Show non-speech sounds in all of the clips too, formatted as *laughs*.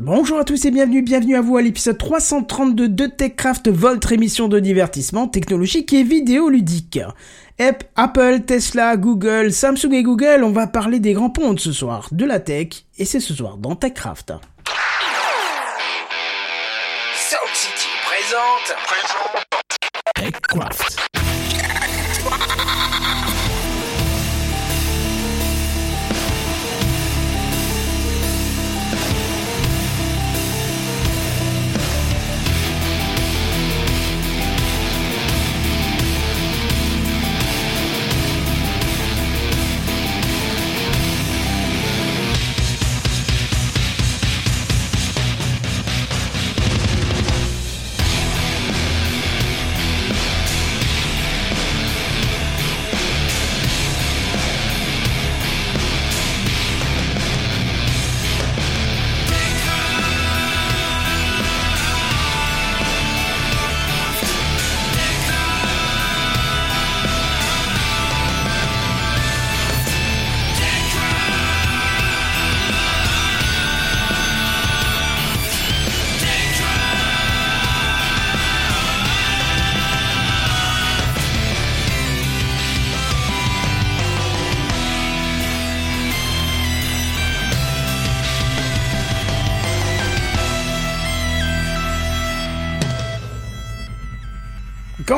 Bonjour à tous et bienvenue, bienvenue à vous à l'épisode 332 de TechCraft, votre émission de divertissement technologique et vidéoludique. Apple, Tesla, Google, Samsung et Google, on va parler des grands ponts ce soir, de la tech, et c'est ce soir dans TechCraft. Sound City présente. TechCraft.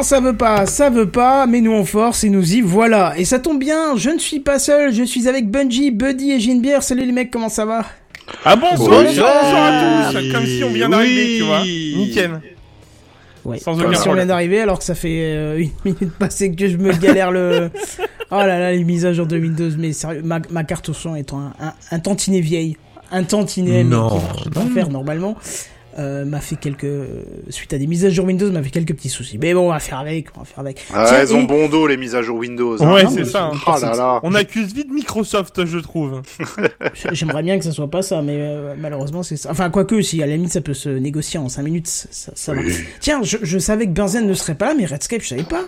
Ça veut pas, ça veut pas, mais nous on force et nous y voilà. Et ça tombe bien, je ne suis pas seul, je suis avec Bungie, Buddy et Ginebert. Salut les mecs, comment ça va? Ah bon Bonjour. bonjour à tous Comme si on vient d'arriver, tu vois. Nickel. Ouais, Sans comme aucun si on vient d'arriver alors que ça fait euh, une *laughs* minute passée que je me galère le... *laughs* Oh là là, les mises à jour de Windows, mais sérieux, ma, ma carte au son étant un, un, un tantinet vieille, un tantinet mais Non, qui pas faire normalement, euh, m'a fait quelques... Suite à des mises à jour Windows, m'a fait quelques petits soucis. Mais bon, on va faire avec, on va faire avec. Ah, Tiens, elles ont bon dos les mises à jour Windows. hein. Ouais, c'est ça. hein. Oh là là. On accuse vite Microsoft, je trouve. *laughs* J'aimerais bien que ça soit pas ça, mais euh, malheureusement c'est ça. Enfin, quoique, si à la limite ça peut se négocier en 5 minutes, ça, ça va. Oui. Tiens, je, je savais que Benzen ne serait pas là, mais Redscape, je savais pas.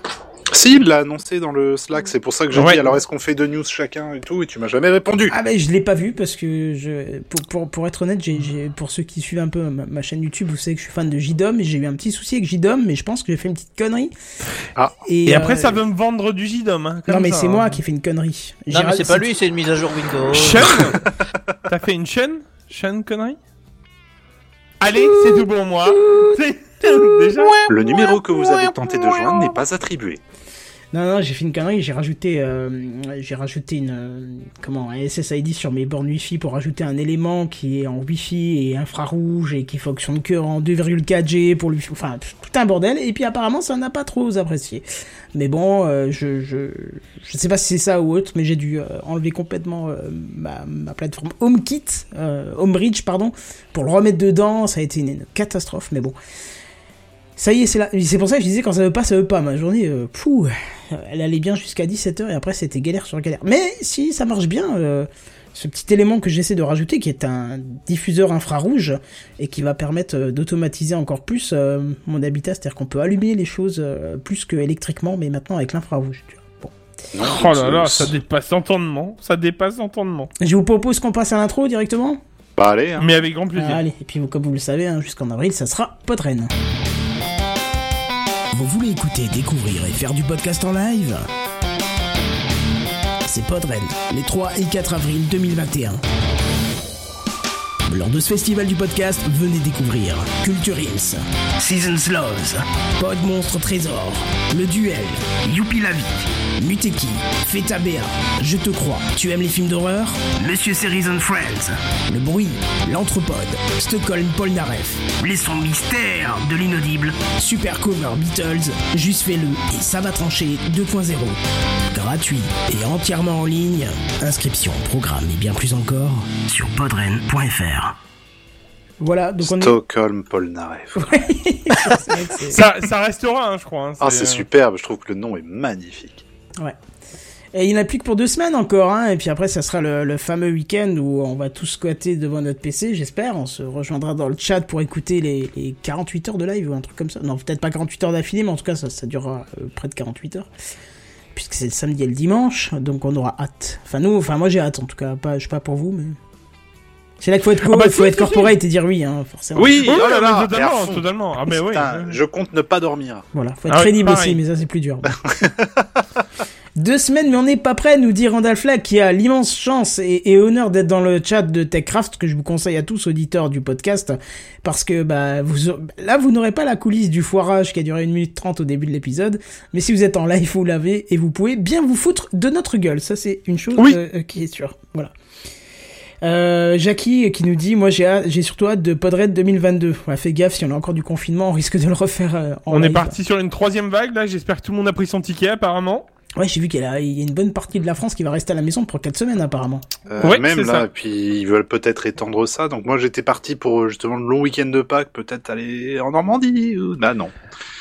Si, il l'a annoncé dans le Slack, c'est pour ça que j'ai Ouais. dit alors est-ce qu'on fait deux news chacun et tout, et tu m'as jamais répondu. Ah ben, je l'ai pas vu parce que je, pour, pour, pour être honnête, j'ai, pour ceux qui suivent un peu ma, ma chaîne YouTube, vous savez que je suis fan de JDOM et j'ai eu un petit souci avec JDOM, mais je pense que j'ai fait une petite connerie. Ah. Et euh, après, ça veut me vendre du JDOM. Hein, Non, mais c'est hein. moi qui ai fait une connerie. Non, mais c'est pas lui, c'est une mise à jour Windows. Chaîne *laughs* T'as fait une chaîne Chaîne connerie Allez, c'est tout pour moi. *laughs* *laughs* Déjà Le numéro que vous avez tenté de joindre n'est pas attribué. Non, non, j'ai fait une connerie, j'ai rajouté, euh, j'ai rajouté une, euh, comment, un SSID sur mes bornes Wi-Fi pour rajouter un élément qui est en Wi-Fi et infrarouge et qui fonctionne que en 2,4G pour lui, enfin, pff, tout un bordel. Et puis apparemment, ça n'a pas trop apprécié. Mais bon, euh, je, je, je sais pas si c'est ça ou autre, mais j'ai dû euh, enlever complètement euh, ma, ma plateforme HomeKit, HomeBridge, pardon, pour le remettre dedans. Ça a été une catastrophe, mais bon. Ça y est, c'est là. C'est pour ça que je disais quand ça veut pas, ça veut pas. Ma journée, euh, elle allait bien jusqu'à 17h et après c'était galère sur galère. Mais si ça marche bien, euh, ce petit élément que j'essaie de rajouter qui est un diffuseur infrarouge et qui va permettre euh, d'automatiser encore plus euh, mon habitat, c'est-à-dire qu'on peut allumer les choses euh, plus que électriquement, mais maintenant avec l'infrarouge. tu vois. Bon. Oh là là, ça dépasse entendement. Ça dépasse entendement. Je vous propose qu'on passe à l'intro directement. Bah allez, hein. Mais avec grand plaisir. Ah, allez, et puis comme vous le savez, hein, jusqu'en avril, ça sera Podren. Vous voulez écouter, découvrir et faire du podcast en live? C'est Podren, les 3 et 4 avril 2021. Lors de ce festival du podcast, venez découvrir Culture Ims, Seasons Loves, Pod Monstre Trésor, Le Duel, Youpi la vie, Muteki, Feta Béa, Je te crois, tu aimes les films d'horreur? Monsieur Series and Friends, Le Bruit, L'Anthropode, Stockholm Polnareff, Les sons mystères de l'inaudible, Super Cover Beatles, Juste fais-le et ça va trancher 2.0. Gratuit et entièrement en ligne. Inscription, programme et bien plus encore sur podren.fr. Voilà, donc on est... Stockholm Polnareff. *laughs* Ça, ça restera, hein, je crois. hein, Ah, c'est euh, superbe, je trouve que le nom est magnifique. Ouais. Et il n'y en a plus que pour deux semaines encore, hein, et puis après ça sera le, le fameux week-end où on va tous squatter devant notre PC, j'espère. On se rejoindra dans le chat pour écouter les, les 48 heures de live ou un truc comme ça. Non, peut-être pas 48 heures d'affilée, mais en tout cas ça, ça durera euh, près de 48 heures. Puisque c'est le samedi et le dimanche, donc on aura hâte. Enfin nous, enfin moi j'ai hâte en tout cas, pas, je sais pas pour vous, mais... C'est là qu'il faut être, co- Ah bah, faut si, être si, si. corporate et dire oui, hein, forcément. Oui, oh là mais là, totalement, totalement. Ah, mais oui. Je compte ne pas dormir. Voilà, faut être Ah crédible pareil. aussi, mais ça c'est plus dur. *laughs* *laughs* Deux semaines, mais on n'est pas prêt, nous dit Randall Flagg, qui a l'immense chance et, et honneur d'être dans le chat de TechCraft, que je vous conseille à tous, auditeurs du podcast, parce que bah vous là, vous n'aurez pas la coulisse du foirage qui a duré une minute trente au début de l'épisode, mais si vous êtes en live, vous l'avez, et vous pouvez bien vous foutre de notre gueule. Ça, c'est une chose Oui. euh, euh, qui est sûre. Euh, Jackie euh, qui nous dit, moi j'ai j'ai surtout hâte de Podred 2022. Ouais, fais gaffe, si on a encore du confinement, on risque de le refaire euh, en On est parti sur une troisième vague, là. J'espère que tout le monde a pris son ticket, apparemment. Ouais, j'ai vu qu'il y a il y a une bonne partie de la France qui va rester à la maison pour 4 semaines apparemment. Euh, Ouais, même là, ça. et puis ils veulent peut-être étendre ça. Donc moi j'étais parti pour justement le long week-end de Pâques, peut-être aller en Normandie. Ou... Bah non,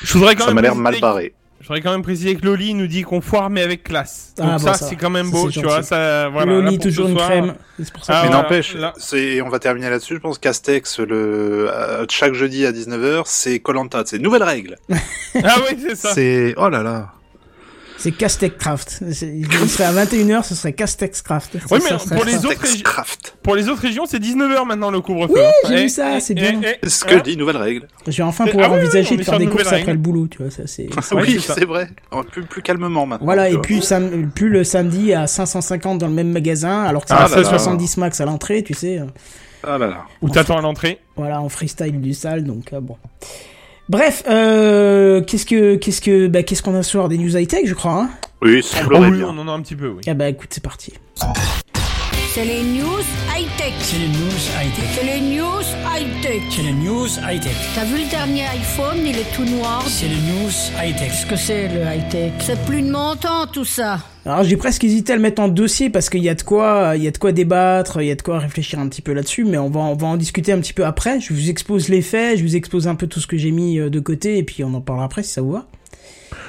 Je voudrais quand ça m'a l'air mal barré. Je voudrais quand même préciser que Loli nous dit qu'on foire, mais avec classe. Donc Ah, bon, ça, ça c'est quand même beau, tu vois. Ça, voilà, là, Loli, toujours une soir. crème. C'est pour ça. Ah, Mais voilà, n'empêche, c'est, on va terminer là-dessus. Je pense Castex, le, euh, chaque jeudi à 19h, c'est Colanta. C'est nouvelle règle. *laughs* Ah oui, c'est ça. C'est, oh là là. C'est Castexcraft. C'est- Il serait à 21h, ce serait Castexcraft. Oui, Ça, mais ça pour les autres régions- Texcraft. Pour les autres régions, c'est 19h maintenant le couvre-feu. Oui, j'ai vu ça, c'est bien. C'est ce que hein. je dis, nouvelle règle. Je vais enfin Ah pouvoir oui, envisager de faire des courses après le boulot, tu vois, ça c'est... *laughs* Ouais, oui, c'est ça. c'est vrai. Oh, Plus, plus calmement maintenant. Voilà, et puis, sam- plus le samedi à 550 dans le même magasin, alors que c'est Ah à là là. 70 max à l'entrée, tu sais. euh, Ah là là. Ou t'attends à l'entrée? Voilà, en freestyle du sale, donc euh, bon. Bref, euh, qu'est-ce que, qu'est-ce que, bah, qu'est-ce qu'on a ce soir Des news high-tech, je crois, hein? Oui, bien. on en a un petit peu, oui. Ah bah écoute, c'est parti. C'est les news high-tech. C'est les news high-tech. C'est les news high-tech. C'est les news high-tech. T'as vu le dernier iPhone, il est tout noir. C'est les news high-tech. Qu'est-ce que c'est le high-tech? C'est plus de mon temps tout ça. Alors j'ai presque hésité à le mettre en dossier parce qu'il y a de quoi, il y a de quoi débattre, il y a de quoi réfléchir un petit peu là-dessus, mais on va, on va en discuter un petit peu après. Je vous expose les faits, je vous expose un peu tout ce que j'ai mis euh, de côté et puis on en parlera après si ça vous va.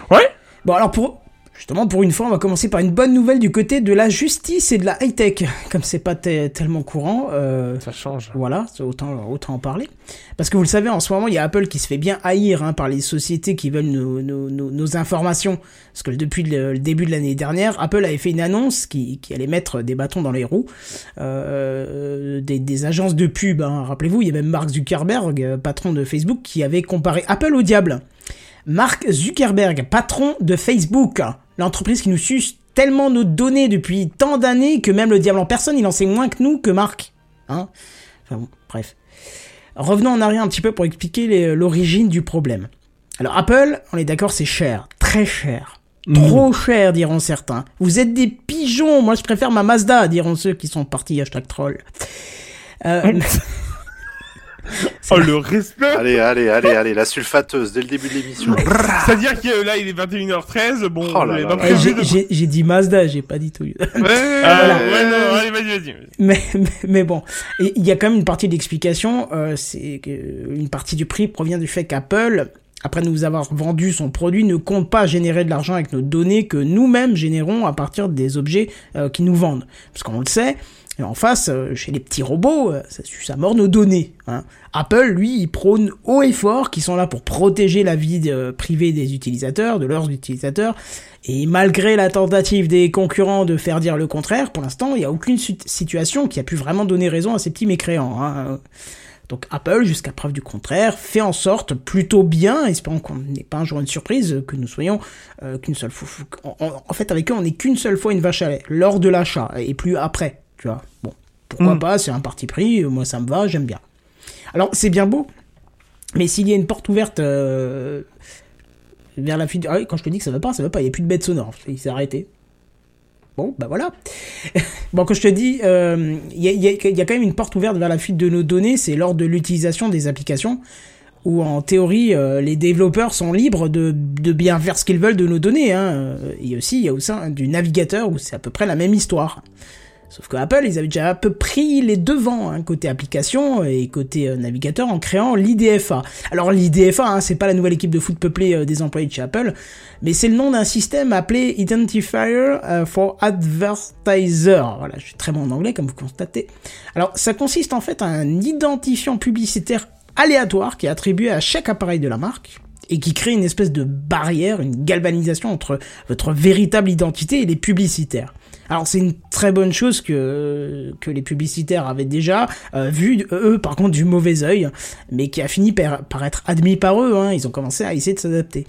Ouais Bon alors pour justement pour une fois on va commencer par une bonne nouvelle du côté de la justice et de la high tech comme c'est pas te- tellement courant. Euh, Ça change. voilà, autant, autant en parler. Parce que vous le savez, en ce moment, il y a Apple qui se fait bien haïr hein, par les sociétés qui veulent nos, nos, nos, nos informations. Parce que depuis le, le début de l'année dernière, Apple avait fait une annonce qui, qui allait mettre des bâtons dans les roues. Euh, des, des agences de pub, hein. rappelez-vous, il y a même Mark Zuckerberg, euh, patron de Facebook, qui avait comparé Apple au diable. Mark Zuckerberg, patron de Facebook, l'entreprise qui nous suce tellement nos données depuis tant d'années que même le diable en personne, il en sait moins que nous, que Mark. Hein Enfin bon, bref. Revenons en arrière un petit peu pour expliquer les- l'origine du problème. Alors Apple, on est d'accord, c'est cher, très cher. Trop cher, diront certains. Vous êtes des pigeons, moi je préfère ma Mazda, diront ceux qui sont partis, hashtag troll. Euh, *laughs* *laughs* Oh, le respect Allez, allez, allez, allez, la sulfateuse dès le début de l'émission. *laughs* C'est-à-dire que euh, là, il est 21h13, bon, Oh là euh, le j'ai- de- j'ai j'ai dit Mazda, j'ai pas dit Toyota. *laughs* Voilà. ouais, non, allez, vas-y, vas-y. mais, mais, mais bon, il y a quand même une partie de l'explication, euh, c'est que une partie du prix provient du fait qu'Apple, après nous avoir vendu son produit, ne compte pas générer de l'argent avec nos données que nous-mêmes générons à partir des objets euh, qui nous vendent. Parce qu'on le sait, et en face, euh, chez les petits robots, euh, ça suce à mort nos données. Hein. Apple, lui, il prône haut et fort qu'ils sont là pour protéger la vie euh, privée des utilisateurs, de leurs utilisateurs. Et malgré la tentative des concurrents de faire dire le contraire, pour l'instant, il n'y a aucune situation qui a pu vraiment donner raison à ces petits mécréants. Hein. Donc Apple, jusqu'à preuve du contraire, fait en sorte plutôt bien, espérons qu'on n'ait pas un jour une surprise, que nous soyons qu'une seule fois. En fait, avec eux, on n'est qu'une seule fois une vache à lait, lors de l'achat, et plus après. Tu vois. Bon, pourquoi Mm. pas, c'est un parti pris, euh, moi ça me va, j'aime bien. Alors, c'est bien beau, mais s'il y a une porte ouverte euh, vers la fuite. Ah oui, quand je te dis que ça va pas, ça va pas, il n'y a plus de bête sonore, il s'est arrêté. Bon, bah voilà. *laughs* bon, quand je te dis, euh, il y, a, y y quand même une porte ouverte vers la fuite de nos données, c'est lors de l'utilisation des applications, où en théorie, euh, les développeurs sont libres de, de bien faire ce qu'ils veulent de nos données. Hein. Et aussi, il y a au sein du navigateur, où c'est à peu près la même histoire. Sauf que Apple, ils avaient déjà un peu pris les devants, hein, côté application et côté euh, navigateur, en créant l'IDFA. Alors l'IDFA, hein, c'est pas la nouvelle équipe de foot peuplée euh, des employés de chez Apple, mais c'est le nom d'un système appelé Identifier euh, for Advertiser. Voilà, je suis très bon en anglais, comme vous constatez. Alors, ça consiste en fait à un identifiant publicitaire aléatoire qui est attribué à chaque appareil de la marque et qui crée une espèce de barrière, une galvanisation entre votre véritable identité et les publicitaires. Alors c'est une très bonne chose que les publicitaires avaient déjà euh, vu eux par contre du mauvais œil, mais qui a fini par, être admis par eux. Hein. Ils ont commencé à essayer de s'adapter.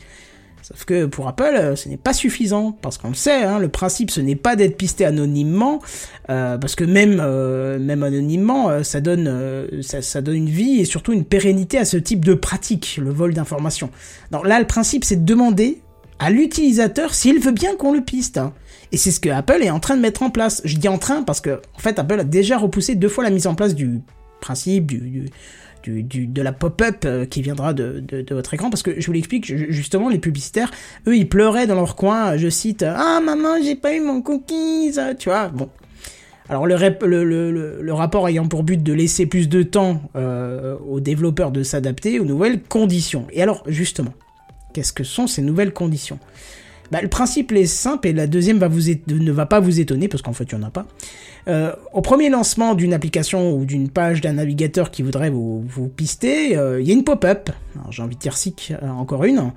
Sauf que pour Apple, euh, ce n'est pas suffisant, parce qu'on le sait, hein, le principe ce n'est pas d'être pisté anonymement, euh, parce que même euh, anonymement, euh, ça donne euh, ça, ça donne une vie et surtout une pérennité à ce type de pratique, le vol d'informations. Donc là, le principe c'est de demander à l'utilisateur s'il veut bien qu'on le piste. hein. Et c'est ce que Apple est en train de mettre en place. Je dis en train parce que en fait Apple a déjà repoussé deux fois la mise en place du principe du, de la pop-up euh, qui viendra de, de, votre écran. Parce que je vous l'explique ju- justement les publicitaires eux ils pleuraient dans leur coin je cite ah maman j'ai pas eu mon cookies tu vois bon. Alors le, le, le, rapport ayant pour but de laisser plus de temps euh, aux développeurs de s'adapter aux nouvelles conditions. Et alors justement qu'est-ce que sont ces nouvelles conditions? Bah, le principe est simple et la deuxième ne va pas vous étonner parce qu'en fait il n'y en a pas. Euh, au premier lancement d'une application ou d'une page d'un navigateur qui voudrait vous, pister, euh, il y a une pop-up, j'ai envie de dire sick, euh, encore une,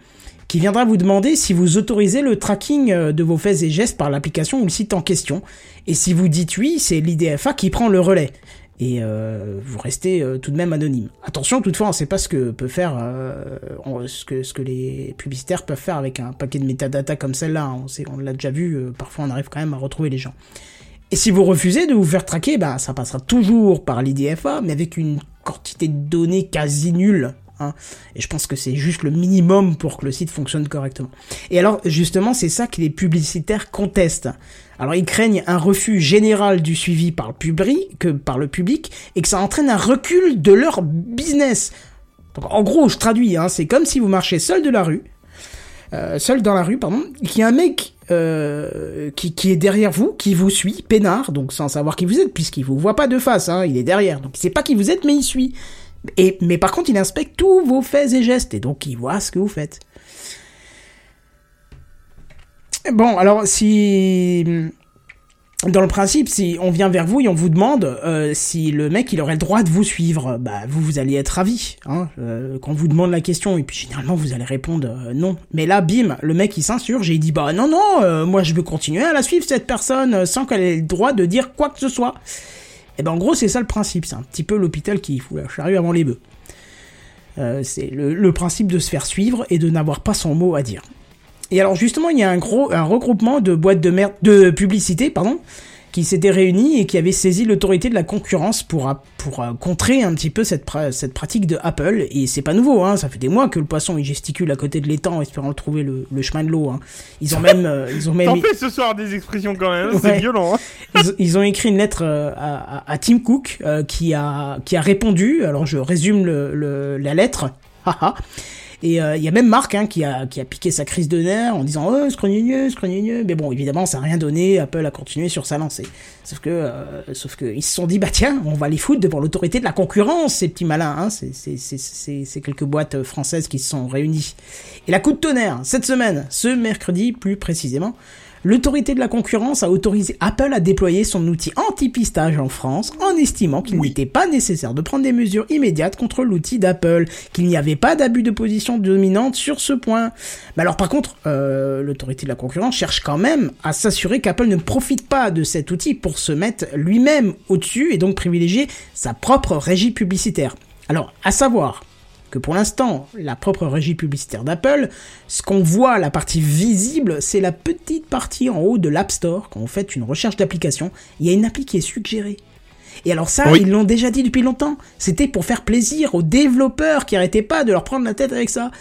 qui viendra vous demander si vous autorisez le tracking de vos faits et gestes par l'application ou le site en question. Et si vous dites oui, c'est l'IDFA qui prend le relais. Et euh, vous restez euh, tout de même anonyme. Attention, toutefois, on ne sait pas ce que peut faire, euh, ce, que, ce que les publicitaires peuvent faire avec un paquet de métadata comme celle-là. hein. On, on l'a déjà vu, euh, parfois on arrive quand même à retrouver les gens. Et si vous refusez de vous faire traquer, bah, ça passera toujours par l'IDFA, mais avec une quantité de données quasi nulle. Hein. Et je pense que c'est juste le minimum pour que le site fonctionne correctement. Et alors, justement, c'est ça que les publicitaires contestent. Alors, ils craignent un refus général du suivi par le public, que par le public, et que ça entraîne un recul de leur business. En gros, je traduis, hein, c'est comme si vous marchez seul de la rue, euh, seul dans la rue, pardon, qu'il y a un mec euh, qui, est derrière vous, qui vous suit, peinard, donc sans savoir qui vous êtes, puisqu'il vous voit pas de face, hein, il est derrière, donc il sait pas qui vous êtes, mais il suit. Et, mais par contre, il inspecte tous vos faits et gestes, et donc il voit ce que vous faites. Bon, alors si dans le principe, si on vient vers vous et on vous demande euh, si le mec il aurait le droit de vous suivre, bah vous vous allez être ravi. Hein, euh, quand on vous demande la question et puis généralement vous allez répondre euh, non. Mais là, bim, le mec il s'insurge et il dit bah non non, moi je veux continuer à la suivre cette personne sans qu'elle ait le droit de dire quoi que ce soit. Et ben en gros c'est ça le principe, c'est un petit peu l'hôpital qui fout la charrue avant les bœufs. C'est le principe de se faire suivre et de n'avoir pas son mot à dire. Et alors justement, il y a un gros un regroupement de boîtes de merde de publicité, pardon, qui s'étaient réunis et qui avaient saisi l'autorité de la concurrence pour pour euh, contrer un petit peu cette pra- cette pratique de Apple et c'est pas nouveau hein, ça fait des mois que le poisson il gesticule à côté de l'étang espérant trouver le, le chemin de l'eau hein. Ils ont même euh, ils ont même *laughs* T'en fais ce soir des expressions quand même, Ouais. c'est violent. Hein. ils, ils ont écrit une lettre euh, à, à- à Tim Cook euh, qui a qui a répondu. Alors je résume le, le- la lettre. Et euh, il y a même Marc hein, qui a qui a piqué sa crise de nerfs en disant oh scrogneux scrogneux mais bon évidemment ça a rien donné. Apple a continué sur sa lancée. Sauf que euh, sauf que ils se sont dit bah tiens on va les foutre devant l'autorité de la concurrence ces petits malins hein. C'est quelques boîtes euh, françaises qui se sont réunies. Et la coup de tonnerre cette semaine ce mercredi plus précisément L'autorité de la concurrence a autorisé Apple à déployer son outil anti-pistage en France en estimant qu'il n'était pas nécessaire de prendre des mesures immédiates contre l'outil d'Apple, qu'il n'y avait pas d'abus de position dominante sur ce point. Mais alors par contre, euh, l'autorité de la concurrence cherche quand même à s'assurer qu'Apple ne profite pas de cet outil pour se mettre lui-même au-dessus et donc privilégier sa propre régie publicitaire. Alors, à savoir, que pour l'instant, la propre régie publicitaire d'Apple, ce qu'on voit, la partie visible, c'est la petite partie en haut de l'App Store. Quand vous faites une recherche d'application, il y a une appli qui est suggérée. Et alors ça, Oui. ils l'ont déjà dit depuis longtemps. C'était pour faire plaisir aux développeurs qui arrêtaient pas de leur prendre la tête avec ça.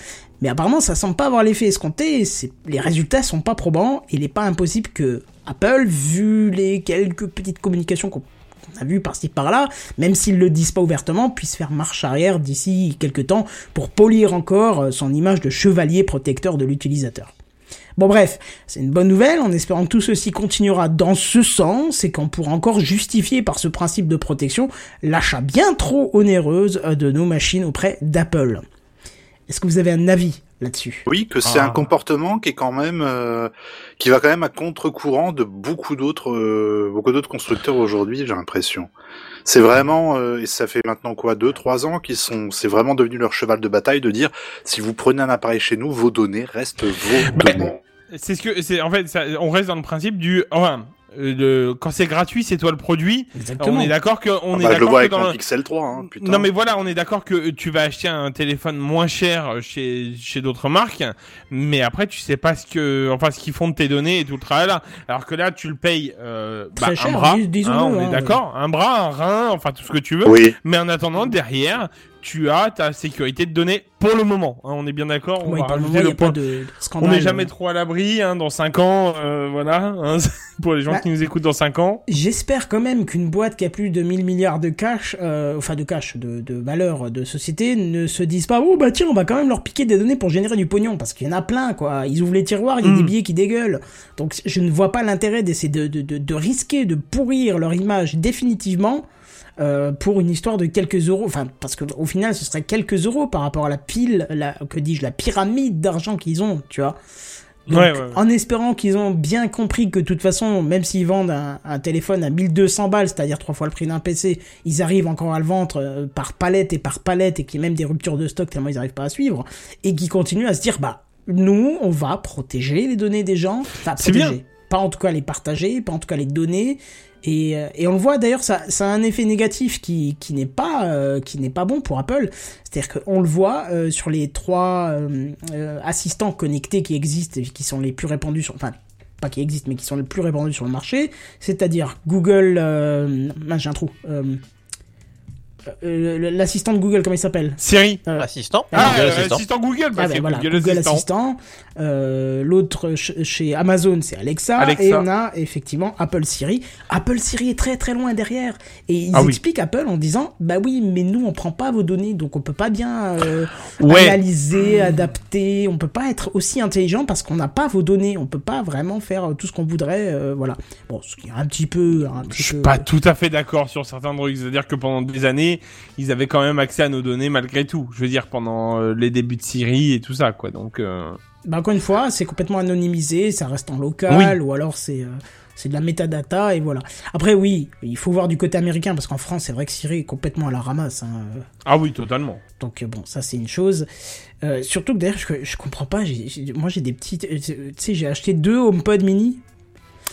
Mais apparemment, ça semble pas avoir l'effet escompté. Les résultats sont pas probants. Il n'est pas impossible que Apple, vu les quelques petites communications qu'on qu'on a vu par-ci par-là, même s'ils le disent pas ouvertement, puisse faire marche arrière d'ici quelques temps pour polir encore euh, son image de chevalier protecteur de l'utilisateur. Bon bref, c'est une bonne nouvelle en espérant que tout ceci continuera dans ce sens et qu'on pourra encore justifier par ce principe de protection l'achat bien trop onéreuse euh, de nos machines auprès d'Apple. Est-ce que vous avez un avis? Là-dessus. Oui, que c'est Ah. un comportement qui est quand même, euh, qui va quand même à contre-courant de beaucoup d'autres, euh, beaucoup d'autres constructeurs aujourd'hui, j'ai l'impression. C'est vraiment, euh, et ça fait maintenant quoi, deux, trois ans qu'ils sont, c'est vraiment devenu leur cheval de bataille de dire, si vous prenez un appareil chez nous, vos données restent vos données. C'est ce que c'est en fait ça- on reste dans le principe du enfin le- quand c'est gratuit c'est toi le produit. Exactement. On est d'accord que on Ah est bah, je le d'accord vois avec mon le- Pixel 3, hein, putain. Non mais voilà, on est d'accord que tu vas acheter un téléphone moins cher chez chez d'autres marques, mais après tu sais pas ce que enfin ce qu'ils font de tes données et tout le travail là. Alors que là tu le payes euh, Très bah, cher, un bras, dis- disons-le, hein, on hein, est d'accord, un bras, un rein, enfin tout ce que tu veux. Oui. Mais en attendant derrière, tu as ta sécurité de données pour le moment. hein, on est bien d'accord. On Oui, va rajouter le point. de, n'est jamais trop à l'abri, hein, dans 5 ans, euh, voilà, hein, *laughs* pour les gens Bah, qui nous écoutent dans 5 ans. J'espère quand même qu'une boîte qui a plus de 1000 milliards de cash, euh, enfin de cash, de, de valeur de société, ne se dise pas, oh bah tiens, on va quand même leur piquer des données pour générer du pognon, parce qu'il y en a plein, quoi. Ils ouvrent les tiroirs, il y a Mm. des billets qui dégueulent. Donc je ne vois pas l'intérêt d'essayer de, de, de, de risquer de pourrir leur image définitivement. Euh, pour une histoire de quelques euros, enfin parce que au final ce serait quelques euros par rapport à la pile, la, que dis-je, la pyramide d'argent qu'ils ont, tu vois. Donc, Ouais, ouais, ouais. en espérant qu'ils ont bien compris que de toute façon, même s'ils vendent un, un téléphone à 1200 balles, c'est-à-dire trois fois le prix d'un PC, ils arrivent encore à le vendre euh, par palette et par palette et qu'il y a même des ruptures de stock tellement ils n'arrivent pas à suivre et qui continuent à se dire bah nous on va protéger les données des gens, enfin protéger, bien. pas en tout cas les partager, pas en tout cas les donner. Et, euh, et on le voit d'ailleurs, ça, a un effet négatif qui, n'est pas euh, qui n'est pas bon pour Apple. C'est-à-dire qu'on le voit euh, sur les trois assistants connectés qui existent et qui sont les plus répandus sur, enfin pas qui existent mais qui sont les plus répandus sur le marché, c'est-à-dire Google, j'ai un trou, euh, l'assistant de Google comment il s'appelle Siri. Euh, Assistant. Ah, Google euh, Assistant. assistant Google, bah, ah ben c'est voilà, Google, Google, Assistant. Assistant. Euh, L'autre ch- chez Amazon, c'est Alexa, Alexa. Et on a effectivement Apple Siri. Apple Siri est très très loin derrière. Et ils Ah oui. expliquent Apple en disant Bah oui, mais nous on prend pas vos données, donc on peut pas bien euh, Ouais. analyser, adapter. On peut pas être aussi intelligent parce qu'on n'a pas vos données. On peut pas vraiment faire tout ce qu'on voudrait. euh, voilà. Bon, ce qui est un petit peu. Un petit Je suis peu- pas tout à fait d'accord sur certains trucs. C'est-à-dire que pendant des années, ils avaient quand même accès à nos données malgré tout. Je veux dire, pendant euh, les débuts de Siri et tout ça, quoi. Donc, euh, Bah, encore une fois, c'est complètement anonymisé, ça reste en local, ou alors c'est euh, c'est de la metadata, et voilà. Après, oui, il faut voir du côté américain, parce qu'en France, c'est vrai que Siri est complètement à la ramasse. hein. ah oui, totalement. Donc, bon, ça, c'est une chose. Euh, surtout que d'ailleurs, je, je comprends pas, moi j'ai des petites. Tu sais, j'ai acheté deux HomePod mini.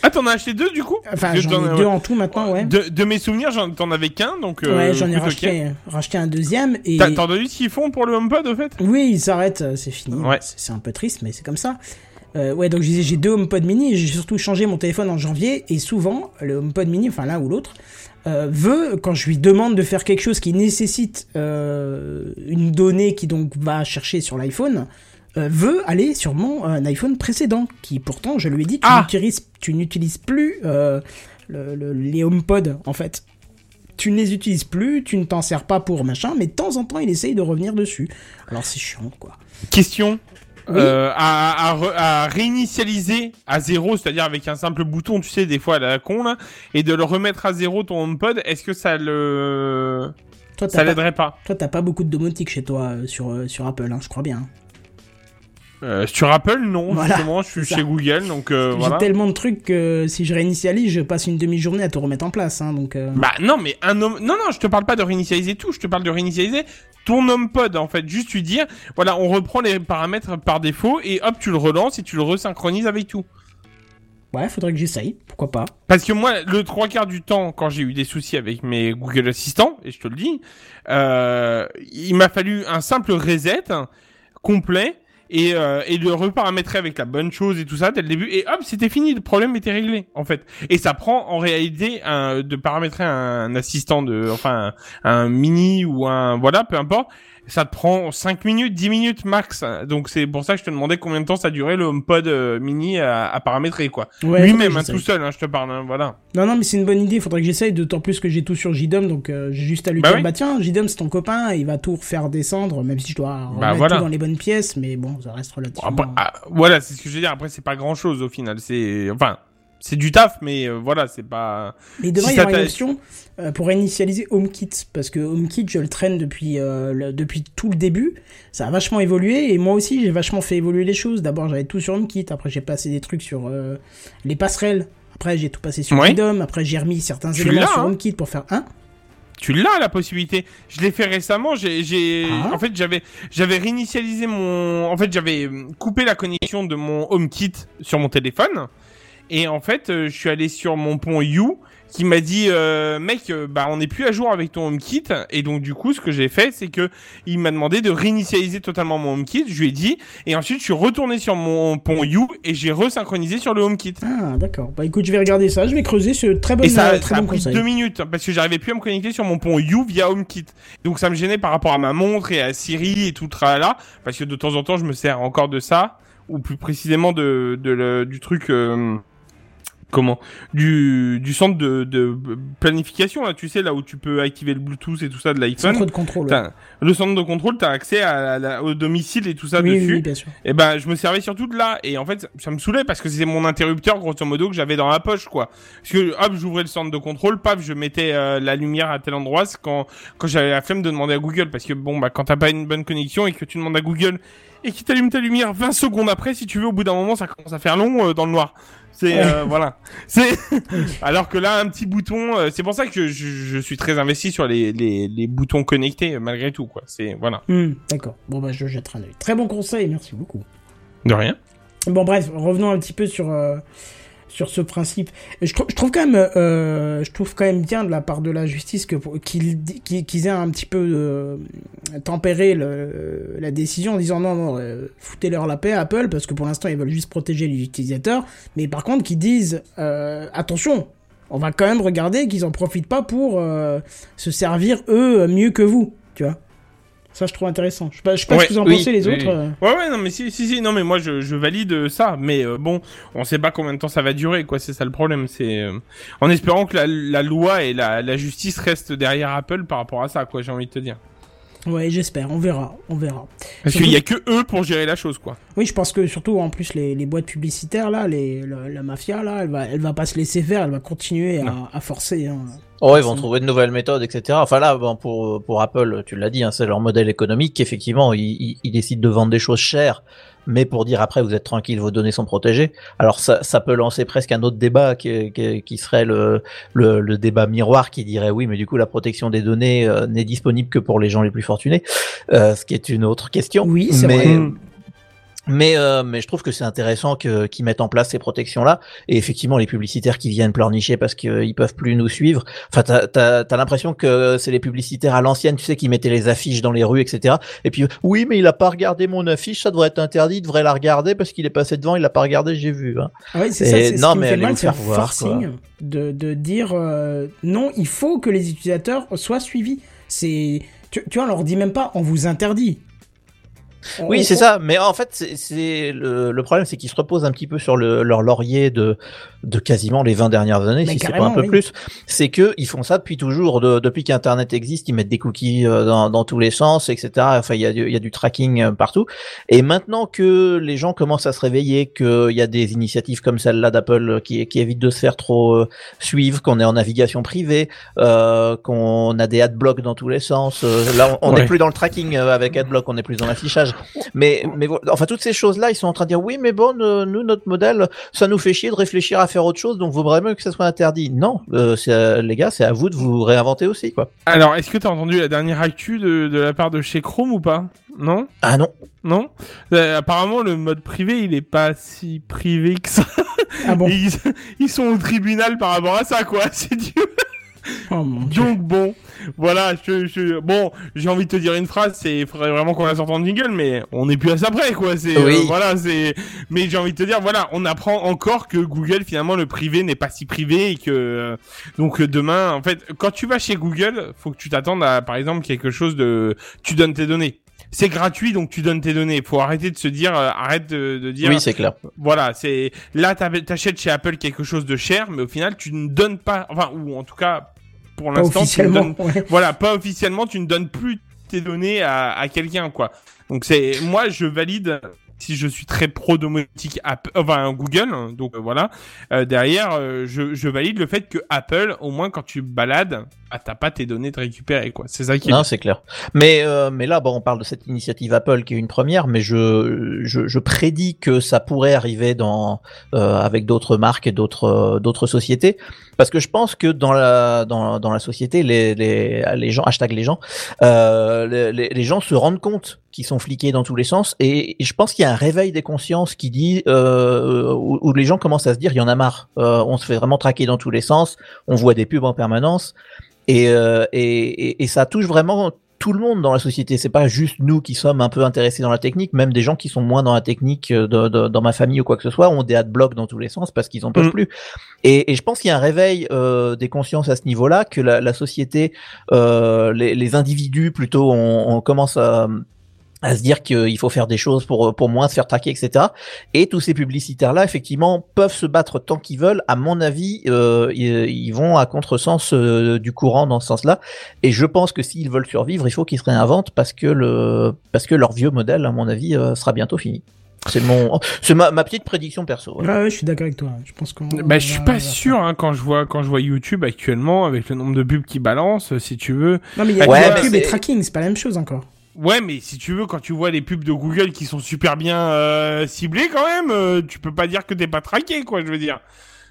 Ah, t'en as acheté deux du coup Enfin, j'en ai deux en tout maintenant, ouais. De, de mes souvenirs, j'en- t'en avais qu'un, donc. euh, ouais, j'en ai racheté, racheté un deuxième. Et... T'as entendu ce qu'ils font pour le HomePod, au fait? Oui, il s'arrête, euh, c'est fini. Ouais. C'est un peu triste, mais c'est comme ça. Euh, ouais, donc je disais, j'ai deux HomePod mini et j'ai surtout changé mon téléphone en janvier et souvent, le HomePod mini, enfin l'un ou l'autre, euh, veut, quand je lui demande de faire quelque chose qui nécessite une donnée qui donc va chercher sur l'iPhone, euh, veut aller sur mon euh, iPhone précédent, qui pourtant, je lui ai dit, tu Ah n'utilises, tu n'utilises plus euh, le- le- les HomePod, en fait. Tu ne les utilises plus, tu ne t'en sers pas pour machin, mais de temps en temps, il essaye de revenir dessus. Alors c'est chiant, quoi. Question. Oui. Euh, à, à, re- à réinitialiser à zéro, c'est-à-dire avec un simple bouton, tu sais, des fois à la con, là, et de le remettre à zéro ton HomePod, est-ce que ça le... Toi, ça t'as pas, l'aiderait pas? Toi, t'as pas beaucoup de domotique chez toi euh, sur, euh, sur Apple, hein, je crois bien. Euh, Sur Apple, non, Voilà, justement, je suis ça. chez Google, donc euh, J'ai voilà. tellement de trucs que si je réinitialise, je passe une demi-journée à tout remettre en place. Hein, donc, euh, Bah non, mais un home... Non, non, je te parle pas de réinitialiser tout, je te parle de réinitialiser ton HomePod, en fait. Juste lui dire, voilà, on reprend les paramètres par défaut, et hop, tu le relances et tu le resynchronises avec tout. ouais, faudrait que j'essaye, pourquoi pas. Parce que moi, le trois quarts du temps, quand j'ai eu des soucis avec mes Google Assistants, et je te le dis, euh, il m'a fallu un simple reset complet et, euh, et le reparamétrer avec la bonne chose et tout ça dès le début. Et hop, c'était fini, le problème était réglé en fait. Et ça prend en réalité un, de paramétrer un, assistant de, enfin, un, un mini ou un, voilà, peu importe. Ça te prend 5 minutes, 10 minutes max. Donc c'est pour ça que je te demandais combien de temps ça durait le HomePod euh, mini à, à paramétrer quoi. Ouais, Lui-même, hein, tout seul, hein, je te parle, hein, voilà. Non, non, mais c'est une bonne idée, faudrait que j'essaye, d'autant plus que j'ai tout sur JDOM, donc euh, j'ai juste à lui Bah dire, oui. bah tiens, JDOM c'est ton copain, il va tout refaire descendre, même si je dois remettre Bah, voilà. tout dans les bonnes pièces, mais bon, ça reste Bon, relativement... après, ah, voilà, c'est ce que je veux dire. Après, c'est pas grand chose au final. C'est, enfin, c'est du taf, mais euh, voilà, c'est pas. Mais il devrait Si y avoir une option euh, pour initialiser HomeKit, parce que HomeKit, je le traîne depuis, euh, le- depuis tout le début. Ça a vachement évolué, et moi aussi, j'ai vachement fait évoluer les choses. D'abord, j'avais tout sur HomeKit, après, j'ai passé des trucs sur euh, les passerelles. Après, j'ai tout passé sur Ouais. Freedom. Après, j'ai remis certains Tu éléments sur hein. HomeKit pour faire un. Tu l'as la possibilité. Je l'ai fait récemment. J'ai, Ah. en fait, j'avais, j'avais réinitialisé mon, en fait, j'avais coupé la connexion de mon HomeKit sur mon téléphone. Et en fait, euh, je suis allé sur mon pont You qui m'a dit, euh, mec, euh, bah, on n'est plus à jour avec ton HomeKit. Et donc, du coup, ce que j'ai fait, c'est que il m'a demandé de réinitialiser totalement mon HomeKit. Je lui ai dit. Et ensuite, je suis retourné sur mon pont You et j'ai resynchronisé sur le HomeKit. Ah, d'accord. Bah écoute, je vais regarder ça, je vais creuser ce très bon, Et ça, euh, ça très a pris conseil. deux minutes parce que j'arrivais plus à me connecter sur mon pont You via HomeKit. Donc ça me gênait par rapport à ma montre et à Siri et tout là parce que de temps en temps je me sers encore de ça ou plus précisément de, de le- du truc euh, comment du du centre de, de planification là tu sais là où tu peux activer le Bluetooth et tout ça de l'iPhone. Centre de contrôle. ouais. Le centre de contrôle, t'as accès à la- au domicile et tout ça oui, dessus. oui, bien sûr. Et ben, je me servais surtout de là. Et en fait, ça me saoulait parce que c'était mon interrupteur, grosso modo, que j'avais dans la poche, quoi. Parce que, hop, j'ouvrais le centre de contrôle, paf, je mettais euh, la lumière à tel endroit. C'est quand, quand j'avais la flemme de demander à Google. Parce que, bon, bah, quand t'as pas une bonne connexion et que tu demandes à Google et qu'il t'allume ta lumière 20 secondes après, si tu veux, au bout d'un moment, ça commence à faire long euh, dans le noir. C'est, euh, *laughs* voilà. C'est, *laughs* alors que là, un petit bouton, euh, c'est pour ça que je, je suis très investi sur les, les, les boutons connectés, malgré tout, quoi. C'est, voilà. Hmm, d'accord. Bon, bah je jetterai un œil. Très bon conseil, merci beaucoup. De rien. Bon bref, revenons un petit peu sur euh, sur ce principe. Je, trou- je trouve quand même euh, je trouve quand même bien de la part de la justice que qu'ils qu'ils qu'ils aient un petit peu euh, tempéré la décision en disant non non euh, foutez-leur la paix Apple parce que pour l'instant ils veulent juste protéger les utilisateurs, mais par contre qu'ils disent attention. On va quand même regarder qu'ils en profitent pas pour se servir eux mieux que vous, tu vois. Ça je trouve intéressant. Je sais pas, je sais pas Ouais, ce que vous en oui, pensez les oui, autres. oui. euh. Ouais ouais non mais si si si non mais moi je, je valide ça mais euh, bon on sait pas combien de temps ça va durer quoi c'est ça le problème c'est euh, en espérant que la, la loi et la, la justice restent derrière Apple par rapport à ça quoi j'ai envie de te dire Ouais, j'espère. On verra. On verra. parce qu'il y a que eux pour gérer la chose quoi Oui, je pense que surtout en plus les, les boîtes publicitaires là, les, la, la mafia là, elle va, elle va pas se laisser faire, elle va continuer à, forcer. Hein. Oh, ils vont trouver de nouvelles méthodes, etc. Enfin là, bon, pour pour Apple, tu l'as dit, hein, c'est leur modèle économique. Effectivement, ils, ils, ils décident de vendre des choses chères, mais pour dire après, vous êtes tranquille, vos données sont protégées. Alors ça, ça peut lancer presque un autre débat qui, qui, qui serait le, le le débat miroir qui dirait oui, mais du coup la protection des données euh, n'est disponible que pour les gens les plus fortunés, euh, ce qui est une autre question. Oui, c'est mais, vrai. Mais, euh, mais je trouve que c'est intéressant que, qu'ils mettent en place ces protections-là. Et effectivement, les publicitaires qui viennent pleurnicher parce qu'ils peuvent plus nous suivre. Enfin, t'as, t'as, t'as l'impression que c'est les publicitaires à l'ancienne, tu sais, qui mettaient les affiches dans les rues, etc. Et puis, oui, mais il a pas regardé mon affiche, ça devrait être interdit, il devrait la regarder parce qu'il est passé devant, il l'a pas regardé, j'ai vu. Hein. Ah ouais, c'est ça. C'est non, ce qui mais fait mal, faire voir, forcing de, de dire euh, non, il faut que les utilisateurs soient suivis. C'est, tu, tu vois, on leur dit même pas, on vous interdit. On- Oui, on- c'est ça. Mais en fait, c'est, c'est le, le problème, c'est qu'ils se reposent un petit peu sur le, leur laurier de, de quasiment les 20 dernières années, Mais si c'est pas un peu oui. plus. C'est que ils font ça depuis toujours, de- depuis qu'Internet existe, ils mettent des cookies euh, dans, dans tous les sens, etc. Enfin, il y a, du- il y a du tracking euh, partout. Et maintenant que les gens commencent à se réveiller, qu'il y a des initiatives comme celle-là d'Apple euh, qui, qui évitent de se faire trop euh, suivre, qu'on est en navigation privée, euh, qu'on a des adblocks dans tous les sens. euh, là, on n'est Ouais. plus dans le tracking avec adblock, on est plus dans l'affichage. Mais, mais enfin, toutes ces choses-là, ils sont en train de dire oui, mais bon, euh, nous, notre modèle, ça nous fait chier de réfléchir à faire autre chose, donc vaudrait mieux que ça soit interdit. Non, euh, euh, les gars, c'est à vous de vous réinventer aussi, quoi. alors est-ce que t'as entendu la dernière actu de, de la part de chez Chrome ou pas? Non? Ah non. non? Euh, apparemment le mode privé il est pas si privé que ça Ah bon? *laughs* Ils, ils sont au tribunal par rapport à ça, quoi. *laughs* C'est du... Oh mon dieu. Donc bon, voilà, je, je- bon, j'ai envie de te dire une phrase, c'est, il faudrait vraiment qu'on la sorte en jingle, mais on n'est plus à ça près, quoi. C'est, Oui. euh, voilà, c'est, mais j'ai envie de te dire, voilà, on apprend encore que Google, finalement, le privé n'est pas si privé et que, euh, donc euh, demain, en fait, quand tu vas chez Google, faut que tu t'attendes à, par exemple, quelque chose de, tu donnes tes données. C'est gratuit, donc tu donnes tes données. Faut arrêter de se dire, euh, arrête de, de dire, Oui, c'est clair. voilà, c'est là t'achètes chez Apple quelque chose de cher, mais au final tu ne donnes pas, enfin ou en tout cas pour l'instant, tu ne officiellement. donnes- ouais. voilà, pas officiellement, tu ne donnes plus tes données à, à quelqu'un quoi. Donc c'est moi je valide si je suis très pro domotique Apple, enfin Google, hein, donc euh, voilà. Euh, derrière, euh, je, valide le fait que Apple, au moins quand tu balades, ah, t'as pas tes données de récupérer quoi. C'est ça qui. Non, c'est clair. Mais mais là, bon, on parle de cette initiative Apple qui est une première, mais je je, je prédis que ça pourrait arriver dans avec d'autres marques et d'autres d'autres sociétés, parce que je pense que dans la dans dans la société, les les les gens hashtag les gens, les gens se rendent compte qu'ils sont fliqués dans tous les sens, et, et je pense qu'il y a un réveil des consciences qui dit euh, où, où les gens commencent à se dire, il y en a marre, euh, on se fait vraiment traquer dans tous les sens, on voit des pubs en permanence. Et, euh, et, et, et ça touche vraiment tout le monde dans la société. C'est pas juste nous qui sommes un peu intéressés dans la technique. Même des gens qui sont moins dans la technique, euh, de, de- dans ma famille ou quoi que ce soit, ont des adblocks dans tous les sens parce qu'ils en peuvent Mm. plus. Et, et je pense qu'il y a un réveil euh, des consciences à ce niveau-là, que la, la société, euh, les, les individus plutôt, on, on commence à à se dire qu'il faut faire des choses pour pour moins se faire traquer, etc. Et tous ces publicitaires-là, effectivement, peuvent se battre tant qu'ils veulent. À mon avis, euh, ils, ils vont à contresens euh, du courant dans ce sens-là. Et je pense que s'ils veulent survivre, il faut qu'ils se réinventent parce que le parce que leur vieux modèle, à mon avis, euh, sera bientôt fini. C'est mon c'est ma, ma petite prédiction perso. Ouais, ouais, je suis d'accord avec toi. Je pense qu'on. Bah, je suis pas sûr hein, quand je vois quand je vois YouTube actuellement avec le nombre de pubs qui balancent, si tu veux. Non, mais il y a Ouais, il y a mais pub et tracking, c'est pas la même chose encore. Ouais, mais si tu veux, quand tu vois les pubs de Google qui sont super bien euh, ciblées quand même, euh, tu peux pas dire que t'es pas traqué, quoi. Je veux dire.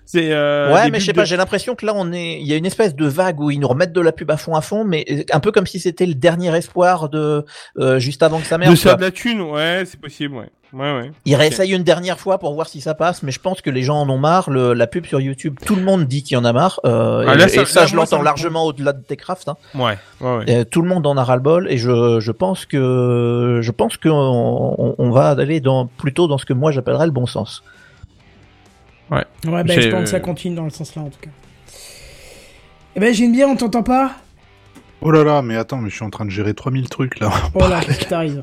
C'est. Euh, ouais, mais je sais pas, j'ai l'impression que là, on est, il y a une espèce de vague où ils nous remettent de la pub à fond à fond, mais un peu comme si c'était le dernier espoir de euh, juste avant que ça merde. de faire quoi. de la thune, ouais, c'est possible, ouais. Ouais, ouais. Ils réessayent une dernière fois pour voir si ça passe, mais je pense que les gens en ont marre. Le, la pub sur YouTube, tout le monde dit qu'il y en a marre. Euh, Ah, et, là, et ça- ça, là, je ça l'entends me- largement au-delà de Techcraft. Hein. Ouais, ouais, ouais. Et tout le monde en a ras-le-bol, et je, je pense que je pense qu'on on, on va aller dans plutôt dans ce que moi j'appellerais le bon sens. Ouais, bah, J'ai- je pense que ça continue dans le sens là, en tout cas. Eh ben, j'ai une bière, on t'entend pas? Oh là là, mais attends, mais je suis en train de gérer 3000 trucs là. Oh *laughs* là, qu'est-ce qui t'arrive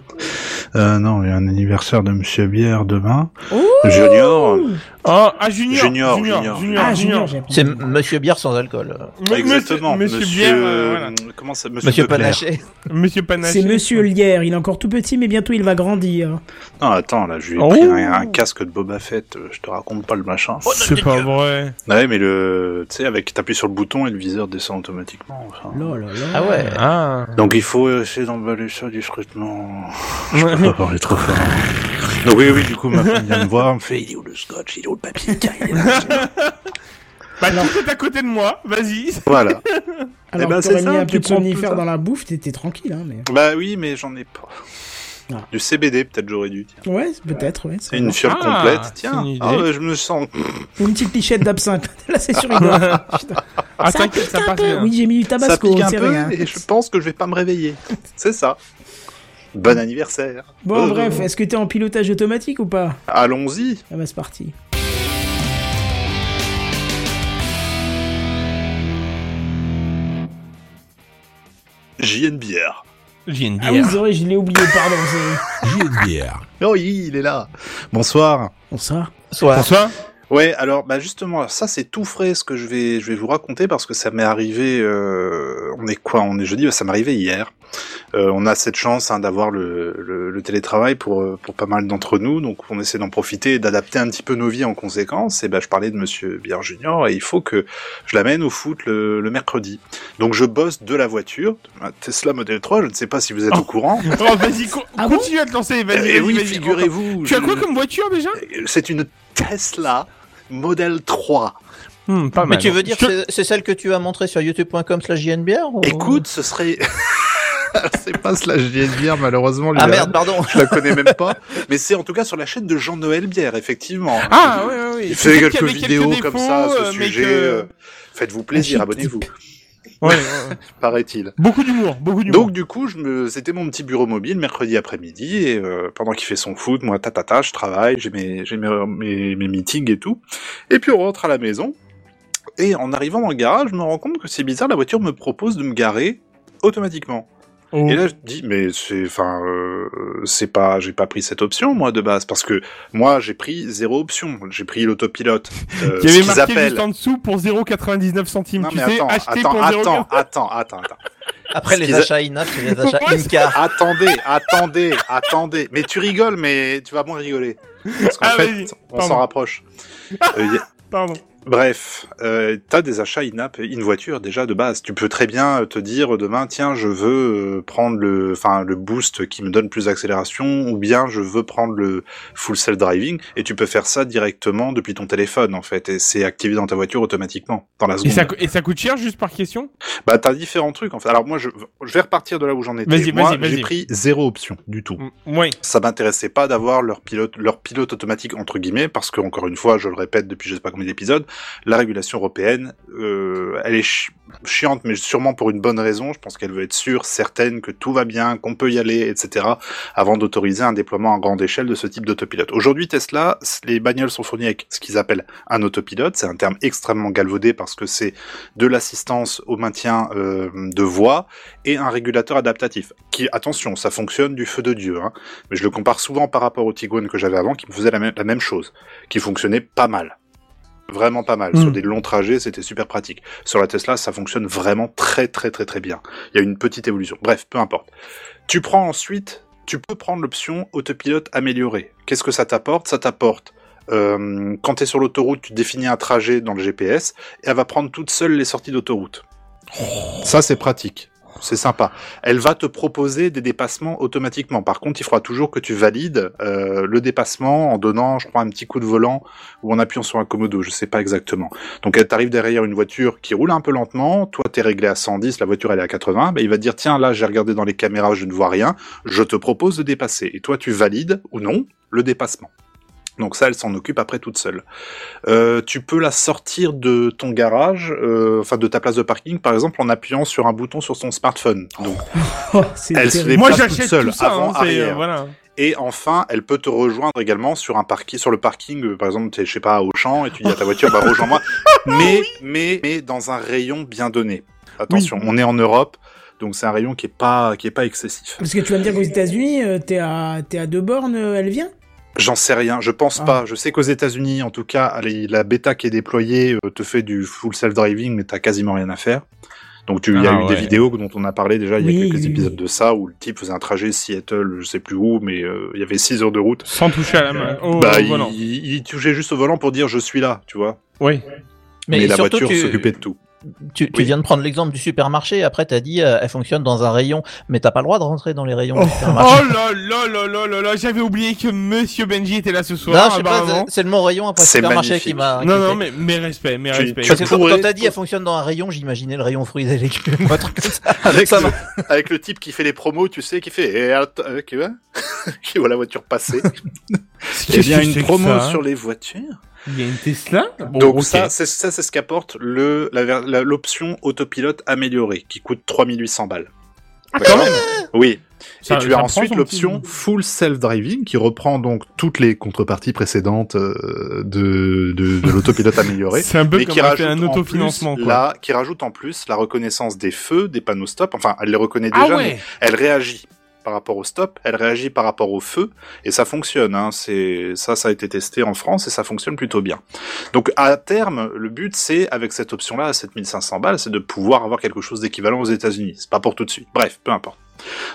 Euh, non, il y a un anniversaire de Monsieur Bière demain. Ouh Junior. Oh, ah, Junior Junior, Junior, Junior. Junior, Ah, Junior. C'est Monsieur Bière sans alcool. M- Exactement. Monsieur, monsieur Bière, euh, voilà. Comment ça Monsieur, Monsieur. Panaché. Monsieur Panaché. C'est Monsieur Lière, il est encore tout petit, mais bientôt il va grandir. Non, attends, là, je lui ai Oh. pris un, un casque de Boba Fett. euh, Je te raconte pas le machin. C'est pas vrai. Ouais, mais le, tu sais, avec t'appuies sur le bouton et le viseur descend automatiquement. enfin. Là, là, là. Ah ouais. Ah. Donc il faut essayer d'emballer ça discrètement. *laughs* Je peux pas parler trop fort. Donc oui, oui, du coup, ma femme vient me voir, elle me fait, il est où le scotch, il est où le papier Tiens, il est là. Bah, tout est à côté de moi, vas-y. Voilà. *laughs* Alors ben, ça, mis un peu de somnifère dans la bouffe, t'étais tranquille, hein, mais... Bah oui, mais j'en ai pas. Ah. Du CBD, peut-être j'aurais dû. Tiens. Ouais, peut-être, ouais. ça C'est une fiole Ah, complète. Tiens, une idée. ah, ouais, je me sens. Une petite pichette d'absinthe. *laughs* Là, c'est sûr, il doit... Ah, ça pique ça un passe peu. bien. Oui, j'ai mis du Ça tabasco, pique un c'est peu rien. et je pense que je vais pas me réveiller. *laughs* C'est ça. Bon anniversaire. Bon, Euh, bref, est-ce que t'es en pilotage automatique ou pas? Allons-y. Ah bah, c'est parti. JNBR. J'ai une Ah oui, bière. c'est vrai, je l'ai oublié, pardon. c'est- *laughs* JNBR. Oh, oui, il est là. Bonsoir. Bonsoir. Soit. Bonsoir. Ouais, alors bah justement, ça c'est tout frais ce que je vais je vais vous raconter parce que ça m'est arrivé. euh, on est quoi On est jeudi, bah, ça m'est arrivé hier. Euh, on a cette chance hein, d'avoir le, le, le télétravail pour euh, pour pas mal d'entre nous, donc on essaie d'en profiter et d'adapter un petit peu nos vies en conséquence. Et bah je parlais de Monsieur Bière Junior et il faut que je l'amène au foot le, le mercredi. Donc je bosse de la voiture, de ma Tesla Model 3. Je ne sais pas si vous êtes Oh. au courant. *laughs* Oh, vas-y, co- Ah bon? continue à te lancer, vas-y, Eh oui, figurez-vous. Tu as quoi comme voiture déjà? C'est une Tesla Model 3. Hmm, Pas Mais mal. tu veux dire Je c'est- celle que tu as montrée sur youtube.com slash JNBR ou... Écoute, ce serait. *laughs* c'est pas slash JNBR, malheureusement. Ah merde, pardon. Je la connais même pas. Mais c'est en tout cas sur la chaîne de Jean-Noël Bière, effectivement. Ah, oui, oui, oui. Il fait quelques vidéos quelques comme ça à ce euh, sujet. que- euh, Faites-vous plaisir, abonnez-vous, Ouais, *laughs* paraît-il. Beaucoup d'humour, beaucoup d'humour. Donc du coup, je me, c'était mon petit bureau mobile mercredi après-midi et euh, pendant qu'il fait son foot, moi tatata, je travaille, j'ai mes, j'ai mes, mes, mes meetings et tout. Et puis on rentre à la maison et en arrivant dans le garage, je me rends compte que c'est bizarre, la voiture me propose de me garer automatiquement. Oh. Et là, je dis, mais c'est, enfin, euh, c'est pas, j'ai pas pris cette option moi de base parce que moi j'ai pris zéro option, j'ai pris l'autopilote. Euh, *laughs* Il y avait marqué appellent- juste en dessous pour 0,99 centimes. non tu mais sais, attends, acheté attends, pour 0,99 attends, attends, attends, attends. Après les a- achats c'est les achats in-car. Attendez, attendez, attendez. Mais tu rigoles, mais tu vas moins rigoler. Parce qu'en Ah, fait, on s'en rapproche. *laughs* Euh, y a- Pardon. Bref, euh, t'as des achats in-app, in-voiture déjà de base. Tu peux très bien te dire demain, tiens, je veux euh, prendre le, enfin le boost qui me donne plus d'accélération, ou bien je veux prendre le full self driving, et tu peux faire ça directement depuis ton téléphone en fait, et c'est activé dans ta voiture automatiquement dans la Et seconde. ça, et ça coûte cher juste par question? Bah t'as différents trucs en fait. Alors moi je, je vais repartir de là où j'en étais. Vas-y, Moi vas-y, vas-y. j'ai pris zéro option du tout. Oui. ça m'intéressait pas d'avoir leur pilote, leur pilote automatique entre guillemets, parce que encore une fois, je le répète depuis je sais pas combien d'épisodes, la régulation européenne, euh, elle est chi- chiante, mais sûrement pour une bonne raison. Je pense qu'elle veut être sûre, certaine que tout va bien, qu'on peut y aller, etc., avant d'autoriser un déploiement à grande échelle de ce type d'autopilote. Aujourd'hui, Tesla, les bagnoles sont fournies avec ce qu'ils appellent un autopilote. C'est un terme extrêmement galvaudé parce que c'est de l'assistance au maintien euh, de voie et un régulateur adaptatif. Qui, attention, ça fonctionne du feu de Dieu. Hein mais je le compare souvent par rapport au Tiguan que j'avais avant, qui me faisait la la même chose, qui fonctionnait pas mal. Vraiment pas mal. Sur des longs trajets, c'était super pratique. Sur la Tesla, ça fonctionne vraiment très très très très bien. Il y a une petite évolution. Bref, peu importe. Tu prends ensuite, tu peux prendre l'option autopilote amélioré. Qu'est-ce que ça t'apporte? Ça t'apporte euh, quand tu es sur l'autoroute, tu définis un trajet dans le GPS et elle va prendre toute seule les sorties d'autoroute. Ça, c'est pratique. C'est sympa. Elle va te proposer des dépassements automatiquement. Par contre, il faudra toujours que tu valides euh, le dépassement en donnant, je crois, un petit coup de volant ou en appuyant sur un commodo. Je sais pas exactement. Donc, elle t'arrive derrière une voiture qui roule un peu lentement. Toi, t'es réglé à 110, la voiture elle est à 80. Ben, il va dire tiens, là, j'ai regardé dans les caméras, je ne vois rien. Je te propose de dépasser. Et toi, tu valides ou non le dépassement. Donc ça, elle s'en occupe après toute seule. Euh, tu peux la sortir de ton garage, euh, enfin de ta place de parking, par exemple, en appuyant sur un bouton sur son smartphone. Donc, *laughs* Oh, Elle se Moi, j'achète seule, tout ça. avant, hein, arrière. euh, voilà. et enfin, elle peut te rejoindre également sur un parking, sur le parking. par exemple, t'es, je sais pas, au champ et tu dis à ta voiture, bah rejoins-moi. *laughs* Mais, mais, mais dans un rayon bien donné. Attention, on est en Europe, donc c'est un rayon qui est pas, qui est pas excessif. Parce que tu vas me dire qu'aux États-Unis, euh, t'es à, t'es à deux bornes, euh, elle vient? J'en sais rien, je pense Ah. pas. Je sais qu'aux États-Unis, en tout cas, allez, la bêta qui est déployée euh, te fait du full self-driving, mais t'as quasiment rien à faire. Donc tu, il y a Ah, eu des vidéos dont on a parlé déjà il y a quelques oui, épisodes oui. de ça où le type faisait un trajet Seattle, je sais plus où, mais euh, il y avait 6 heures de route. Sans toucher à la main. Oh, bah, au il, volant. il, il touchait juste au volant pour dire je suis là, tu vois. Oui. Mais, Mais, la voiture tu, s'occupait de tout. Tu, tu Oui. viens de prendre l'exemple du supermarché. Après, t'as dit, euh, elle fonctionne dans un rayon, mais t'as pas le droit de rentrer dans les rayons Oh. du supermarché. Oh là là là là là là, j'avais oublié que Monsieur Benji était là ce soir. non, je sais pas, c'est- c'est le mot rayon après C'est supermarché magnifique. qui m'a. Non, non, mais mes respects, mes respects. Parce que quand, pourrais- quand t'as dit elle fonctionne dans un rayon, j'imaginais le rayon fruits et légumes, un truc comme ça. Avec, Ça le, avec le type qui fait les promos, tu sais, qui fait eh, attends, euh, qui va *laughs* qui voit la voiture passer. *laughs* Eh Qu'est-ce bien, une c'est promo ça sur les voitures. Il y a une Tesla? Bon, Donc ça, c'est ça, c'est ce qu'apporte le la ver- la- l'option autopilote améliorée, qui coûte 3800 balles. Ah, quand même Oui. Ça- et tu as ensuite l'option petit- full self-driving, qui reprend donc toutes les contreparties précédentes euh, de, de, de l'autopilote *laughs* amélioré. C'est un peu mais comme qui rajoute, un en autofinancement, plus quoi. la, qui rajoute en plus la reconnaissance des feux, des panneaux stop. Enfin, elle les reconnaît Ah déjà, mais ouais elle réagit par rapport au stop, elle réagit par rapport au feu, et ça fonctionne. Hein. Ça, ça a été testé en France et ça fonctionne plutôt bien. Donc à terme, le but c'est avec cette option-là à 7500 balles, c'est de pouvoir avoir quelque chose d'équivalent aux États-Unis. C'est pas pour tout de suite. Bref, peu importe.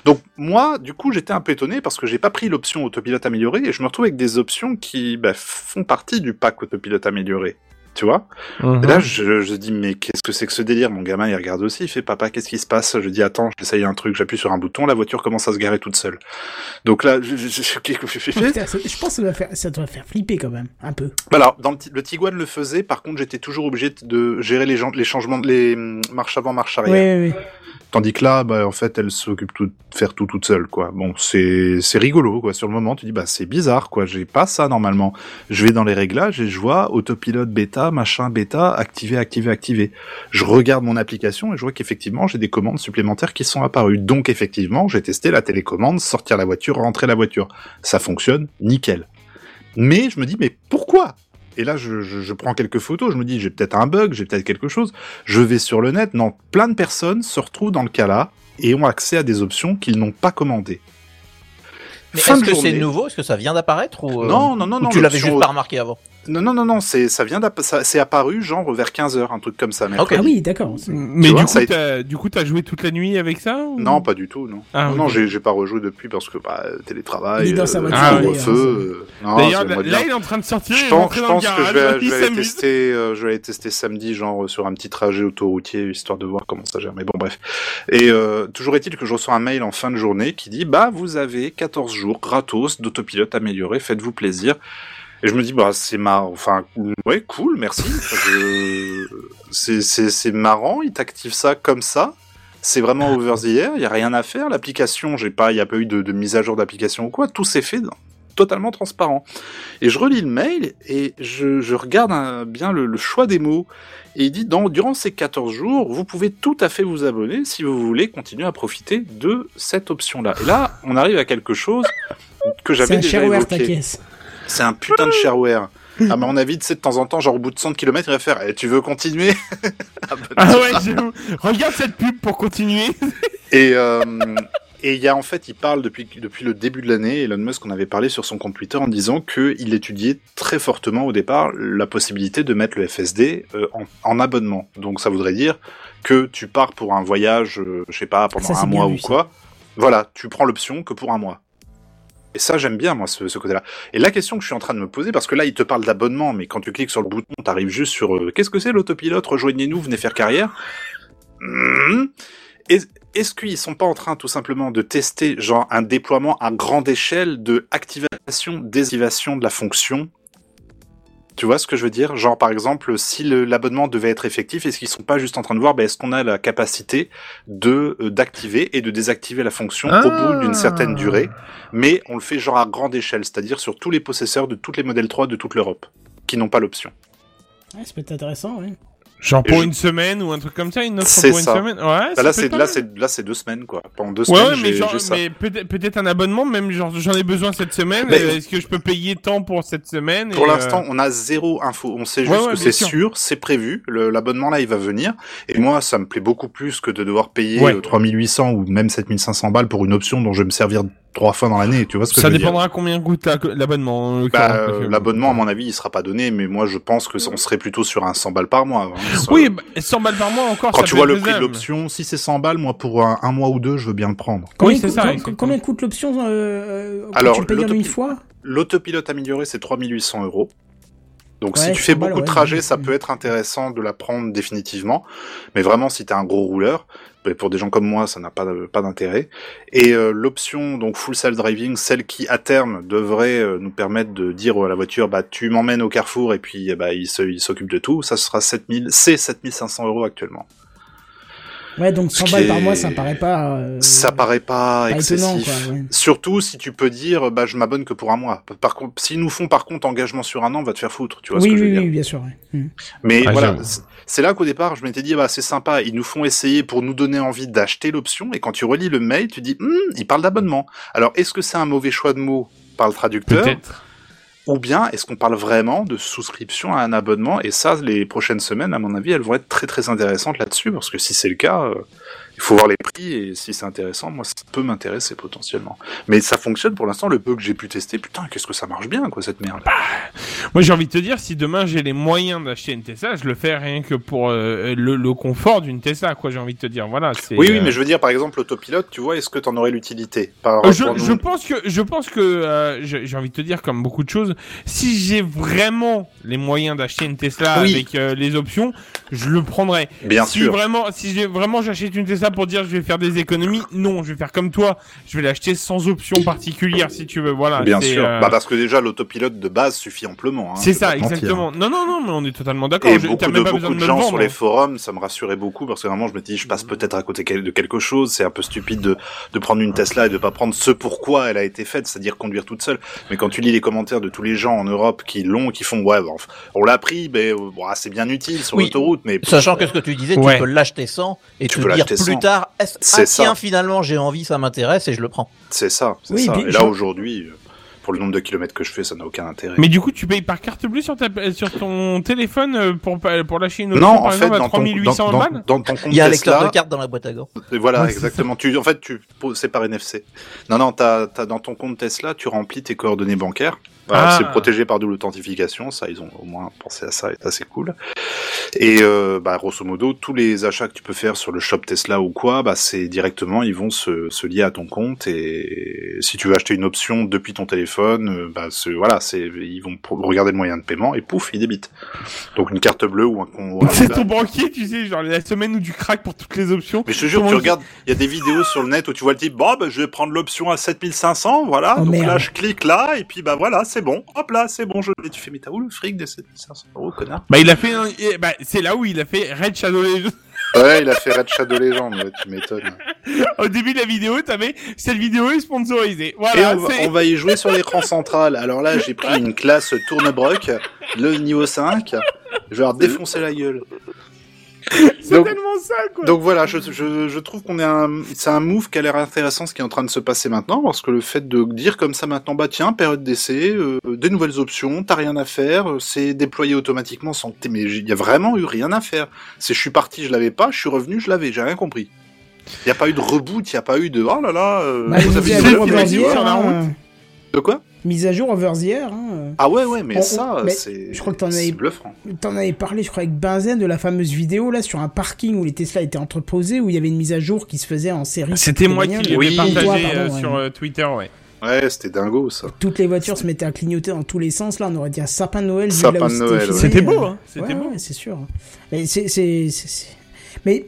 Donc moi, du coup, j'étais un peu étonné parce que j'ai pas pris l'option autopilote amélioré et je me retrouve avec des options qui bah, font partie du pack autopilote amélioré. Tu vois Mhm. et là, je, je dis, mais qu'est-ce que c'est que ce délire? Mon gamin, il regarde aussi, il fait, papa, qu'est-ce qui se passe? Je dis, attends, j'essaye un truc, j'appuie sur un bouton, la voiture commence à se garer toute seule. Donc là, je, je, je- je pense que ça doit, faire, ça doit faire flipper quand même, un peu. Bah Alors, dans le, le Tiguan le faisait, par contre, j'étais toujours obligé de gérer les, gens, les changements, de- les hum, marches avant, marche Oui, arrière. oui, oui. Tandis que là, bah, en fait, elle s'occupe tout, de faire tout toute seule, quoi. Bon, c'est, c'est rigolo, quoi. Sur le moment, tu dis, bah, c'est bizarre, quoi. J'ai pas ça, normalement. Je vais dans les réglages et je vois autopilote bêta, machin bêta, activé, activé, activé. Je regarde mon application et je vois qu'effectivement, j'ai des commandes supplémentaires qui sont apparues. Donc, effectivement, j'ai testé la télécommande, sortir la voiture, rentrer la voiture. Ça fonctionne, nickel. Mais je me dis, mais pourquoi? Et là, je, je, je prends quelques photos, je me dis, j'ai peut-être un bug, j'ai peut-être quelque chose. Je vais sur le net, non, plein de personnes se retrouvent dans le cas là et ont accès à des options qu'ils n'ont pas commandées. Mais est-ce que c'est nouveau? Est-ce que ça vient d'apparaître ou euh, Non, non, non, ou non. tu l'avais juste pas remarqué avant? Non, non, non, non, c'est, ça vient d'app- ça- c'est apparu genre vers 15h, un truc comme ça. Ok. Ah oui, d'accord. c'est- Mais vois, du, a coup, t'as, du coup, t'as joué toute la nuit avec ça ou- Non, pas du tout, non. Ah, non, ok. non, j'ai, j'ai pas rejoué depuis parce que bah, télétravail, Il est dans sa voiture, Ah, ouais. euh, non, D'ailleurs, c'est là, il est en train de sortir. Je pense, je pense que je vais, je vais aller tester, euh, je vais aller tester samedi, genre sur un petit trajet autoroutier, histoire de voir comment ça gère. Mais bon, bref. Et euh, toujours est-il que je reçois un mail en fin de journée qui dit bah vous avez 14 jours gratos d'autopilote amélioré, faites-vous plaisir. Et je me dis bah c'est marrant, enfin ouais cool, merci. Je... C'est marrant, il t'active ça comme ça. C'est vraiment over the air, il y a rien à faire. L'application, j'ai pas, il y a pas eu de, de mise à jour d'application ou quoi. Tout s'est fait totalement transparent. Et je relis le mail et je, je regarde un- bien le, le choix des mots. Et il dit, dans, durant ces 14 jours, vous pouvez tout à fait vous abonner si vous voulez continuer à profiter de cette option-là. Et là, on arrive à quelque chose que j'avais déjà shareware, ta évoqué. caisse. C'est un putain de shareware. À mon avis, tu sais, de temps en temps, genre au bout de 100 km, il va faire eh, Tu veux continuer? *laughs* Ah ouais, j'avoue. Regarde cette pub pour continuer. *laughs* Et euh, et il y a en fait, il parle depuis depuis le début de l'année. Elon Musk en avait parlé sur son compte Twitter en disant que il étudiait très fortement au départ la possibilité de mettre le FSD euh, en, en abonnement. Donc ça voudrait dire que tu pars pour un voyage, euh, je sais pas, pendant Ça, un mois vu, ou ça. quoi. Voilà, tu prends l'option que pour un mois. Et ça, j'aime bien, moi, ce, côté-là. Et la question que je suis en train de me poser, parce que là, il te parle d'abonnement, mais quand tu cliques sur le bouton, t'arrives juste sur euh, qu'est-ce que c'est l'autopilote, rejoignez-nous, venez faire carrière. Hmm. Est- Est-ce qu'ils sont pas en train tout simplement de tester genre un déploiement à grande échelle de activation, désactivation de la fonction? Tu vois ce que je veux dire? Genre par exemple, si l'abonnement devait être effectif, est-ce qu'ils sont pas juste en train de voir ben, est-ce qu'on a la capacité de euh, d'activer et de désactiver la fonction au bout d'une certaine durée? Mais on le fait genre à grande échelle, c'est-à-dire sur tous les possesseurs de toutes les modèles 3 de toute l'Europe qui n'ont pas l'option. Ouais, ça peut être intéressant, ouais. Genre pour je- une semaine ou un truc comme ça, une offre C'est pour une semaine. Ouais, Bah, là c'est là c'est là c'est deux semaines quoi. Pendant deux Ouais, semaines ouais, mais, genre, ça. mais peut-être peut-être un abonnement, même genre j'en ai besoin cette semaine. Euh, Est-ce que je peux payer tant pour cette semaine Pour et, l'instant, euh, on a zéro info. On sait juste ouais, que c'est sûr. sûr, c'est prévu. L'abonnement là, il va venir. Et moi, ça me plaît beaucoup plus que de devoir payer Ouais. euh, 3800 ou même 7500 balles pour une option dont je vais me servir trois fois dans l'année. Tu vois ce que ça je veux dire dépendra combien coûte la- l'abonnement. en bah, euh, l'abonnement, à mon avis, il sera pas donné, mais moi, je pense que on serait plutôt sur un 100 balles par mois. hein. Ça- Oui, bah, 100 balles par mois encore. Quand ça tu peut vois être le prix de l'option, si c'est 100 balles, moi, pour un, un mois ou deux, je veux bien le prendre. Combien, c'est coûte, ça, combien coûte l'option euh, Alors, tu le payes une fois L'autopilote amélioré, c'est 3800 euros. Donc si tu fais 100 balles, beaucoup de trajets, ouais. ça peut être intéressant de la prendre définitivement. Mais vraiment, si t'es un gros rouleur, ben, pour des gens comme moi, ça n'a pas, d'intérêt. Et euh, l'option donc full self driving, celle qui à terme devrait euh, nous permettre de dire à la voiture, bah tu m'emmènes au carrefour et puis eh bah, il s'occupe de tout, ça sera 7000, c'est 7500 euros actuellement. Ouais, donc Ce 100 qui balles par mois, ça paraît pas. euh, Ça paraît pas, pas excessif. étonnant, quoi. ouais. Surtout si tu peux dire, bah je m'abonne que pour un mois. Par contre, s'ils nous font par contre engagement sur un an, va te faire foutre, tu vois Oui, ce que je veux oui, dire. oui, bien sûr. ouais. Hmm. Mais Ah, voilà. C'est- là qu'au départ, je m'étais dit, bah c'est sympa, ils nous font essayer pour nous donner envie d'acheter l'option, et quand tu relis le mail, tu dis, Hum, ils parlent d'abonnement. Alors, est-ce que c'est un mauvais choix de mots par le traducteur Peut-être. Ou bien, est-ce qu'on parle vraiment de souscription à un abonnement? Et ça, les prochaines semaines, à mon avis, elles vont être très très intéressantes là-dessus, parce que si c'est le cas, euh, il faut voir les prix, et si c'est intéressant, moi, ça peut m'intéresser potentiellement. Mais ça fonctionne pour l'instant, le peu que j'ai pu tester, putain, qu'est-ce que ça marche bien, quoi, cette merde. Moi, j'ai envie de te dire, si demain j'ai les moyens d'acheter une Tesla, je le fais rien que pour euh, le, le confort d'une Tesla, quoi. J'ai envie de te dire, voilà. c'est, Oui, oui, euh, mais je veux dire, par exemple, l'autopilote, tu vois, est-ce que t'en aurais l'utilité? Par Euh, je, pense que je pense que euh, j'ai j'ai envie de te dire comme beaucoup de choses. Si j'ai vraiment les moyens d'acheter une Tesla Oui. avec euh, les options, je le prendrai. Bien si sûr. vraiment, si j'ai vraiment j'achète une Tesla pour dire je vais faire des économies, non, je vais faire comme toi. Je vais l'acheter sans option particulière si tu veux. Voilà. Bien sûr. euh, Bah parce que déjà l'autopilote de base suffit amplement. Hein, c'est ça, mentir. exactement. Non, non, non, mais on est totalement d'accord. Et Je- beaucoup de, pas beaucoup de gens vendre. sur les forums, ça me rassurait beaucoup parce que vraiment je me dis je passe peut-être à côté de quelque chose. C'est un peu stupide de, de prendre une Tesla et de pas prendre ce pourquoi elle a été faite, c'est-à-dire conduire toute seule. Mais quand tu lis les commentaires de tous les gens en Europe qui l'ont, qui font ouais, bon, on l'a pris, mais euh, bon, ah, c'est bien utile sur Oui. l'autoroute, mais Sachant que ce que tu disais, Ouais. tu peux l'acheter sans et Tu te peux dire l'acheter plus tard, ah ça. tiens, finalement j'ai envie, ça m'intéresse et je le prends. c'est ça, c'est Oui, ça. puis Et là aujourd'hui, euh, pour le nombre de kilomètres que je fais, ça n'a aucun intérêt. Mais du coup, tu payes par carte bleue sur, ta, sur ton téléphone euh, pour, pour lâcher une option, non, par en fait, exemple, à dans ton, 3800 dans, balles? dans, dans ton compte Il y a un lecteur de cartes dans la boîte à gants. Voilà, Ouais, exactement. Tu, en fait, tu c'est par NFC. Non, non, t'as, t'as dans ton compte Tesla, tu remplis tes coordonnées bancaires. Voilà, Ah. C'est protégé par double authentification. Ça, ils ont au moins pensé à ça. Et ça, c'est cool. Et euh, bah, grosso modo, tous les achats que tu peux faire sur le shop Tesla ou quoi, bah, c'est directement, ils vont se, se lier à ton compte. Et si tu veux acheter une option depuis ton téléphone, euh, bah, c'est- voilà, c'est, ils vont regarder le moyen de paiement et pouf, ils débitent. Donc une carte bleue ou un compte. C'est ton banquier, tu sais, genre la semaine où tu craques pour toutes les options. Mais je te jure, tu dit regardes, il y a des vidéos sur le net où tu vois le type, bon, bah, je vais prendre l'option à 7500, voilà. Oh, Donc là, je clique là, et puis bah voilà, c'est bon. Hop là, c'est bon, je l'ai. Tu fais, mais t'as où le fric des 7500 euros, connard? Bah, il a fait un... eh, bah, c'est là où il a fait Red Shadow Legends. *laughs* Ouais, il a fait Red Shadow Legend, ouais, tu m'étonnes. *laughs* Au début de la vidéo, t'avais cette vidéo est sponsorisée. Et Voilà, on va, c'est... on va y jouer sur l'écran central. Alors là, j'ai pris une classe tournebroc, le niveau 5. Je vais leur défoncer la gueule. *laughs* c'est donc- tellement ça, quoi. Donc voilà, je, je, je trouve qu'on est un, c'est un move qui a l'air intéressant, ce qui est en train de se passer maintenant, parce que le fait de dire comme ça maintenant, bah tiens, période d'essai, euh, des nouvelles options, t'as rien à faire, euh, c'est déployé automatiquement sans que t'aies- mais il y a vraiment eu rien à faire. C'est je suis parti, je l'avais pas, je suis revenu, je l'avais, j'ai rien compris. Il y a pas eu de reboot, il y a pas eu de oh là là. euh, Bah, vous avez hein. De quoi? Mise à jour over the air. Hein. Ah ouais ouais, mais On- ça, c'est. je crois que t'en avais- bluffant. T'en avais parlé, je crois, avec Benzen de la fameuse vidéo là sur un parking où les Tesla étaient entreposés, où il y avait une mise à jour qui se faisait en série. C'était moi qui l'avais Oui. partagé Toi, euh, pardon, sur ouais. euh, Twitter, ouais. Ouais, c'était dingo ça. Toutes les voitures se mettaient à clignoter dans tous les sens. Là, on aurait dit un sapin de Noël. Sapin là où de Noël, ouais. C'était beau, euh, hein, c'était ouais, beau. ouais, c'est sûr. Mais c'est, c'est, c'est- c'est- Mais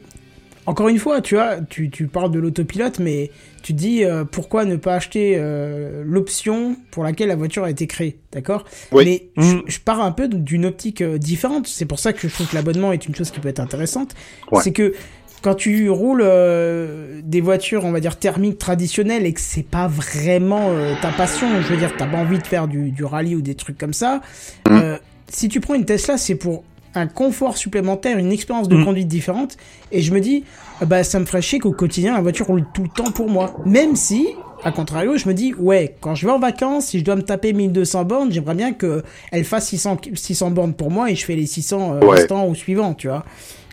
encore une fois, tu vois, tu, tu parles de l'autopilote, mais tu te dis euh, pourquoi ne pas acheter euh, l'option pour laquelle la voiture a été créée, d'accord? Oui. Mais Mhm. je, je pars un peu d'une optique euh, différente. C'est pour ça que je trouve que l'abonnement est une chose qui peut être intéressante. Ouais. C'est que quand tu roules euh, des voitures, on va dire thermiques traditionnelles et que c'est pas vraiment euh, ta passion, je veux dire, t'as pas envie de faire du, du rallye ou des trucs comme ça, euh, si tu prends une Tesla, c'est pour un confort supplémentaire, une expérience de Mhm. conduite différente. Et je me dis, bah ça me ferait chier qu'au quotidien la voiture roule tout le temps pour moi. Même si, à contrario, je me dis, ouais, quand je vais en vacances, si je dois me taper 1200 bornes, j'aimerais bien que elle fasse 600, 600 bornes pour moi et je fais les 600 euh, Ouais. restants au suivant, tu vois.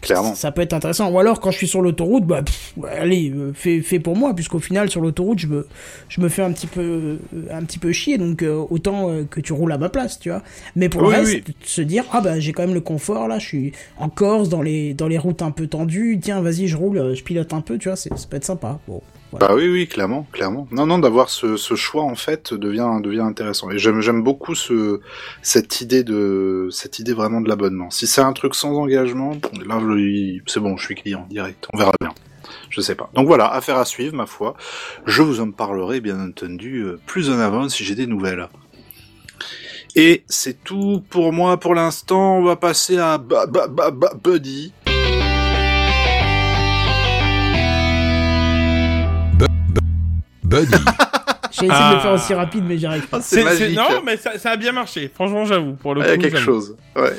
Clairement. Ça peut être intéressant. Ou alors, quand je suis sur l'autoroute, bah, pff, allez, euh, fais, fais pour moi, puisqu'au final, sur l'autoroute, je me, je me fais un petit peu, euh, un petit peu chier, donc euh, autant euh, que tu roules à ma place, tu vois. Mais pour Oui, le reste, oui. se dire, ah bah, j'ai quand même le confort, là, je suis en Corse, dans les, dans les routes un peu tendues, tiens, vas-y, je roule, je pilote un peu, tu vois, ça peut être sympa. Bon, Bah oui, oui, clairement, clairement. Non, non, d'avoir ce, choix en fait devient devient intéressant. Et j'aime beaucoup ce cette idée de cette idée vraiment de l'abonnement. Si c'est un truc sans engagement, là c'est bon, je suis client direct. On verra bien. Je sais pas. Donc voilà, affaire à suivre, ma foi. Je vous en parlerai bien entendu euh, plus en avant si j'ai des nouvelles. Et c'est tout pour moi pour l'instant. On va passer à ba- Buddy. Buddy. *laughs* J'ai essayé de Ah. le faire aussi rapide, mais j'y arrive pas. C'est magique. Non, mais ça, ça a bien marché. Franchement, j'avoue. Pour le Ah, Il y a quelque chose. Ouais.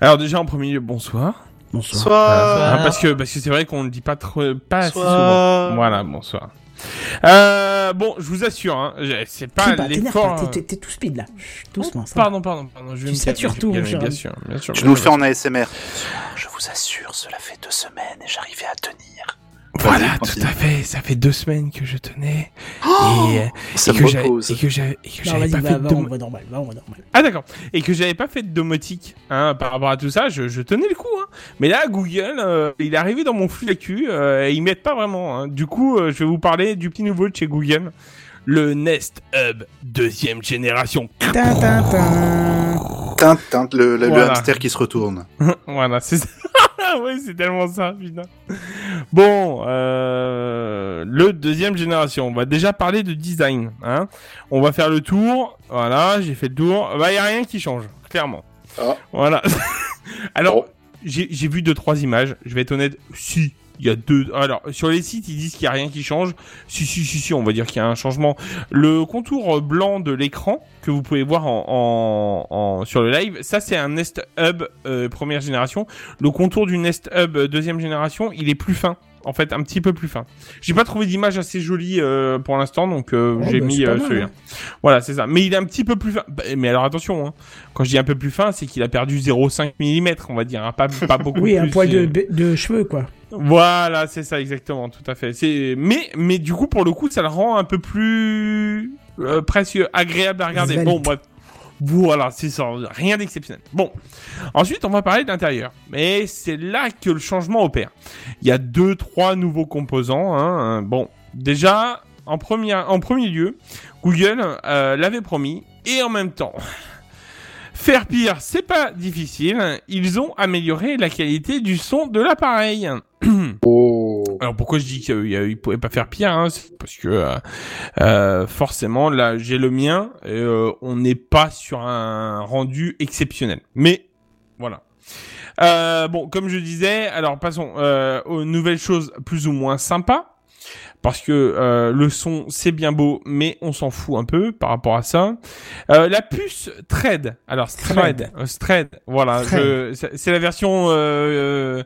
Alors déjà en premier lieu, bonsoir. Bonsoir. Soit. Ah, parce que parce que c'est vrai qu'on ne dit pas trop, pas assez Bonsoir. souvent. Voilà, bonsoir. Euh, bon, je vous assure, hein, c'est pas l'effort. t'es- t'es tout speed, là. Chut, Doucement, ça. Pardon, pardon, pardon. Je vais Tu me satures tout, ami. Bien sûr, bien sûr. Tu nous le fais en ASMR. Je vous assure, cela fait deux semaines et j'arrivais à tenir. Voilà, tout à fait. Ça fait deux semaines que je tenais et, euh, Ça et que j'avais repose. et que j'avais et que Non, j'avais vas-y, pas va, fait va, de on domo- va normal, va, on va normal. ah d'accord et que j'avais pas fait de domotique hein, par rapport à tout ça. Je, je tenais le coup. Hein. Mais là, Google, euh, il est arrivé dans mon flux d'actu euh, et ils m'aident pas vraiment. Hein. Du coup, euh, je vais vous parler du petit nouveau de chez Google, le Nest Hub deuxième génération. Tin, tin, tin. Tinte, tinte, le, le- le Voilà. hamster qui se retourne. *laughs* voilà, c'est ça. *laughs* oui, c'est tellement ça, putain. Bon, euh, le deuxième génération. On va déjà parler de design. Hein. On va faire le tour. Voilà, j'ai fait le tour. Bah, y a rien qui change, clairement. Ah. Voilà. *laughs* Alors, j'ai j'ai vu deux trois images. Je vais être honnête. Si. Il y a deux. Alors sur les sites ils disent qu'il y a rien qui change. Si si si si, on va dire qu'il y a un changement. Le contour blanc de l'écran que vous pouvez voir en, en, en- sur le live, ça c'est un Nest Hub euh, première génération. Le contour du Nest Hub euh, deuxième génération, il est plus fin en fait, un petit peu plus fin. J'ai pas trouvé d'image assez jolie euh, pour l'instant, donc euh, Oh, j'ai bah, mis euh, celui-là. hein. Voilà, c'est ça. Mais il est un petit peu plus fin. Bah, mais alors attention, hein. quand je dis un peu plus fin, c'est qu'il a perdu 0,5 mm, on va dire, hein. pas, pas beaucoup *laughs* Oui, un poil de, de cheveux, quoi. Voilà, c'est ça exactement, tout à fait. C'est mais mais du coup pour le coup ça le rend un peu plus euh, presque agréable à regarder. Bon bref. Voilà, c'est ça, rien d'exceptionnel. Bon, ensuite on va parler de l'intérieur, mais c'est là que le changement opère. Il y a deux, trois nouveaux composants. Hein. Bon, déjà en premier, en premier lieu, Google euh, l'avait promis et en même temps, *laughs* faire pire, c'est pas difficile. Ils ont amélioré la qualité du son de l'appareil. *clears throat* Alors pourquoi je dis qu'il pouvait pas faire pire hein, parce que euh, euh, forcément là j'ai le mien, et, euh, on n'est pas sur un rendu exceptionnel. Mais voilà. Euh, bon, comme je disais, alors passons euh, aux nouvelles choses plus ou moins sympas. Parce que euh, le son c'est bien beau, mais on s'en fout un peu par rapport à ça. Euh, la puce Thread, alors Thread, Thread. euh, voilà, c'est la version euh,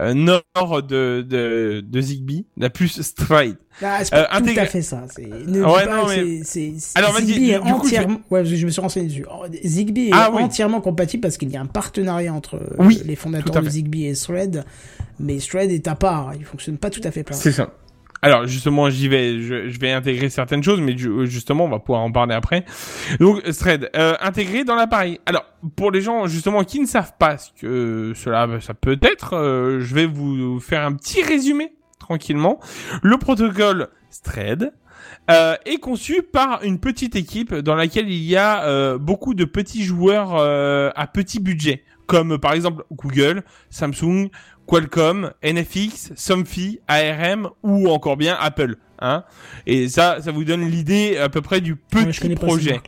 euh, nord de, de, de Zigbee, la puce Thread. Ah, c'est pas Euh, tout à fait ça. C'est... Ne Ouais, non, mais- Zigbee est du coup, je entièrement, ouais, je me suis renseigné dessus. Oh, Zigbee est Ah, oui. entièrement compatible parce qu'il y a un partenariat entre Oui, les fondateurs de. Zigbee et Thread. Mais Thread est à part. Il fonctionne pas tout à fait plein. C'est ça. Alors justement, j'y vais, je, je vais intégrer certaines choses, mais ju- justement, on va pouvoir en parler après. Donc Thread euh, intégré dans l'appareil. Alors pour les gens justement qui ne savent pas ce que cela, ça peut être, euh, je vais vous faire un petit résumé tranquillement. Le protocole Thread euh, est conçu par une petite équipe dans laquelle il y a euh, beaucoup de petits joueurs euh, à petit budget, comme par exemple Google, Samsung, Qualcomm, NFX, Somfy, ARM ou encore bien Apple. Hein Et ça, ça vous donne l'idée à peu près du petit projet.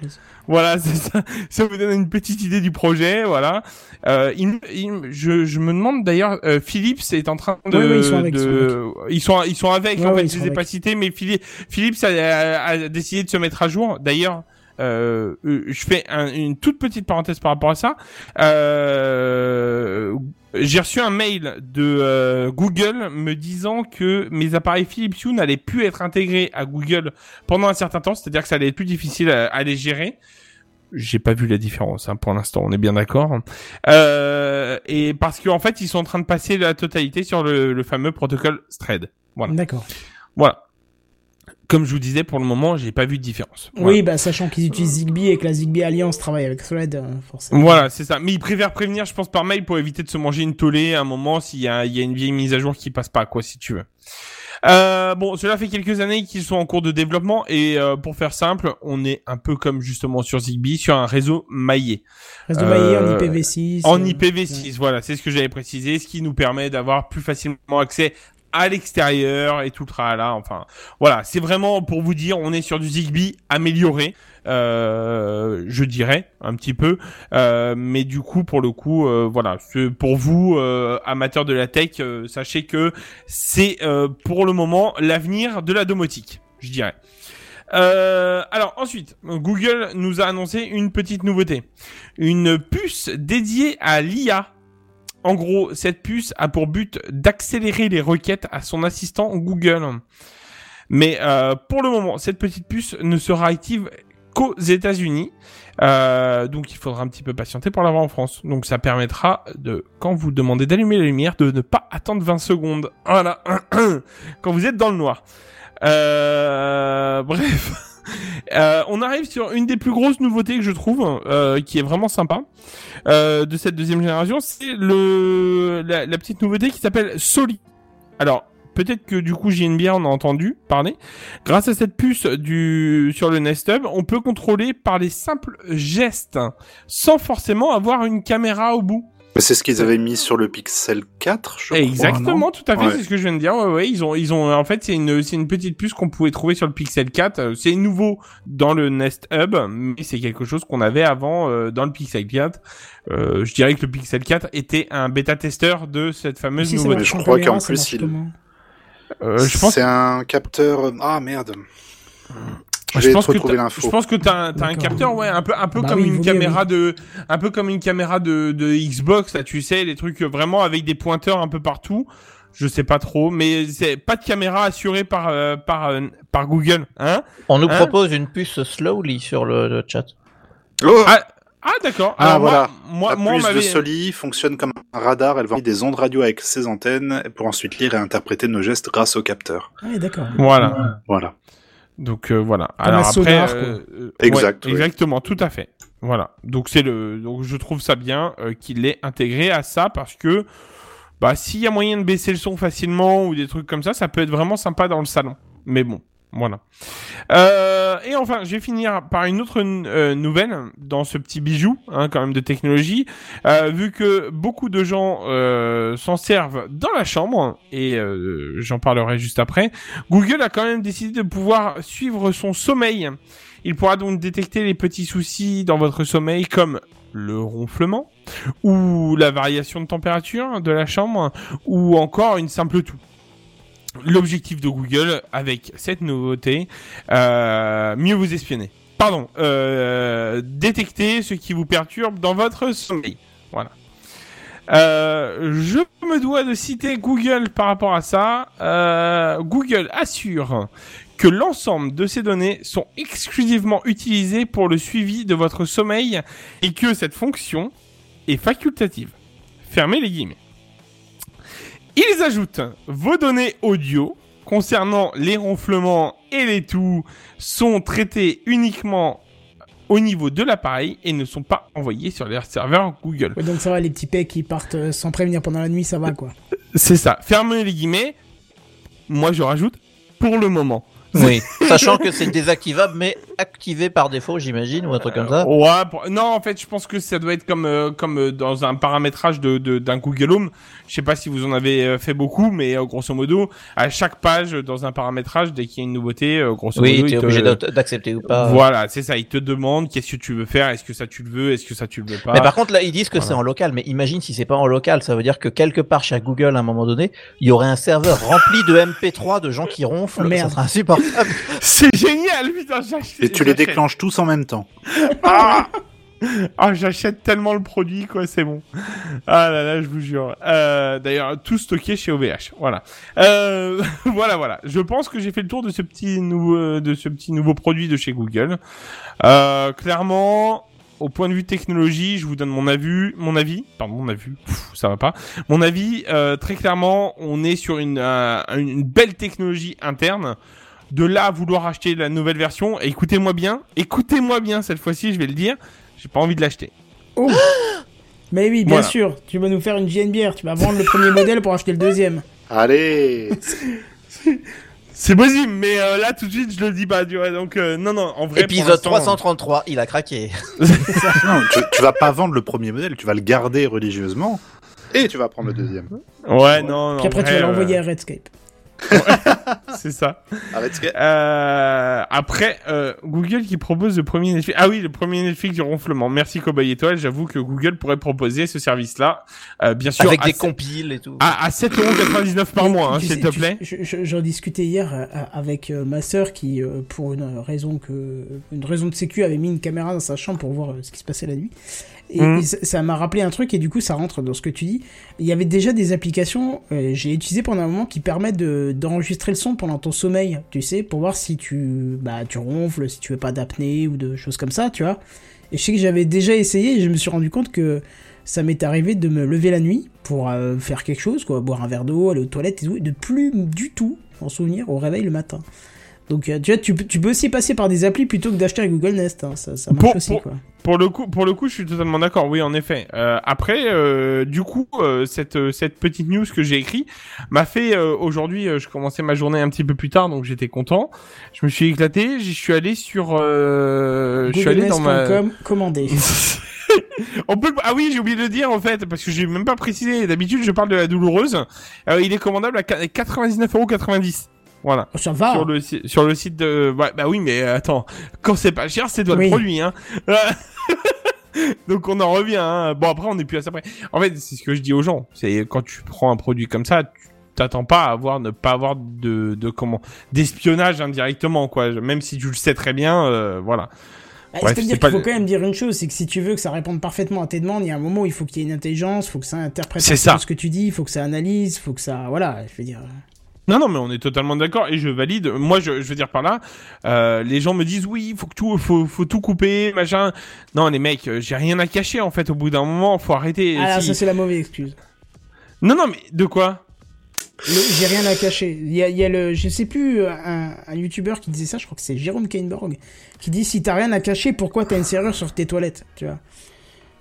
Voilà, *laughs* c'est ça. Ça vous donne une petite idée du projet, voilà. Euh, il- il- je, je me demande d'ailleurs, euh, Philips est en train de, Ouais, ouais, ils sont avec, de- ils sont, ils sont avec. En fait, je les ai pas cités, mais Philips, Philips a, a- a décidé de se mettre à jour. D'ailleurs, euh, euh, je fais un- une toute petite parenthèse par rapport à ça. Euh, j'ai reçu un mail de euh, Google me disant que mes appareils Philips Hue n'allaient plus être intégrés à Google pendant un certain temps, c'est-à-dire que ça allait être plus difficile à, à les gérer. J'ai pas vu la différence hein, pour l'instant, on est bien d'accord. Euh, et parce qu'en fait, ils sont en train de passer la totalité sur le, le fameux protocole Thread. Voilà. D'accord. Voilà. Comme je vous disais, pour le moment, j'ai pas vu de différence. Voilà. Oui, bah, sachant qu'ils utilisent Zigbee et que la Zigbee Alliance travaille avec Thread, euh, forcément. Voilà, c'est ça. Mais ils préfèrent prévenir, je pense, par mail pour éviter de se manger une tollée à un moment s'il y a, il y a une vieille mise à jour qui passe pas, quoi, si tu veux. Euh, bon, cela fait quelques années qu'ils sont en cours de développement et euh, pour faire simple, on est un peu comme justement sur Zigbee, sur un réseau maillé. De maillé en Euh, IPv6. En euh, IPv6, voilà, c'est ce que j'avais précisé, ce qui nous permet d'avoir plus facilement accès à l'extérieur et tout le tralala. Enfin, voilà, c'est vraiment pour vous dire, on est sur du Zigbee amélioré, euh, je dirais un petit peu, euh, mais du coup, pour le coup, euh, voilà, pour vous euh, amateurs de la tech, sachez que c'est pour le moment l'avenir de la domotique, je dirais. Alors ensuite, Google nous a annoncé une petite nouveauté, une puce dédiée à l'IA. En gros, cette puce a pour but d'accélérer les requêtes à son assistant Google. Mais euh, pour le moment, cette petite puce ne sera active qu'aux États-Unis. Euh, donc il faudra un petit peu patienter pour l'avoir en France. Donc ça permettra de, quand vous demandez d'allumer la lumière, de ne pas attendre 20 secondes. Voilà. *clears throat* quand vous êtes dans le noir. Euh, bref. On arrive sur une des plus grosses nouveautés que je trouve, qui est vraiment sympa, euh, de cette deuxième génération, c'est le la, petite nouveauté qui s'appelle Soli. Alors, peut-être que du coup JNBR en a entendu parler. Grâce à cette puce du sur le Nest Hub, on peut contrôler par les simples gestes, sans forcément avoir une caméra au bout. C'est ce qu'ils avaient mis sur le Pixel 4, je crois. Exactement, tout à fait, Ouais. c'est ce que je viens de dire. Ouais, ouais, ils ont, ils ont, en fait, c'est une, c'est une petite puce qu'on pouvait trouver sur le Pixel 4. Euh, C'est nouveau dans le Nest Hub, mais c'est quelque chose qu'on avait avant euh, dans le Pixel 4. Euh, je dirais que le Pixel 4 était un bêta-testeur de cette fameuse Si, marche je crois qu'en plus, il- Euh, je pense, C'est un capteur. Ah merde. Je je vais pense te que retrouver t'as- l'info. je pense que t'as, un- capteur, ouais, un peu, un peu Bah comme oui, une caméra de, un peu comme une caméra de, de Xbox, là, tu sais, les trucs euh, vraiment avec des pointeurs un peu partout. je sais pas trop, mais c'est pas de caméra assurée par euh, par euh, par Google, hein On nous Hein propose une puce Slowly sur le, le chat. Oh Ah, ah d'accord. Ah, Alors, voilà. Moi, La moi, moi, on puce de Soli fonctionne comme un radar. Elle va envoyer des ondes radio avec ses antennes pour ensuite lire et interpréter nos gestes grâce au capteur. Ah, ouais, d'accord. Voilà. Voilà. Donc euh, voilà. Comme Alors un après, sonar, euh, euh, Exact, ouais, oui. exactement, tout à fait. Voilà. Donc c'est le, donc je trouve ça bien euh, qu'il l'ait intégré à ça parce que, bah, s'il y a moyen de baisser le son facilement ou des trucs comme ça, ça peut être vraiment sympa dans le salon. Mais bon, voilà. Euh, et enfin, je vais finir par une autre euh, nouvelle dans ce petit bijou, hein, quand même de technologie, euh, vu que beaucoup de gens euh, s'en servent dans la chambre et euh, j'en parlerai juste après. Google a quand même décidé de pouvoir suivre son sommeil. Il pourra donc détecter les petits soucis dans votre sommeil comme le ronflement ou la variation de température de la chambre ou encore une simple toux. L'objectif de Google avec cette nouveauté, euh, mieux vous espionner. Pardon, euh, détecter ce qui vous perturbe dans votre sommeil. Voilà. Euh, je me dois de citer Google par rapport à ça. Euh, Google assure que l'ensemble de ces données sont exclusivement utilisées pour le suivi de votre sommeil et que cette fonction est facultative. Fermez les guillemets. Ils ajoutent vos données audio concernant les ronflements et les toux sont traitées uniquement au niveau de l'appareil et ne sont pas envoyés sur les serveurs Google. Ouais, donc ça va, les petits pecs qui partent euh, sans prévenir pendant la nuit, ça va quoi. C'est ça. Fermez les guillemets. Moi, je rajoute pour le moment. Oui. *laughs* Sachant que c'est désactivable, mais activé par défaut, j'imagine, ou un truc comme ça. Ouais, pour- non, en fait, je pense que ça doit être comme euh, comme euh, dans un paramétrage de de- d'un Google Home. Je sais pas si vous en avez euh, fait beaucoup, mais euh, grosso modo, à chaque page euh, dans un paramétrage, dès qu'il y a une nouveauté, euh, grosso Oui, modo, tu es il obligé d'accepter ou pas. Voilà, c'est ça. Il te demande qu'est-ce que tu veux faire. Est-ce que ça tu le veux Est-ce que ça tu le veux pas Mais par contre, là, ils disent que Voilà. c'est en local. Mais imagine si c'est pas en local, ça veut dire que quelque part chez Google, à un moment donné, il y aurait un serveur rempli de MP3 de gens qui ronflent. Oh, merde. Ça sera insupportable. *laughs* C'est génial, putain. j'achète- Et tu les déclenches tous en même temps. Ah Ah, j'achète tellement le produit, quoi, c'est bon. Ah là là, je vous jure. Euh, D'ailleurs, tout stocké chez OVH. Voilà. Euh, *laughs* voilà, voilà. Je pense que j'ai fait le tour de ce petit nouveau, de ce petit nouveau produit de chez Google. Euh, clairement, au point de vue technologie, je vous donne mon avis, mon avis, pardon, mon avis, Pff, ça va pas. Mon avis, euh, très clairement, on est sur une, euh, une belle technologie interne. De là à vouloir acheter la nouvelle version, et écoutez-moi bien, écoutez-moi bien cette fois-ci, je vais le dire, j'ai pas envie de l'acheter. Oh *gasps* Mais oui, bien Voilà. sûr, tu vas nous faire une JNBR, tu vas vendre le premier modèle pour acheter le deuxième. *laughs* Allez *laughs* C'est possible, mais euh, là tout de suite je le dis pas, tu vois. Donc euh, non, non, en vrai. Épisode l'instant, 333, il a craqué. *laughs* Non, tu, tu vas pas vendre le premier modèle, tu vas le garder religieusement. Et tu vas prendre le deuxième. Ouais, non, non. Puis après, tu vas l'envoyer euh, à Redscape. *laughs* C'est ça. Que- Euh, après, euh, Google qui propose le premier Netflix. Ah oui, le premier Netflix du ronflement. Merci Cowboy Étoile. J'avoue que Google pourrait proposer ce service-là, euh, bien sûr, Avec des se- compiles et tout. à, à 7,99€ par mois, hein, s'il te plaît. je- je- J'en discutais hier avec ma sœur qui, pour une raison que, une raison de sécu, avait mis une caméra dans sa chambre pour voir ce qui se passait la nuit. Et, et ça m'a rappelé un truc et du coup ça rentre dans ce que tu dis. Il y avait déjà des applications, euh, j'ai utilisé pendant un moment qui permettent de d'enregistrer le son pendant ton sommeil, tu sais, pour voir si tu bah tu ronfles, si tu veux pas d'apnée ou de choses comme ça, tu vois. Et je sais que j'avais déjà essayé et je me suis rendu compte que ça m'est arrivé de me lever la nuit pour euh, faire quelque chose, quoi, boire un verre d'eau, aller aux toilettes et tout, et de plus du tout en souvenir au réveil le matin. Donc euh, tu vois, tu, peux- tu peux aussi passer par des applis plutôt que d'acheter un Google Nest, hein, ça, ça marche Pour- aussi, pour- quoi. Pour le coup, pour le coup, je suis totalement d'accord. Oui, en effet. Euh, après, euh, du coup, euh, cette euh, cette petite news que j'ai écrit m'a fait euh, aujourd'hui. euh, je commençais ma journée un petit peu plus tard, donc j'étais content. Je me suis éclaté. J'y suis allé sur. Euh, je suis allé dans ma. GoogleNest.com, commandé. *laughs* On peut ah oui j'ai oublié de le dire en fait parce que j'ai même pas précisé d'habitude je parle de la douloureuse Euh, il est commandable à 99,90€ voilà. Oh, ça va. sur le sur le site de bah, bah oui mais attends. Quand c'est pas cher c'est toi Oui. le produit hein. *laughs* Donc on en revient hein. bon après on est plus à ça près. En fait c'est ce que je dis aux gens. C'est quand tu prends un produit comme ça tu t'attends pas à avoir ne pas avoir de de comment d'espionnage indirectement quoi. Même si tu le sais très bien euh, voilà. Ah, C'est-à-dire qu'il faut quand même dire une chose, c'est que si tu veux que ça réponde parfaitement à tes demandes, il y a un moment où il faut qu'il y ait une intelligence, il faut que ça interprète ce que tu dis, il faut que ça analyse, il faut que ça... Voilà, je veux dire... Non, non, mais on est totalement d'accord et je valide. Moi, je, je veux dire par là, euh, les gens me disent oui, faut que tout, faut, faut tout couper, machin. Non, les mecs, euh, j'ai rien à cacher en fait. Au bout d'un moment, faut arrêter. Ah Si- ça c'est la mauvaise excuse. Non, non, mais de quoi? J'ai rien à cacher. Il y a, il y a le, je sais plus, un, un youtubeur qui disait ça, je crois que c'est Jérôme Kainborg, qui dit si t'as rien à cacher, pourquoi t'as une serrure sur tes toilettes, tu vois?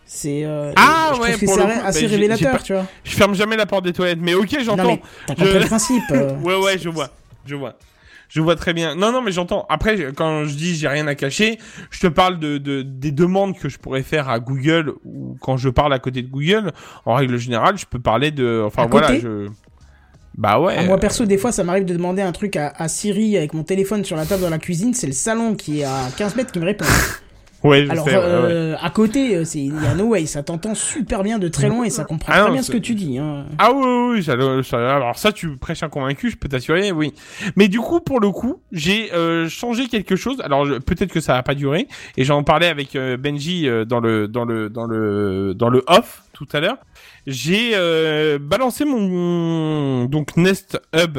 C'est, euh, Ah, je ouais, trouve que pour c'est le coup, assez bah, révélateur, j'ai pas- tu vois. Je ferme jamais la porte des toilettes. Mais ok, Non j'entends. mais, t'as compris Je- le principe. euh. *laughs* Ouais, ouais, je vois. Je vois. Je vois très bien. Non, non, mais j'entends. Après, je- quand je dis j'ai rien à cacher, je te parle de, de des demandes que je pourrais faire à Google ou quand je parle à côté de Google. En règle générale, je peux parler de. Enfin À voilà, côté? je. Bah ouais. Ah, moi perso, des fois, ça m'arrive de demander un truc à, à Siri avec mon téléphone sur la table dans la cuisine. C'est le salon qui est à 15 mètres qui me répond. Ouais, je Alors, sais. ouais, ouais. euh, à côté, euh, c'est il y a no way, ça t'entend super bien de très loin et ça comprend Ah très non, bien ce que tu dis. Hein. Ah oui, oui, oui, alors ça, tu prêches un convaincu, je peux t'assurer, oui. Mais du coup, pour le coup, j'ai euh, changé quelque chose. Alors peut-être que ça va pas durer, et j'en parlais avec euh, Benji euh, dans le dans le dans le dans le off tout à l'heure. J'ai euh, balancé mon donc Nest Hub.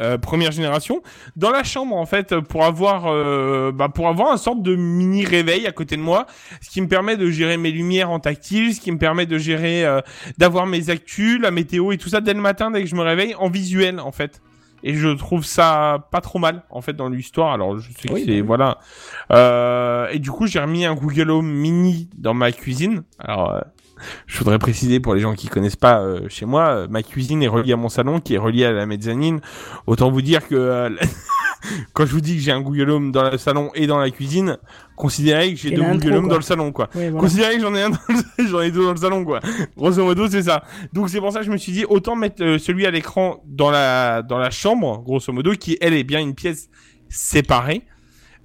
Euh, première génération dans la chambre en fait pour avoir euh, bah, pour avoir un sorte de mini réveil à côté de moi ce qui me permet de gérer mes lumières en tactile ce qui me permet de gérer euh, d'avoir mes actus, la météo et tout ça dès le matin, dès que je me réveille, en visuel en fait. Et je trouve ça pas trop mal en fait dans l'histoire. Alors je sais que Oui, c'est bah voilà. Euh, et du coup j'ai remis un Google Home Mini dans ma cuisine. Alors euh, *laughs* je voudrais préciser pour les gens qui connaissent pas euh, chez moi, euh, ma cuisine est reliée à mon salon, qui est reliée à la mezzanine. Autant vous dire que euh, *laughs* quand je vous dis que j'ai un Google Home dans le salon et dans la cuisine, considérez que j'ai deux quoi. dans le salon quoi. Voilà. Considérez que j'en ai un, dans le- *laughs* j'en ai deux dans le salon, quoi. Grosso modo, c'est ça. Donc c'est pour ça que je me suis dit autant mettre celui à l'écran dans la dans la chambre, grosso modo, qui elle est bien une pièce séparée.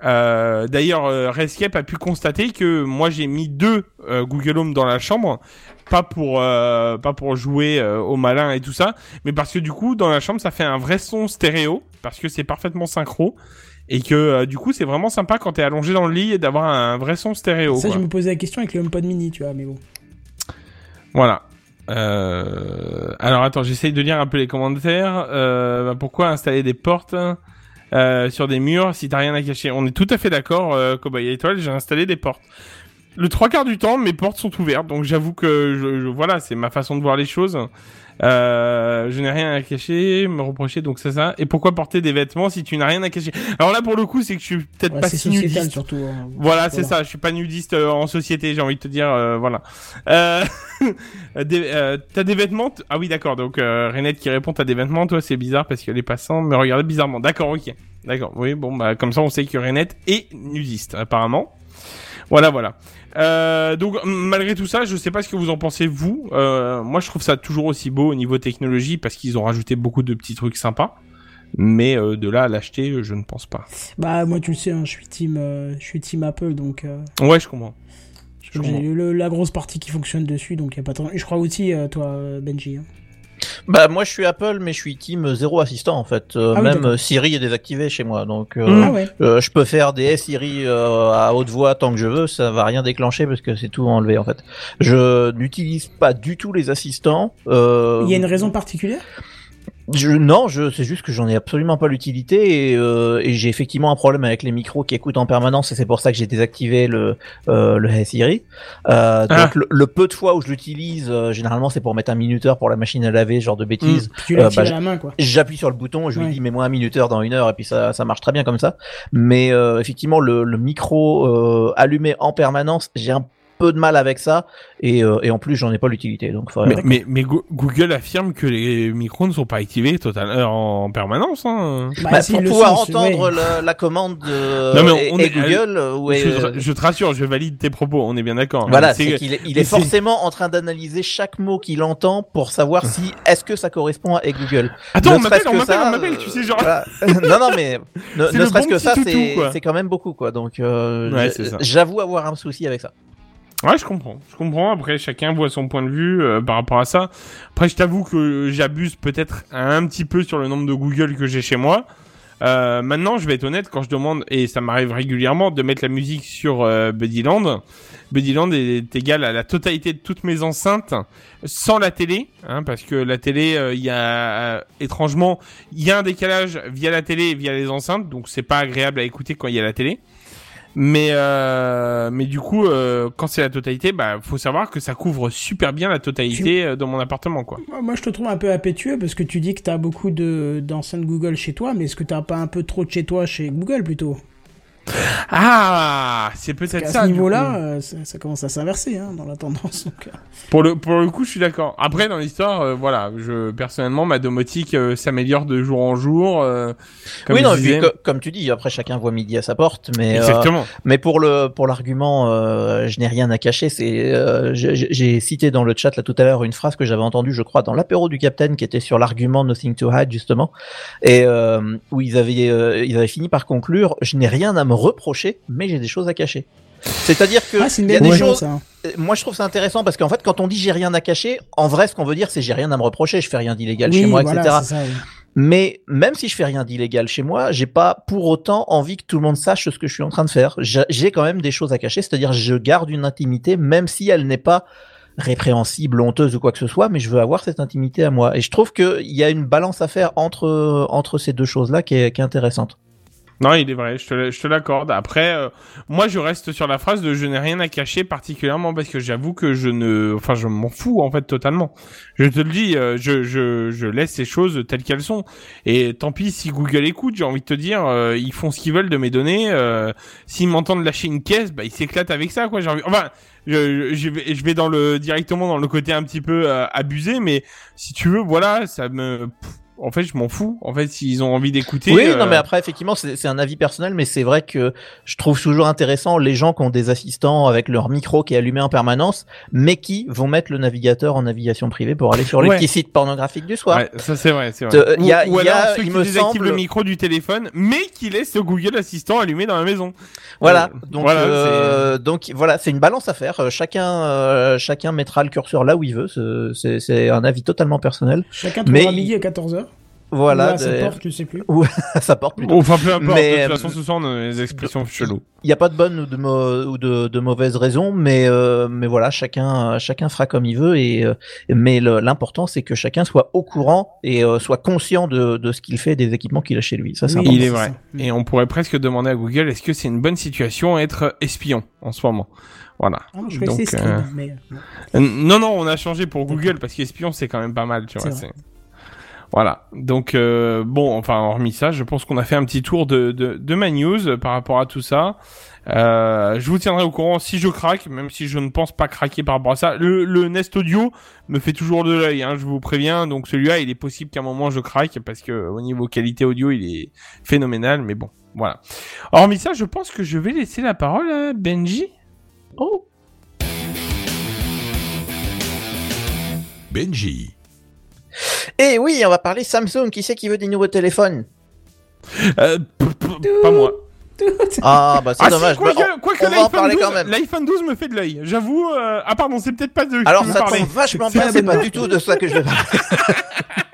Euh, D'ailleurs, euh, Rescape a pu constater que moi j'ai mis deux euh, Google Home dans la chambre, pas pour euh, pas pour jouer au malin et tout ça, mais parce que du coup dans la chambre ça fait un vrai son stéréo parce que c'est parfaitement synchro et que du coup c'est vraiment sympa quand t'es allongé dans le lit et d'avoir un vrai son stéréo. Ça, quoi. je me posais la question avec le HomePod mini, tu vois, mais bon. Voilà. Alors attends, j'essaye de lire un peu les commentaires. Bah, pourquoi installer des portes? Euh, sur des murs si t'as rien à cacher On est tout à fait d'accord, euh, Cowboy Étoile, j'ai installé des portes. Le trois quarts du temps, mes portes sont ouvertes, donc j'avoue que je- voilà, c'est ma façon de voir les choses. Euh, je n'ai rien à cacher, me reprocher, donc c'est ça. Et pourquoi porter des vêtements si tu n'as rien à cacher? Alors là, pour le coup, c'est que je suis peut-être Ouais, pas c'est si nudiste. surtout. hein. Voilà, c'est ça. Je suis pas nudiste euh, en société, j'ai envie de te dire. euh, voilà. Euh, *laughs* t'as des vêtements Ah oui, d'accord. Donc Renette qui répond, t'as des vêtements. Toi, c'est bizarre parce que les passants me regardaient bizarrement. D'accord, ok. D'accord. Oui, bon, bah comme ça, on sait que Renette est nudiste apparemment. Voilà, voilà. Euh, donc malgré tout ça, je sais pas ce que vous en pensez vous. Euh, moi, je trouve ça toujours aussi beau au niveau technologie parce qu'ils ont rajouté beaucoup de petits trucs sympas. Mais euh, de là à l'acheter, je ne pense pas. Bah, moi, tu le sais, hein, je suis team, je suis team Apple, donc Ouais, je comprends. J'ai la grosse partie qui fonctionne dessus, donc y a pas tant. Je crois aussi, toi, Benji. hein. Bah moi je suis Apple mais je suis team zéro assistant en fait. Euh, Ah même euh, Siri est désactivé chez moi donc euh. Ah ouais. euh, je peux faire des Siri euh, à haute voix tant que je veux, ça va rien déclencher parce que c'est tout enlevé en fait. Je n'utilise pas du tout les assistants. Euh, Il y a une raison particulière? Je, non, je, c'est juste que j'en ai absolument pas l'utilité et, euh, et j'ai effectivement un problème avec les micros qui écoutent en permanence et c'est pour ça que j'ai désactivé le euh, le Hey Siri. Euh, donc Ah. le, le peu de fois où je l'utilise, euh, généralement c'est pour mettre un minuteur pour la machine à laver, ce genre de bêtises. Puis Tu l'as Euh, bah, à la main, quoi. J'appuie sur le bouton, je lui dis mets-moi un minuteur dans une heure et puis ça, ça marche très bien comme ça. Mais euh, effectivement le, le micro euh, allumé en permanence, j'ai un peu de mal avec ça et, euh, et en plus j'en ai pas l'utilité donc faut- Mais, mais, mais Go- Google affirme que les micros ne sont pas activés total, euh, en permanence. Hein. Bah, si, pour pouvoir c'est- entendre ouais. la, la commande de Non, mais et, on et est- Google euh, ou je, te- euh, je te rassure, je valide tes propos, on est bien d'accord. voilà, C'est qu'il est, il est forcément en train d'analyser chaque mot qu'il entend pour savoir si est-ce que ça correspond à Google. Attends, Ne on m'appelle, serait-ce on que m'appelle, ça, on m'appelle, tu sais, genre. Voilà. *laughs* non, non, mais ne, serait-ce bon que ça, c'est quand même beaucoup, quoi. Donc, euh, Ouais, j'avoue avoir un souci avec ça. Ouais, je comprends. Je comprends. Après, chacun voit son point de vue euh, par rapport à ça. Après, je t'avoue que j'abuse peut-être un petit peu sur le nombre de Google que j'ai chez moi. Euh, maintenant, je vais être honnête quand je demande et ça m'arrive régulièrement de mettre la musique sur euh, Buddyland. Buddyland est égal à la totalité de toutes mes enceintes sans la télé, hein, parce que la télé, euh, il y a euh, étrangement, il y a un décalage via la télé et via les enceintes, donc c'est pas agréable à écouter quand il y a la télé. Mais euh, mais du coup, euh, quand c'est la totalité, bah faut savoir que ça couvre super bien la totalité euh, dans mon appartement, quoi. Moi, je te trouve un peu impétueux parce que tu dis que t'as beaucoup de d'enceintes Google chez toi, mais est-ce que t'as pas un peu trop de chez toi chez Google plutôt? Ah, c'est peut-être À ça. ce du niveau-là, euh, ça, ça commence à s'inverser hein, dans la tendance. donc. Pour le pour le coup, je suis d'accord. Après, dans l'histoire, euh, voilà, je personnellement, ma domotique euh, s'améliore de jour en jour. euh, comme oui, non, disais. comme tu dis, après chacun voit midi à sa porte, mais euh, Exactement. mais pour le pour l'argument, euh, je n'ai rien à cacher. C'est euh, j'ai- cité dans le chat là tout à l'heure une phrase que j'avais entendue, je crois, dans l'apéro du Capitaine, qui était sur l'argument Nothing to hide justement, et euh, où ils avaient euh, ils avaient fini par conclure, je n'ai rien à me reprocher, mais j'ai des choses à cacher. C'est-à-dire que Ah, il y a des choses. ça. Moi, je trouve ça intéressant parce qu'en fait, quand on dit j'ai rien à cacher, en vrai, ce qu'on veut dire, c'est j'ai rien à me reprocher, je fais rien d'illégal chez moi, voilà, etc. c'est ça, oui. Mais même si je fais rien d'illégal chez moi, j'ai pas pour autant envie que tout le monde sache ce que je suis en train de faire. J'ai j'ai quand même des choses à cacher, c'est-à-dire je garde une intimité, même si elle n'est pas répréhensible, honteuse ou quoi que ce soit, mais je veux avoir cette intimité à moi. Et je trouve qu'il y a une balance à faire entre entre ces deux choses-là qui est, qui est intéressante. Non, il est vrai, je te, l'accorde. Après, euh, moi, je reste sur la phrase de je n'ai rien à cacher particulièrement parce que j'avoue que je ne, enfin, je m'en fous en fait totalement. Je te le dis, euh, je, je, je laisse ces choses telles qu'elles sont. Et tant pis si Google écoute, j'ai envie de te dire, euh, ils font ce qu'ils veulent de mes données. Euh, S'ils m'entendent lâcher une caisse, bah, ils s'éclatent avec ça, quoi. J'ai envie, enfin, je, je, vais, je vais dans le directement dans le côté un petit peu euh, abusé, mais si tu veux, voilà, ça me, en fait, je m'en fous. En fait, s'ils ont envie d'écouter. Oui, euh, non, mais après, effectivement, c'est c'est un avis personnel, mais c'est vrai que je trouve toujours intéressant les gens qui ont des assistants avec leur micro qui est allumé en permanence, mais qui vont mettre le navigateur en navigation privée pour aller sur les Ouais. petits sites pornographiques du soir. Ouais, ça c'est vrai, c'est vrai. Euh, il y a- ou, ou il y a- alors ceux il qui me désactivent semble- le micro du téléphone, mais qui laissent le Google Assistant allumé dans la maison. Voilà, Euh, donc voilà, euh, donc voilà, c'est une balance à faire. Euh, Chacun euh, chacun mettra le curseur là où il veut. C'est- C'est c'est un avis totalement personnel. Chacun Mais midi à 14h. Voilà, Ou à sa de- porte, je sais plus. ou à sa porte plutôt. Enfin, peu importe. Mais, de toute euh, façon, ce sont des expressions cheloues. Il n'y a pas de bonne ou de, ou de, de mauvaise raison, mais euh, mais voilà, chacun chacun fera comme il veut et euh, mais l'important c'est que chacun soit au courant et euh, soit conscient de, de ce qu'il fait, des équipements qu'il a chez lui. Ça c'est Oui, important. Il est vrai. ça. Et on pourrait presque demander à Google, est-ce que c'est une bonne situation être espion en ce moment? Voilà. Ah non, je Donc, euh, mais... Non, non, on a changé pour Google parce qu'espion c'est quand même pas mal, tu vois. Voilà. Donc euh, bon, enfin hormis ça, je pense qu'on a fait un petit tour de, de, de ma news par rapport à tout ça. Euh, je vous tiendrai au courant si je craque, même si je ne pense pas craquer par rapport à ça. Le, le Nest Audio me fait toujours de l'œil, hein, je vous préviens. Donc celui-là, il est possible qu'à un moment je craque parce que au niveau qualité audio, il est phénoménal. Mais bon, voilà. Hormis ça, je pense que je vais laisser la parole à Benji. Oh. Benji. Et oui, on va parler Samsung. Qui c'est qui veut des nouveaux téléphones? Euh, pas moi. Ah bah c'est Ah dommage. si, quoique, Bah, on- va en l'iPhone parler 12, quand même. L'iPhone 12 me fait de l'œil. J'avoue. euh, Ah pardon, c'est peut-être pas de. Alors ça veux tombe vachement bien, la c'est pas du tout de ça que je vais parler. *laughs*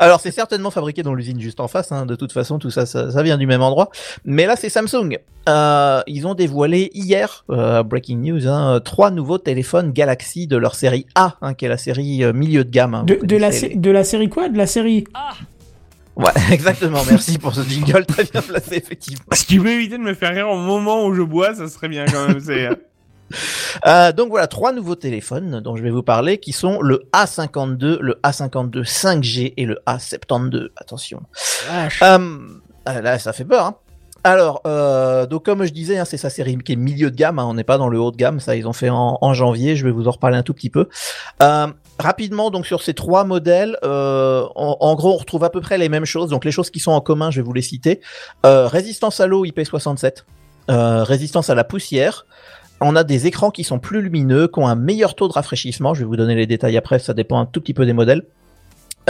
Alors c'est certainement fabriqué dans l'usine juste en face, hein. de toute façon tout ça, ça, ça vient du même endroit. Mais là c'est Samsung. Euh, ils ont dévoilé hier, euh, breaking news, hein, trois nouveaux téléphones Galaxy de leur série A, hein, qui est la série euh, milieu de gamme. hein. De, la, de série quoi? De la série? Les- Ouais, *laughs* exactement, merci pour ce jingle très bien placé effectivement. Si tu veux éviter de me faire rire au moment où je bois, ça serait bien quand même. C'est. *laughs* *laughs* euh, donc voilà, trois nouveaux téléphones dont je vais vous parler qui sont le A52, le A52 5G et le A72. Attention. Euh, ah, là, ça fait peur. Hein. Alors, euh, donc comme je disais, hein, c'est sa série qui est milieu de gamme. hein, on n'est pas dans le haut de gamme. Ça, ils ont fait en, en janvier. Je vais vous en reparler un tout petit peu. Euh, rapidement, donc sur ces trois modèles, euh, en, en gros, on retrouve à peu près les mêmes choses. Donc les choses qui sont en commun, je vais vous les citer. Résistance à l'eau IP67, euh, résistance à la poussière. On a des écrans qui sont plus lumineux, qui ont un meilleur taux de rafraîchissement. Je vais vous donner les détails après, ça dépend un tout petit peu des modèles.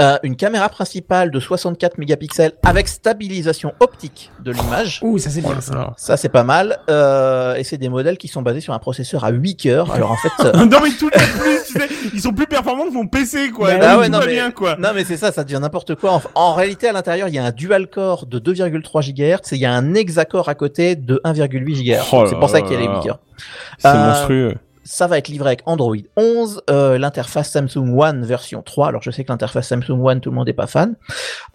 Euh, une caméra principale de 64 mégapixels avec stabilisation optique de l'image. Ouh, ça c'est Oh bien ça. Ça c'est pas mal. Euh, et c'est des modèles qui sont basés sur un processeur à 8 cœurs. *laughs* Alors en fait, euh, non mais tout est plus, tu sais, ils sont plus performants que mon PC quoi. Bah ah ouais, non, mais- bien quoi. non mais c'est ça, ça devient n'importe quoi. En, en réalité, à l'intérieur, il y a un dual core de 2,3 GHz et il y a un hexacore à côté de 1,8 GHz. Oh c'est pour ça qu'il y a les là. 8 cœurs. C'est Euh, monstrueux. Ça va être livré avec Android 11, euh, l'interface Samsung One version 3. Alors je sais que l'interface Samsung One, tout le monde n'est pas fan.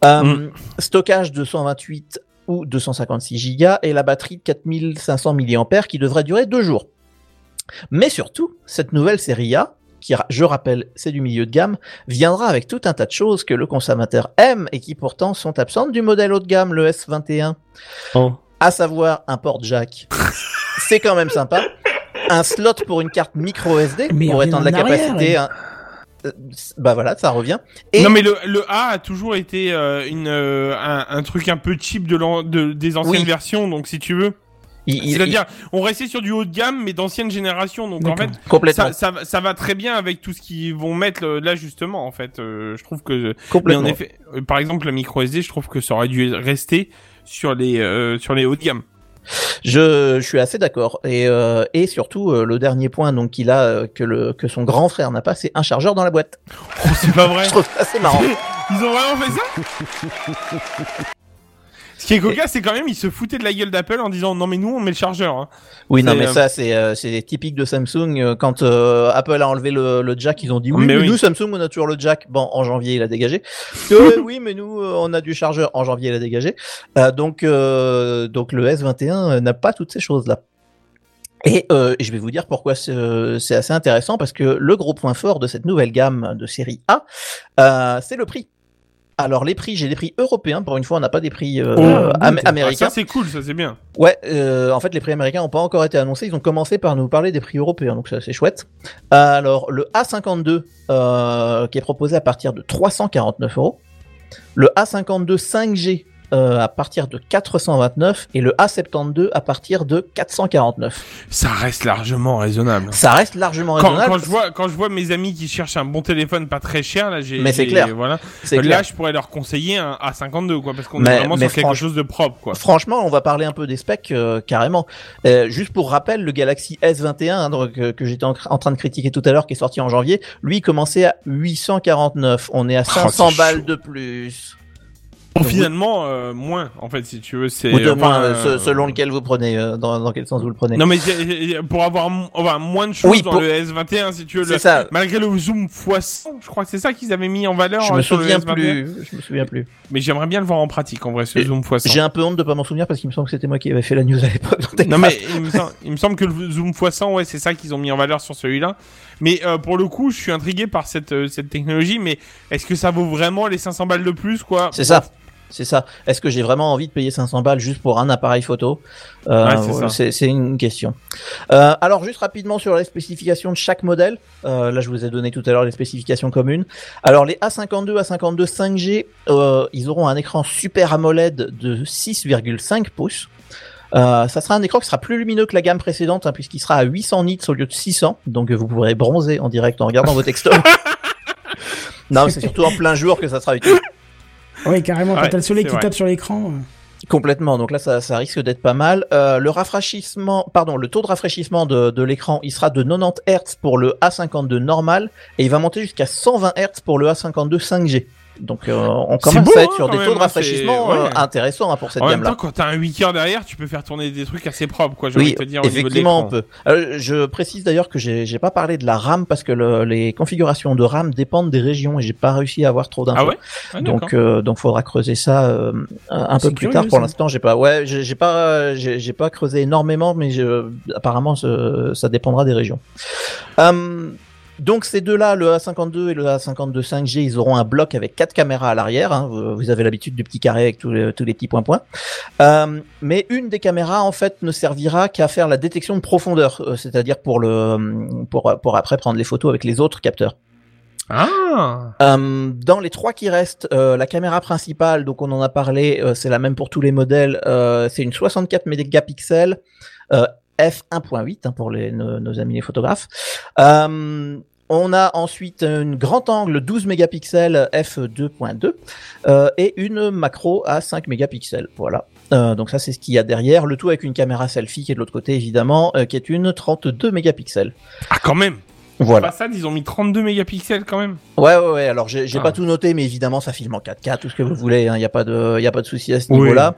Euh, Mm. Stockage de 128 ou 256 Go et la batterie de 4500 mAh qui devrait durer deux jours. Mais surtout, cette nouvelle série A, qui, je rappelle, c'est du milieu de gamme, viendra avec tout un tas de choses que le consommateur aime et qui pourtant sont absentes du modèle haut de gamme, le S21 Oh. à savoir un port jack. C'est quand même sympa. Un slot pour une carte micro SD Mais pour étendre la arrière, capacité. un- euh, Bah voilà, ça revient. Et Non mais le, le A a toujours été euh, une euh, un, un truc un peu cheap de, des anciennes Oui. versions donc si tu veux il- c'est-à-dire on restait sur du haut de gamme mais d'ancienne génération donc en fait ça, ça, va- ça va très bien avec tout ce qu'ils vont mettre là justement en fait euh, je trouve que mais complètement. en effet par exemple la micro SD je trouve que ça aurait dû rester sur les euh, sur les hauts de gamme Je, je suis assez d'accord. Et, euh, et surtout, euh, le dernier point donc qu'il a euh, que le que son grand frère n'a pas, c'est un chargeur dans la boîte. oh, c'est pas vrai *laughs* Je trouve ça assez marrant. ils ont vraiment fait ça? *laughs* ce qui est cocasse c'est quand même ils se foutaient de la gueule d'Apple en disant non mais nous on met le chargeur hein. Oui, non, mais euh, ça, c'est euh, c'est typique de Samsung. Euh, Quand euh, Apple a enlevé le, le jack, ils ont dit oui, Mais mais, oui. nous, Samsung, on a toujours le jack. Bon, en janvier, il a dégagé. *laughs* Euh, oui, mais nous, on a du chargeur. En janvier, il a dégagé. Euh, donc, euh, donc, le S21 euh, n'a pas toutes ces choses-là. Et euh, je vais vous dire pourquoi c'est c'est assez intéressant parce que le gros point fort de cette nouvelle gamme de série A, euh, c'est le prix. Alors les prix, j'ai des prix européens. Pour une fois, on n'a pas des prix euh, Oh, am- Ah, américains. ça c'est cool ça c'est bien Ouais, euh, en fait, les prix américains n'ont pas encore été annoncés. Ils ont commencé par nous parler des prix européens, donc c'est assez chouette. Alors, le A52, euh, qui est proposé à partir de 349 euros. Le A52 5G euh, à partir de 429 et le A72 à partir de 449. ça reste largement raisonnable Ça reste largement quand, raisonnable. quand je vois quand je vois mes amis qui cherchent un bon téléphone pas très cher là j'ai Mais c'est clair. voilà C'est là clair. je pourrais leur conseiller un A52 quoi parce qu'on Mais- est vraiment sur quelque chose de propre quoi Franchement, on va parler un peu des specs euh, carrément. Euh, juste pour rappel, le Galaxy S21 hein, donc, euh, que j'étais en, en train de critiquer tout à l'heure, qui est sorti en janvier, lui commençait à 849. On est à 500 c'est balles chaud. de plus. Bon, finalement euh, moins en fait si tu veux c'est Ou de moins, euh, euh, se- selon lequel vous prenez, euh, dans, dans quel sens vous le prenez. non mais pour avoir enfin, moins de choses Oui, dans pour- le S21 si tu veux c'est le- ça. malgré le zoom x100 je crois que c'est ça qu'ils avaient mis en valeur Je me souviens S21. plus. Je me souviens plus. mais j'aimerais bien le voir en pratique en vrai ce Et zoom x100 J'ai un peu honte de pas m'en souvenir parce qu'il me semble que c'était moi qui avais fait la news à l'époque. Non mais il me, semble, il me semble que le zoom x100 ouais c'est ça qu'ils ont mis en valeur sur celui-là. Mais euh, pour le coup je suis intrigué par cette cette technologie mais est-ce que ça vaut vraiment les 500 balles de plus quoi? C'est ça. C'est ça. Est-ce que j'ai vraiment envie de payer 500 balles juste pour un appareil photo Euh, Ouais, c'est voilà, une question. Euh, alors juste rapidement sur les spécifications de chaque modèle. Euh, là, je vous ai donné tout à l'heure les spécifications communes. Alors les A52, A52 5G, euh, ils auront un écran Super AMOLED de 6,5 pouces. Euh, ça sera un écran qui sera plus lumineux que la gamme précédente, hein, puisqu'il sera à 800 nits au lieu de 600. Donc vous pourrez bronzer en direct en regardant vos textos. *laughs* non, c'est surtout en plein jour que ça sera utile. Oui, carrément, quand Ouais, t'as le soleil qui vrai. tape sur l'écran. euh. Complètement. Donc là, ça, ça risque d'être pas mal. Euh, le rafraîchissement, pardon, le taux de rafraîchissement de, de l'écran, il sera de 90 Hz pour le A52 normal et il va monter jusqu'à 120 Hz pour le A52 5G. Donc euh, on commence beau, à être hein, sur quand des même, taux de hein, rafraîchissement ouais. euh, intéressants hein, pour cette En même gamme-là. temps quand t'as un 8 cœurs derrière tu peux faire tourner des trucs assez propres quoi Oui, te dire au effectivement, on peut. Euh, je précise d'ailleurs que j'ai pas parlé de la RAM parce que le- les configurations de RAM dépendent des régions et j'ai pas réussi à avoir trop d'infos. Ah ouais? Ah. Donc, euh, donc faudra creuser ça euh, un peu plus curieux, tard. Pour l'instant, j'ai pas, ouais, j'ai pas, j'ai j'ai pas creusé énormément, mais je, apparemment, ça dépendra des régions. Euh, donc ces deux-là, le A52 et le A52 5G, ils auront un bloc avec quatre caméras à l'arrière. hein. Vous, vous avez l'habitude du petit carré avec tous les, tous les petits points-points. Euh, mais une des caméras, en fait, ne servira qu'à faire la détection de profondeur, euh, c'est-à-dire pour le, pour, pour après prendre les photos avec les autres capteurs. Ah Euh, dans les trois qui restent, euh, la caméra principale, donc on en a parlé, euh, c'est la même pour tous les modèles. euh, c'est une 64 mégapixels euh, f1.8 hein, pour nos amis les photographes. Euh, On a ensuite une grand angle 12 mégapixels f2.2 euh, et une macro à 5 mégapixels. Voilà. Euh, donc ça c'est ce qu'il y a derrière. Le tout avec une caméra selfie qui est de l'autre côté évidemment, euh, qui est une 32 mégapixels. Ah, quand même. Voilà. Ça, ils ont mis 32 mégapixels quand même. Ouais ouais ouais. Alors j'ai Ah. pas tout noté, mais évidemment ça filme en 4K, tout ce que vous voulez. Il y a pas de y a pas de souci à ce Oui. niveau-là.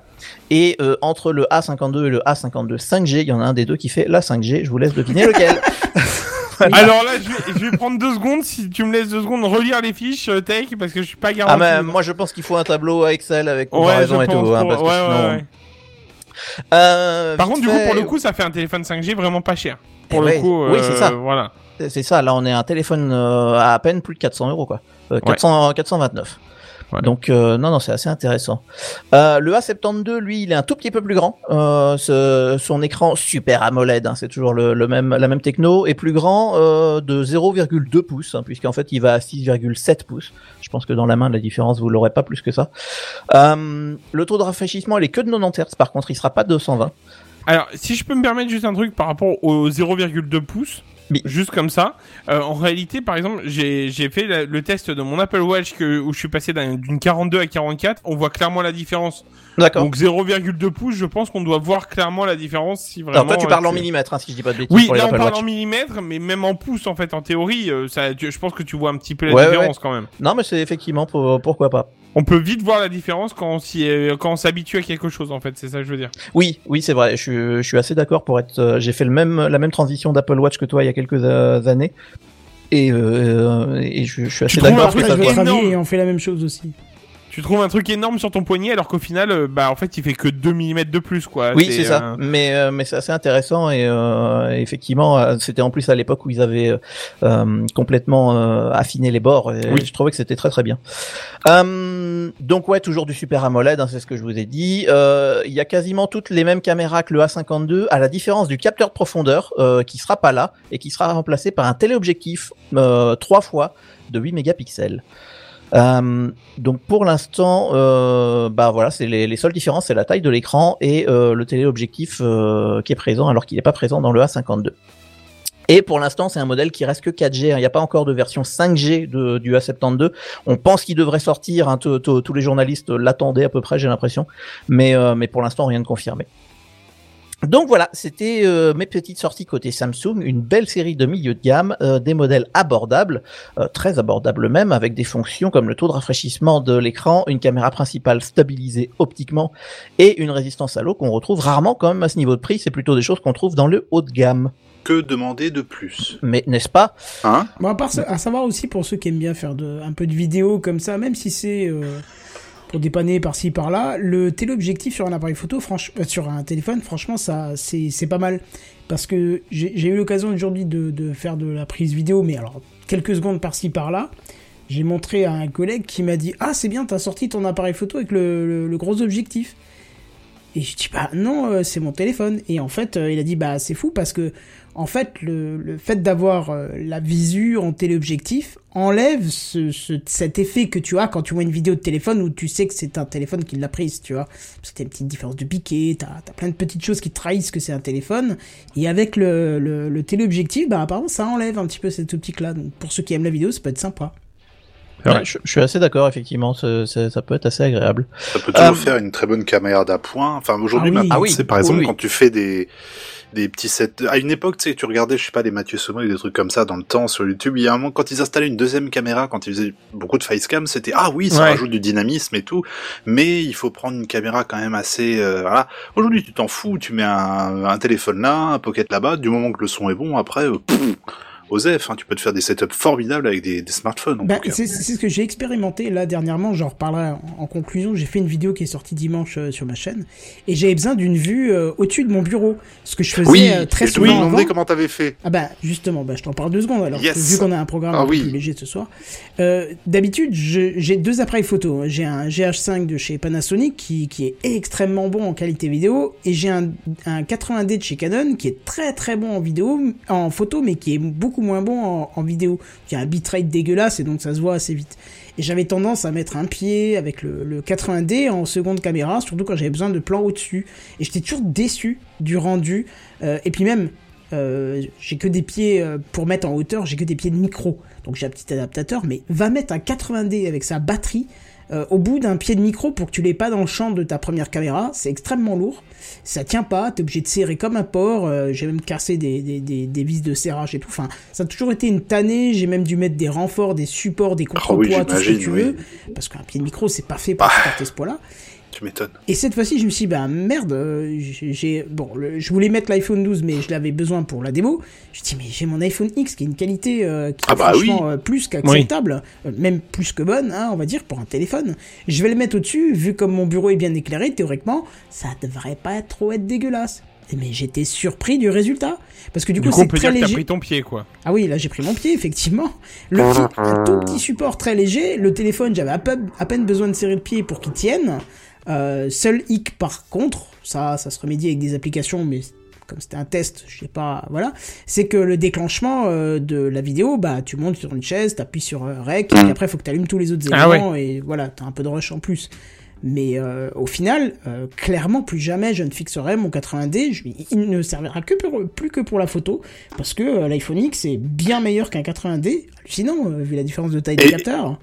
Et euh, entre le A52 et le A52 5G, il y en a un des deux qui fait la 5G. Je vous laisse deviner *laughs* lequel. *laughs* Alors là, je vais, je vais prendre deux secondes, si tu me laisses deux secondes, relire les fiches euh, tech, parce que je suis pas Ah garanti. mais moi je pense qu'il faut un tableau Excel avec Ouais, comparaison et tout, hein, pour- parce que ouais, sinon. ouais. Euh, Par contre, du coup, pour le coup, ça fait un téléphone 5G vraiment pas cher. Pour Eh le ouais, coup, oui, c'est ça. Voilà. C'est ça. Là, on est à un téléphone euh, à à peine plus de 400 euros, quoi. Euh, 400, 429. Ouais. Donc euh, non, non, c'est assez intéressant. Euh, le A72, lui, il est un tout petit peu plus grand. Euh, ce- son écran super AMOLED, hein, c'est toujours le, le même, la même techno, est plus grand euh, de 0,2 pouces, hein, puisqu'en fait, il va à 6,7 pouces. Je pense que dans la main, la différence, vous l'aurez pas plus que ça. Euh, le taux de rafraîchissement, il est que de 90 Hz. Par contre, il sera pas de 220. Alors, si je peux me permettre juste un truc par rapport au 0,2 pouces, Juste comme ça. euh, en réalité, par exemple, j'ai j'ai fait la- le test de mon Apple Watch que, où je suis passé d'un- d'une 42 à 44. On voit clairement la différence. D'accord. Donc 0,2 pouces, je pense qu'on doit voir clairement la différence si vraiment. Alors toi, tu euh, parles en c'est- millimètres, hein, si je dis pas de bêtises. Oui, pour les là on Apple parle Watch. en millimètres, mais même en pouces en fait, en théorie, euh, ça, je pense que tu vois un petit peu la Ouais, ouais, différence quand même. Non, mais c'est effectivement pour- pourquoi pas. On peut vite voir la différence quand on s'y est- quand on s'habitue à quelque chose en fait, c'est ça que je veux dire. Oui, oui, c'est vrai. Je suis, je suis assez d'accord pour être. euh, J'ai fait le même, la même transition d'Apple Watch que toi il y a quelques euh, années, et, euh, et je, je suis assez Tu trouves d'accord on fait la même chose aussi. Tu trouves un truc énorme sur ton poignet alors qu'au final, euh, bah en fait, il fait que 2 mm de plus quoi. Oui, c'est ça. euh, Mais euh, mais c'est assez intéressant et euh, effectivement, euh, c'était en plus à l'époque où ils avaient complètement euh, affiné les bords. Et Oui. Je trouvais que c'était très très bien. Euh, donc ouais, toujours du super AMOLED, hein, c'est ce que je vous ai dit. Euh, Il y a quasiment toutes les mêmes caméras que le A52, à la différence du capteur de profondeur euh, qui sera pas là et qui sera remplacé par un téléobjectif euh, trois fois de 8 mégapixels. Euh, donc pour l'instant, euh, bah voilà, c'est les, les seules différences, c'est la taille de l'écran et euh, le téléobjectif qui est présent alors qu'il n'est pas présent dans le A52. Et pour l'instant, c'est un modèle qui reste que 4G. hein. Il n'y a pas encore de version 5G de, du A72. On pense qu'il devrait sortir. hein, tous- les journalistes l'attendaient à peu près, j'ai l'impression. Mais, mais pour l'instant, rien de confirmé. Donc voilà, c'était euh, mes petites sorties côté Samsung, une belle série de milieu de gamme, euh, des modèles abordables, euh, très abordables même, avec des fonctions comme le taux de rafraîchissement de l'écran, une caméra principale stabilisée optiquement et une résistance à l'eau qu'on retrouve rarement quand même à ce niveau de prix. C'est plutôt des choses qu'on trouve dans le haut de gamme. Que demander de plus? Mais n'est-ce pas? Hein? Bon, à, part ça- à savoir aussi pour ceux qui aiment bien faire de, un peu de vidéo comme ça, même si c'est euh, pour dépanner par-ci par-là, le téléobjectif sur un appareil photo, franch- euh, sur un téléphone, franchement, ça c'est pas mal. Parce que j'ai eu l'occasion aujourd'hui de, faire de la prise vidéo, mais alors quelques secondes par-ci par-là. J'ai montré à un collègue qui m'a dit Ah, c'est bien, t'as sorti ton appareil photo avec le gros objectif. Et je dis Bah non, euh, c'est mon téléphone. Et en fait, euh, il a dit Bah c'est fou parce que en fait, le, le fait d'avoir euh, la visu en téléobjectif enlève ce, ce- cet effet que tu as quand tu vois une vidéo de téléphone où tu sais que c'est un téléphone qui l'a prise, tu vois. Parce que t'as une petite différence de piqué, t'as as plein de petites choses qui trahissent que c'est un téléphone. Et avec le, le, le téléobjectif, bah apparemment ça enlève un petit peu cette optique-là. Donc pour ceux qui aiment la vidéo, ça peut être sympa. Ouais, je, je suis assez d'accord, effectivement, ça peut être assez agréable. Ça peut toujours Euh, faire une très bonne caméra d'appoint. Enfin, aujourd'hui, Ah oui. maintenant, Ah oui. tu sais, par Oui, exemple, oui. quand tu fais des des petits sets. À une époque, tu sais, tu regardais, je sais pas, des Mathieu Somo et des trucs comme ça dans le temps sur YouTube. Il y a un moment, quand ils installaient une deuxième caméra, quand ils faisaient beaucoup de facecam, c'était ah oui, ça Ouais. rajoute du dynamisme et tout, mais il faut prendre une caméra quand même assez. euh, voilà. Aujourd'hui, tu t'en fous, tu mets un, un téléphone là, un pocket là-bas. Du moment que le son est bon, après, euh, pff, Osef, hein, tu peux te faire des setups formidables avec des, des smartphones. Cas. c'est ce que j'ai expérimenté là dernièrement, j'en reparlerai en, en conclusion. J'ai fait une vidéo qui est sortie dimanche euh, sur ma chaîne et j'avais besoin d'une vue euh, au-dessus de mon bureau. Ce que je faisais Oui, euh, très souvent demander avant. comment t'avais fait? Ah bah justement, bah, je t'en parle deux secondes alors, Yes. vu qu'on a un programme Ah un peu oui. plus léger ce soir. Euh, D'habitude, j'ai deux appareils photo. J'ai un GH5 de chez Panasonic qui, qui est extrêmement bon en qualité vidéo et j'ai un, un 80D de chez Canon qui est très très bon en vidéo, en photo, mais qui est beaucoup moins bon en, vidéo. Qui a un bitrate dégueulasse et donc ça se voit assez vite. Et j'avais tendance à mettre un pied avec le, le 80D en seconde caméra, surtout quand j'avais besoin de plans au-dessus. Et j'étais toujours déçu du rendu. Euh, et puis même, euh, j'ai que des pieds euh, pour mettre en hauteur, j'ai que des pieds de micro. Donc j'ai un petit adaptateur, mais va mettre un 80D avec sa batterie euh, au bout d'un pied de micro pour que tu l'aies pas dans le champ de ta première caméra. C'est extrêmement lourd. Ça tient pas, t'es obligé de serrer comme un porc. euh, j'ai même cassé des, des, des, des vis de serrage et tout. Enfin, ça a toujours été une tannée. J'ai même dû mettre des renforts, des supports, des contrepoids, tout ce que tu oui. veux. Parce qu'un pied de micro, c'est pas fait pour supporter ce poids-là. Tu m'étonnes. Et cette fois-ci, je me suis dit, bah merde, euh, j'ai, j'ai- bon, le- je voulais mettre l'iPhone 12, mais je l'avais besoin pour la démo. Je me suis dit, mais j'ai mon iPhone X qui a une qualité euh, qui Ah est bah franchement oui. euh, plus qu'acceptable, euh, même plus que bonne, hein, on va dire, pour un téléphone. Je vais le mettre au-dessus, vu comme mon bureau est bien éclairé, théoriquement, ça devrait pas trop être dégueulasse. Mais j'étais surpris du résultat. Parce que du, Du coup, c'est très dire léger. pris ton pied, quoi. Ah oui, là j'ai pris mon pied, effectivement. Le petit, un tout petit support très léger. Le téléphone, j'avais à peine besoin de serrer le pied pour qu'il tienne. Euh, seul hic par contre, ça, ça se remédie avec des applications, mais comme c'était un test, je sais pas, voilà. C'est que le déclenchement euh, de la vidéo, bah tu montes sur une chaise, t'appuies sur euh, rec, et puis après faut que t'allumes tous les autres Ah éléments, et voilà, t'as un peu de rush en plus. Mais euh, au final, euh, clairement, plus jamais je ne fixerai mon 80D. Je- il ne servira que pour, plus que pour la photo, parce que l'iPhone X est bien meilleur qu'un 80D. Hallucinant, vu la différence de taille des Et- capteurs.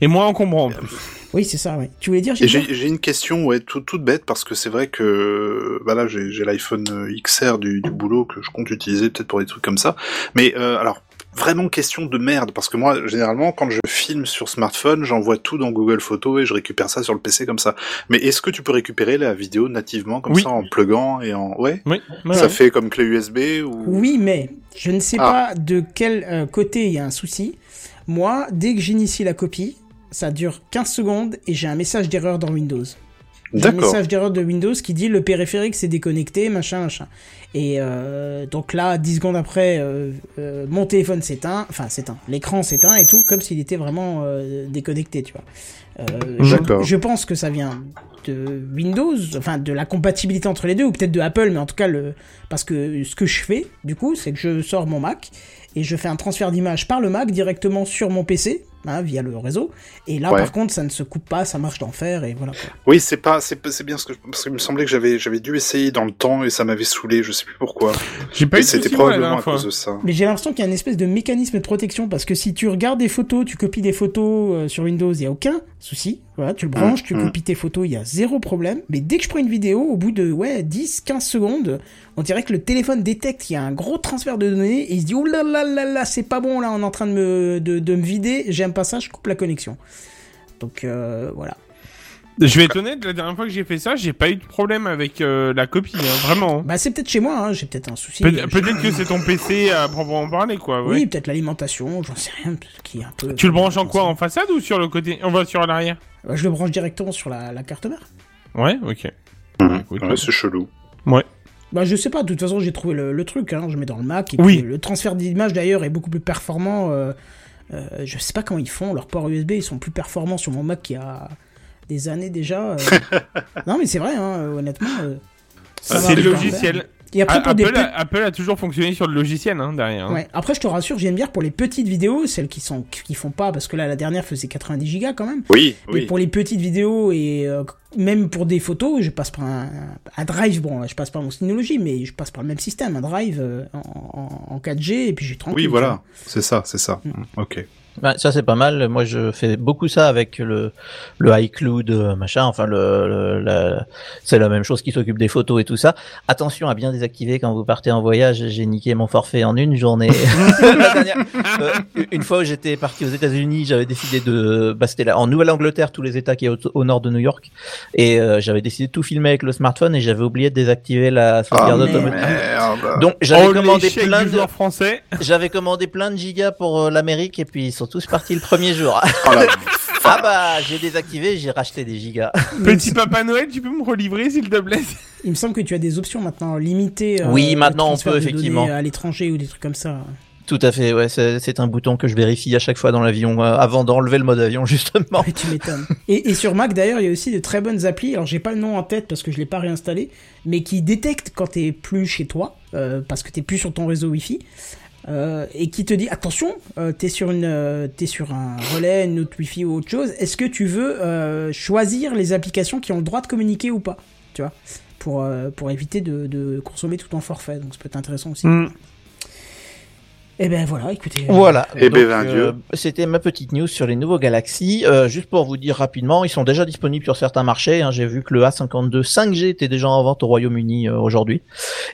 Et moins encombrant, en plus. Oui, c'est ça, ouais. Tu voulais dire, j'ai une question, ouais, toute, toute bête, parce que c'est vrai que bah là j'ai l'iPhone XR du, du boulot que je compte utiliser peut-être pour des trucs comme ça. Mais euh, alors vraiment question de merde, parce que moi généralement quand je filme sur smartphone, j'envoie tout dans Google Photos et je récupère ça sur le PC comme ça. Mais est-ce que tu peux récupérer la vidéo nativement comme Oui. ça en pluguant et en ouais? Oui. ouais, Ça ouais. fait comme clé USB ou? Oui, mais je ne sais Ah. pas de quel euh, côté il y a un souci. Moi, dès que j'initie la copie, ça dure 15 secondes et j'ai un message d'erreur dans Windows. J'ai un message d'erreur de Windows qui dit le périphérique s'est déconnecté, machin, machin. Et euh, donc là, 10 secondes après, euh, euh, mon téléphone s'éteint, enfin s'éteint, l'écran s'éteint et tout, comme s'il était vraiment déconnecté, tu vois. Je, je pense que ça vient de Windows, enfin de la compatibilité entre les deux, ou peut-être de Apple, mais en tout cas, le... parce que ce que je fais, du coup, c'est que je sors mon Mac et je fais un transfert d'image par le Mac directement sur mon PC, hein, via le réseau. Et là, Ouais. par contre, ça ne se coupe pas, ça marche d'enfer, et voilà. quoi. Oui, c'est pas, c'est bien ce que je- parce qu'il me semblait que j'avais j'avais dû essayer dans le temps et ça m'avait saoulé, je sais plus pourquoi. J'ai pas Et eu de c'était probablement à cause de ça. Mais j'ai l'impression qu'il y a une espèce de mécanisme de protection parce que si tu regardes des photos, tu copies des photos euh, sur Windows, il y a aucun souci. Voilà, tu le branches, tu mm. copies tes photos, il y a zéro problème. Mais dès que je prends une vidéo, au bout de ouais 10, 15 secondes, on dirait que le téléphone détecte qu'il y a un gros transfert de données et il se dit oh là là là là, c'est pas bon là, on est en train de me de, de me vider, j'aime pas ça, je coupe la connexion. Donc euh, voilà. Je vais être honnête, la dernière fois que j'ai fait ça, j'ai pas eu de problème avec euh, la copie, hein, vraiment. Bah c'est peut-être chez moi, hein, j'ai peut-être un souci. Euh, Peut-être que c'est ton PC à proprement parler, quoi. ouais. Oui, peut-être l'alimentation, j'en sais rien, qui est un peu. Tu le branches en quoi En façade ou sur le côté On va sur l'arrière? Ouais, Je le branche directement sur la, la carte mère. Ouais, ok. Mhm. Écoute, Ouais, c'est chelou. Bah je sais pas, de toute façon j'ai trouvé le, le truc, hein, je mets dans le Mac, et Oui. puis le transfert d'image d'ailleurs est beaucoup plus performant, euh, euh, je sais pas comment ils font, leurs ports USB ils sont plus performants sur mon Mac qui a des années déjà. euh. *laughs* non mais c'est vrai, hein, honnêtement. euh, C'est le logiciel. Et après Apple, a, Apple a toujours fonctionné sur le logiciel, hein, derrière. hein. Ouais. Après, je te rassure, j'aime bien pour les petites vidéos, celles qui sont qui font pas, parce que là, la dernière faisait 90 gigas quand même. Oui, Mais oui. pour les petites vidéos et euh, même pour des photos, je passe par un, un drive. Bon, je passe par mon Synology, mais je passe par le même système, un drive euh, en, en- en 4G et puis j'ai tranquille. Oui, tu voilà. C'est ça, c'est ça. Mm. Ok. Ouais, ça c'est pas mal. Moi je fais beaucoup ça avec le le iCloud euh, machin. Enfin le, le- la- c'est la même chose qui s'occupe des photos et tout ça. Attention à bien désactiver quand vous partez en voyage. J'ai niqué mon forfait en une journée. *laughs* *laughs* La dernière- euh, une fois où j'étais parti aux États-Unis, j'avais décidé de bah, c'était là en Nouvelle-Angleterre tous les États qui est au, au nord de New York et euh, j'avais décidé de tout filmer avec le smartphone et j'avais oublié de désactiver la sauvegarde merde. automatique. Donc j'avais Oh, commandé plein de français. j'avais commandé plein de gigas pour euh, l'Amérique et puis ils sont tous partis le premier jour. *laughs* Oh ah bah j'ai désactivé, j'ai racheté des gigas. Petit Papa Noël, tu peux me relivrer, s'il te plaît? Il me semble que tu as des options maintenant limitées. euh, Oui, maintenant, on peut, effectivement. À l'étranger ou des trucs comme ça. Tout à fait, ouais, c'est c'est un bouton que je vérifie à chaque fois dans l'avion euh, avant d'enlever le mode avion *laughs* justement. Ouais, tu m'étonnes. et, et sur Mac d'ailleurs, il y a aussi de très bonnes applis. Alors j'ai pas le nom en tête parce que je l'ai pas réinstallé, mais qui détectent quand t'es plus chez toi, euh, parce que t'es plus sur ton réseau Wi-Fi. Euh, et qui te dit attention, euh, t'es sur une, euh, t'es sur un relais, une autre Wi-Fi ou autre chose. Est-ce que tu veux choisir les applications qui ont le droit de communiquer ou pas Tu vois, pour, éviter de, de consommer tout en forfait. Donc ça peut être intéressant aussi. Mm. Et ben voilà, écoutez. euh, Voilà. Eh ben, Donc, ben, Dieu. C'était ma petite news sur les nouveaux Galaxy. Euh, juste pour vous dire rapidement, ils sont déjà disponibles sur certains marchés. hein. J'ai vu que le A52 5G était déjà en vente au Royaume-Uni euh, aujourd'hui.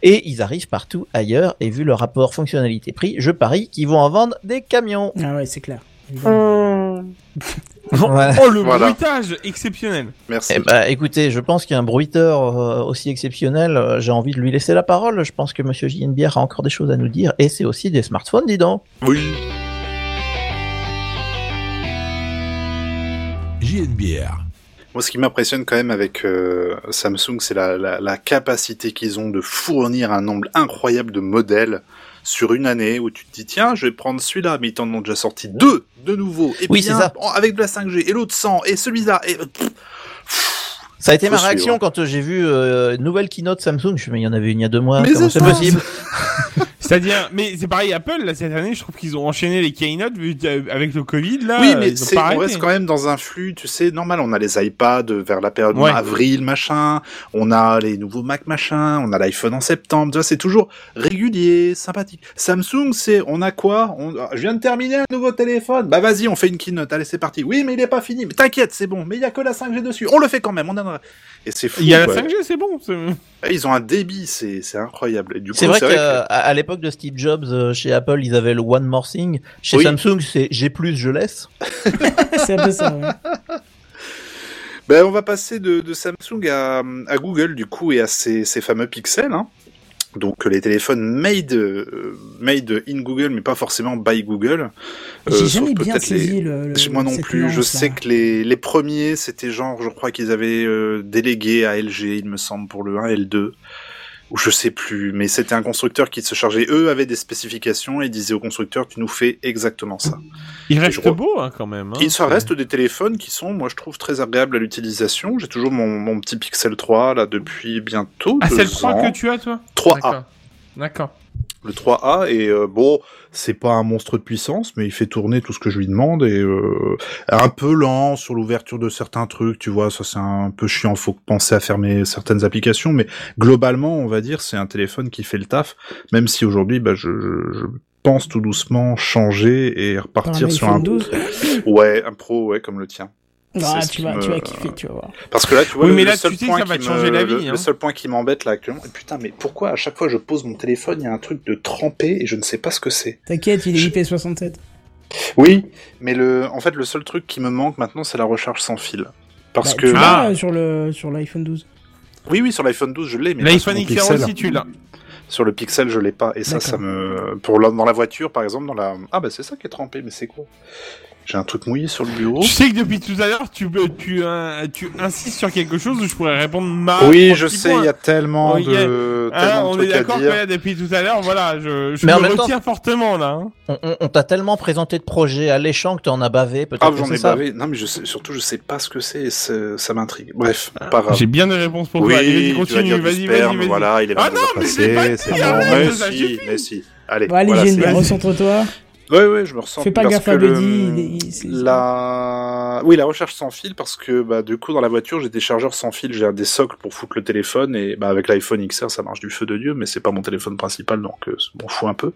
Et ils arrivent partout ailleurs. Et vu le rapport fonctionnalité-prix, je parie qu'ils vont en vendre des camions. Ah ouais, c'est clair. évidemment. *laughs* Ouais. Oh, le Voilà. bruitage exceptionnel. Merci. Eh ben, écoutez, je pense qu'un bruiteur euh, aussi exceptionnel, euh, j'ai envie de lui laisser la parole. Je pense que Monsieur JNBR a encore des choses à nous dire. Et c'est aussi des smartphones, dis donc. Oui. JNBR. Moi, ce qui m'impressionne quand même avec euh, Samsung, c'est la, la, la capacité qu'ils ont de fournir un nombre incroyable de modèles sur une année où tu te dis tiens, je vais prendre celui-là, mais ils t'en ont déjà sorti deux de nouveau, et Oui, puis c'est un avec de la 5G, et l'autre sans, et celui-là, et pff, Ça a été Faut ma suivre. réaction quand euh, j'ai vu euh, nouvelle keynote Samsung. Je me suis dit, mais il y en avait une il y a deux mois. Mais Comment c'est possible *laughs* C'est-à-dire, mais c'est pareil, Apple, là, cette année, je trouve qu'ils ont enchaîné les keynotes vu- euh, avec le Covid, là. oui, euh, mais c'est, on reste quand même dans un flux, tu sais, normal. On a les iPads vers la période Ouais. avril, machin. On a les nouveaux Mac, machin. On a l'iPhone en septembre. Tu vois, c'est toujours régulier, sympathique. Samsung, c'est, on a quoi? On, ah, Je viens de terminer un nouveau téléphone. Bah vas-y, on fait une keynote. Allez, c'est parti. Oui, mais il est pas fini. Mais t'inquiète, c'est bon. Mais il y a que la 5G dessus. On le fait quand même. On a... Et c'est fou. Il y a la quoi. 5G, c'est bon. Ils ont un débit, c'est, c'est incroyable. Et du coup, C'est vrai qu'à l'époque de Steve Jobs euh, chez Apple, ils avaient le One More Thing. Chez Oui. Samsung, c'est j'ai plus, je laisse. *laughs* c'est un peu ça. ouais. Ben, on va passer de, de Samsung à, à Google du coup et à ces, ces fameux pixels. Hein. Donc les téléphones made, euh, made in Google, mais pas forcément by Google. J'ai Euh, jamais bien les- saisi le, le- Moi non plus. Je sais que les, les premiers, c'était genre, je crois qu'ils avaient euh, délégué à LG, il me semble, pour le 1 et le 2. Ou je sais plus, mais c'était un constructeur qui se chargeait. Eux avaient des spécifications et disaient au constructeur, tu nous fais exactement ça. Il reste beau, hein, quand même. hein. Et ça reste des téléphones qui sont, moi je trouve, très agréables à l'utilisation. J'ai toujours mon, mon petit Pixel 3 là depuis bientôt Ah, c'est le 3 ans. que tu as, toi? 3A. D'accord. Le 3A et euh, bon, c'est pas un monstre de puissance, mais il fait tourner tout ce que je lui demande et euh, un peu lent sur l'ouverture de certains trucs, tu vois, ça c'est un peu chiant, faut penser à fermer certaines applications, mais globalement, on va dire, c'est un téléphone qui fait le taf, même si aujourd'hui, bah, je, je, je pense tout doucement changer et Par repartir sur un 12. ouais, un pro, ouais, comme le tien. Ah, tu vas, me- tu vas kiffer, tu vas voir. Parce que là, tu vois, Oui, le, mais le là, seul tu sais que point ça va qui te changer me- la vie, Le, hein. seul point qui m'embête là actuellement, putain, mais pourquoi à chaque fois je pose mon téléphone, il y a un truc de trempé et je ne sais pas ce que c'est. T'inquiète, il est IP67. Oui, mais le, en fait, le seul truc qui me manque maintenant, c'est la recharge sans fil. Parce Bah, que tu Ah. l'as, euh, sur le sur l'iPhone 12. oui, oui, sur l'iPhone 12, je l'ai, mais L'iPhone XR aussi, tu l'as. Sur le Pixel, je l'ai pas, et ça, D'accord. ça me, pour la- dans la voiture, par exemple, dans la, ah bah c'est ça qui est trempé, mais c'est quoi? J'ai un truc mouillé sur le bureau. Tu sais que depuis tout à l'heure, tu, euh, tu, euh, tu insistes sur quelque chose où je pourrais répondre ma. Oui, je sais, il y a tellement Ok. de, tellement de on est d'accord que depuis tout à l'heure, voilà, je, je Mais me temps- retiens fortement là. hein. On, on- on t'a tellement présenté de projets alléchants que t'en as bavé. Peut-être Ah, j'en ai bavé. Non, mais je sais, surtout, je sais pas ce que c'est, c'est- ça m'intrigue. Bref, pas grave. J'ai bien des réponses pour Oui, toi. Vas continue, vas-y, vas-y, vas-y. voilà, il est Ah 22 non, mais c'est bon, mais si, mais si. Allez, allez, recentre-toi. Ouais, ouais, je me ressens. Fais pas parce gaffe à Buddy, La... Oui, la recherche sans fil, parce que bah, du coup, dans la voiture, j'ai des chargeurs sans fil, j'ai des socles pour foutre le téléphone, et bah, avec l'iPhone XR, ça marche du feu de Dieu, mais c'est pas mon téléphone principal, donc euh, je m'en fous un peu.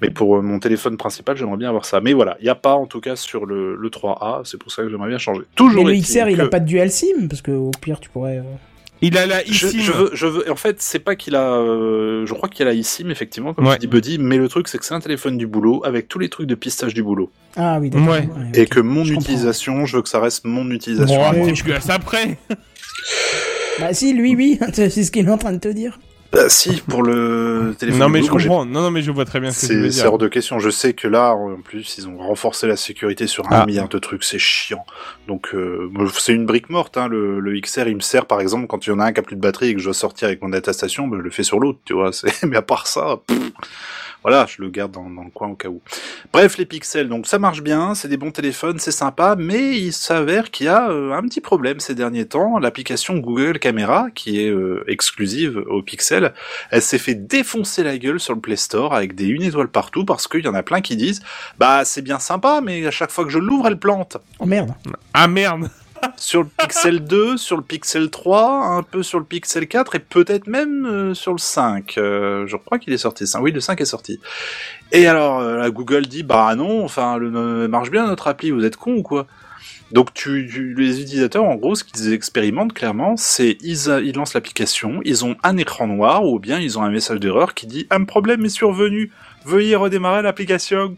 Mais pour euh, mon téléphone principal, j'aimerais bien avoir ça. Mais voilà, il n'y a pas en tout cas sur le, le 3A, c'est pour ça que j'aimerais bien changer. Toujours Mais le XR, il a que- pas de dual SIM, parce que au pire, tu pourrais. euh, Il a la Je, eSIM. je veux, je veux. En fait, c'est pas qu'il a. euh, je crois qu'il a la eSIM effectivement, comme Ouais. tu dis Buddy. Mais le truc, c'est que c'est un téléphone du boulot avec tous les trucs de pistage du boulot, Ah oui, d'accord. Ouais. et que mon Je comprends. utilisation, je veux que ça reste mon utilisation. Plus à ça près. Bah si, lui, oui, *laughs* c'est ce qu'il est en train de te dire. Bah, si, pour le téléphone. Non, mais je comprends. Non, non, mais je vois très bien ce que tu veux C'est hors de question. Je sais que là, en plus, ils ont renforcé la sécurité sur un Ah. milliard de trucs. C'est chiant. Donc, euh, c'est une brique morte. Hein, le, le XR, il me sert, par exemple, quand il y en a un qui a plus de batterie et que je dois sortir avec mon data station, ben, je le fais sur l'autre, tu vois. *laughs* Mais à part ça, pff, voilà, je le garde dans, dans le coin au cas où. Bref, les pixels, donc ça marche bien, c'est des bons téléphones, c'est sympa, mais il s'avère qu'il y a euh, un petit problème ces derniers temps. L'application Google Camera, qui est euh, exclusive aux pixels, elle s'est fait défoncer la gueule sur le Play Store avec des une étoile partout parce qu'il y en a plein qui disent bah c'est bien sympa mais à chaque fois que je l'ouvre elle plante. Oh merde. Ah merde. Sur le Pixel 2, sur le Pixel 3, un peu sur le Pixel 4 et peut-être même euh, sur le 5. Euh, je crois qu'il est sorti. ça. Oui, le 5 est sorti. Et alors, euh, la Google dit bah non, enfin, le euh, marche bien notre appli, vous êtes con ou quoi? Donc tu, tu- les utilisateurs, en gros, ce qu'ils expérimentent clairement, c'est ils, a- ils lancent l'application, ils ont un écran noir ou bien ils ont un message d'erreur qui dit un problème est survenu, veuillez redémarrer l'application.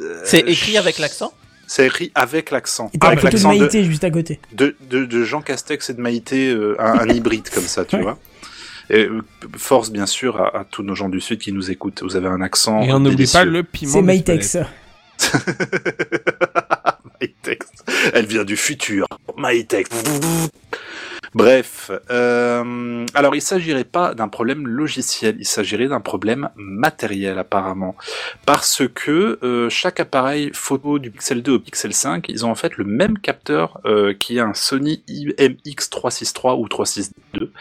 Euh, C'est écrit avec l'accent? C'est écrit avec l'accent. Et t'as la Avec photo de l'accent de, Maïté juste à côté. de, de, de Jean Castex et de Maïté, euh, un, un *laughs* hybride comme ça, tu Ouais. vois. Et euh, force bien sûr à, à tous nos gens du sud qui nous écoutent. Vous avez un accent. Et on n'oublie pas le piment. C'est. Maïtex. *laughs* MyTex. Elle vient du futur. MyTex. Bref, euh, alors il s'agirait pas d'un problème logiciel, il s'agirait d'un problème matériel apparemment, parce que euh, chaque appareil photo du Pixel 2 au Pixel 5, ils ont en fait le même capteur euh, qui est un Sony IMX363 ou 362,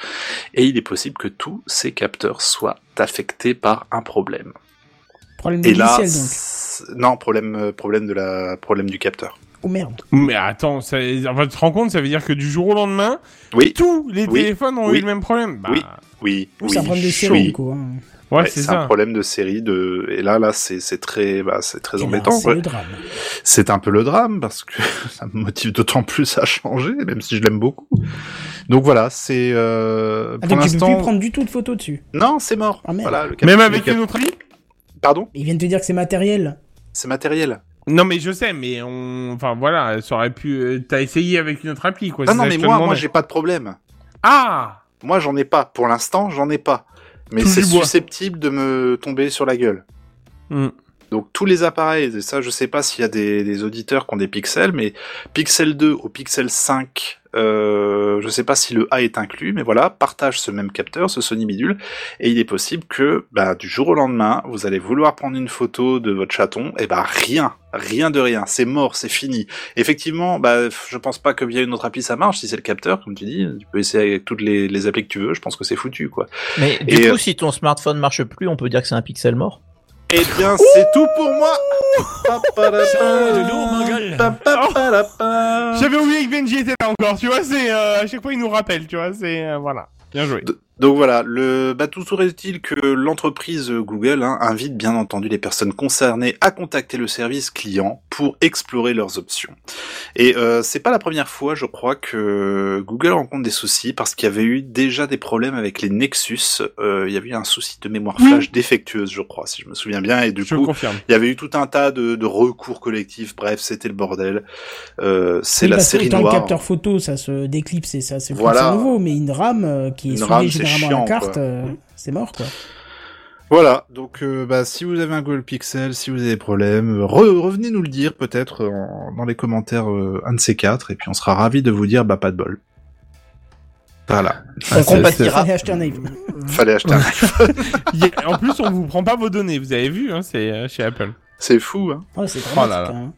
et il est possible que tous ces capteurs soient affectés par un problème. Problème Et là, donc. non problème euh, problème de la problème du capteur. Oh merde. Mais attends, ça, enfin, tu te rends compte, ça veut dire que du jour au lendemain, Oui, tous les Oui. téléphones ont Oui. eu le même problème. Bah, Oui. oui, oui. c'est un problème de série oui. du coup. Hein. Ouais, Ouais, c'est c'est un problème de série de et là là c'est c'est très bah c'est très Et là, embêtant C'est quoi. le drame. C'est un peu le drame parce que *laughs* ça me motive d'autant plus à changer même si je l'aime beaucoup. Donc voilà, c'est euh, Ah, pour donc tu peux plus prendre du tout de photos dessus. non, c'est mort. Ah, merde. voilà, le cap- Même le avec cap- une autre Pardon, Ils viennent te dire que c'est matériel. c'est matériel. Non, mais je sais, mais on, enfin voilà, ça aurait pu. euh, T'as essayé avec une autre appli, quoi. Non non mais moi moi j'ai pas de problème. Ah. Moi j'en ai pas pour l'instant, j'en ai pas. Mais c'est susceptible de me tomber sur la gueule. Hmm. Donc tous les appareils, et ça je sais pas s'il y a des, des auditeurs qui ont des pixels, mais Pixel 2 au Pixel 5, euh, je sais pas si le A est inclus, mais voilà, partage ce même capteur, ce Sony bidule, et il est possible que bah, du jour au lendemain, vous allez vouloir prendre une photo de votre chaton, et bah rien, rien de rien, c'est mort, c'est fini. Effectivement, bah je pense pas que via une autre appli ça marche, si c'est le capteur, comme tu dis, tu peux essayer avec toutes les, les applis que tu veux, je pense que c'est foutu quoi. Mais du Et, coup, euh, si ton smartphone marche plus, on peut dire que c'est un pixel mort? Eh bien, c'est tout pour moi. J'avais oublié que Benji était là encore. Tu vois, c'est euh, à chaque fois il nous rappelle. Tu vois, c'est euh, voilà. Bien joué. Donc voilà, le bah, tout serait-il que l'entreprise Google hein, invite bien entendu les personnes concernées à contacter le service client pour explorer leurs options. Et euh, c'est pas la première fois, je crois, que Google rencontre des soucis parce qu'il y avait eu déjà des problèmes avec les Nexus. Euh, il y avait eu un souci de mémoire flash défectueuse, je crois, si je me souviens bien, et du Je coup, confirme. il y avait eu tout un tas de, de recours collectifs. Bref, c'était le bordel. Euh, c'est Oui, la série noire. le capteur photo, ça se déclipse et ça se Voilà. nouveau, mais une RAM euh, qui est Une RAM, à chiant, la carte, euh, c'est mort quoi. Voilà, donc euh, bah, si vous avez un Google Pixel, si vous avez des problèmes, re- revenez nous le dire peut-être dans les commentaires euh, un de ces quatre, et puis on sera ravis de vous dire bah pas de bol. Voilà, On compatira. Fallait acheter un iPhone. *laughs* fallait acheter un iPhone. *laughs* En plus, on vous prend pas vos données. Vous avez vu, hein, c'est euh, chez Apple. C'est fou, hein. Ouais, c'est Oh là là. hein.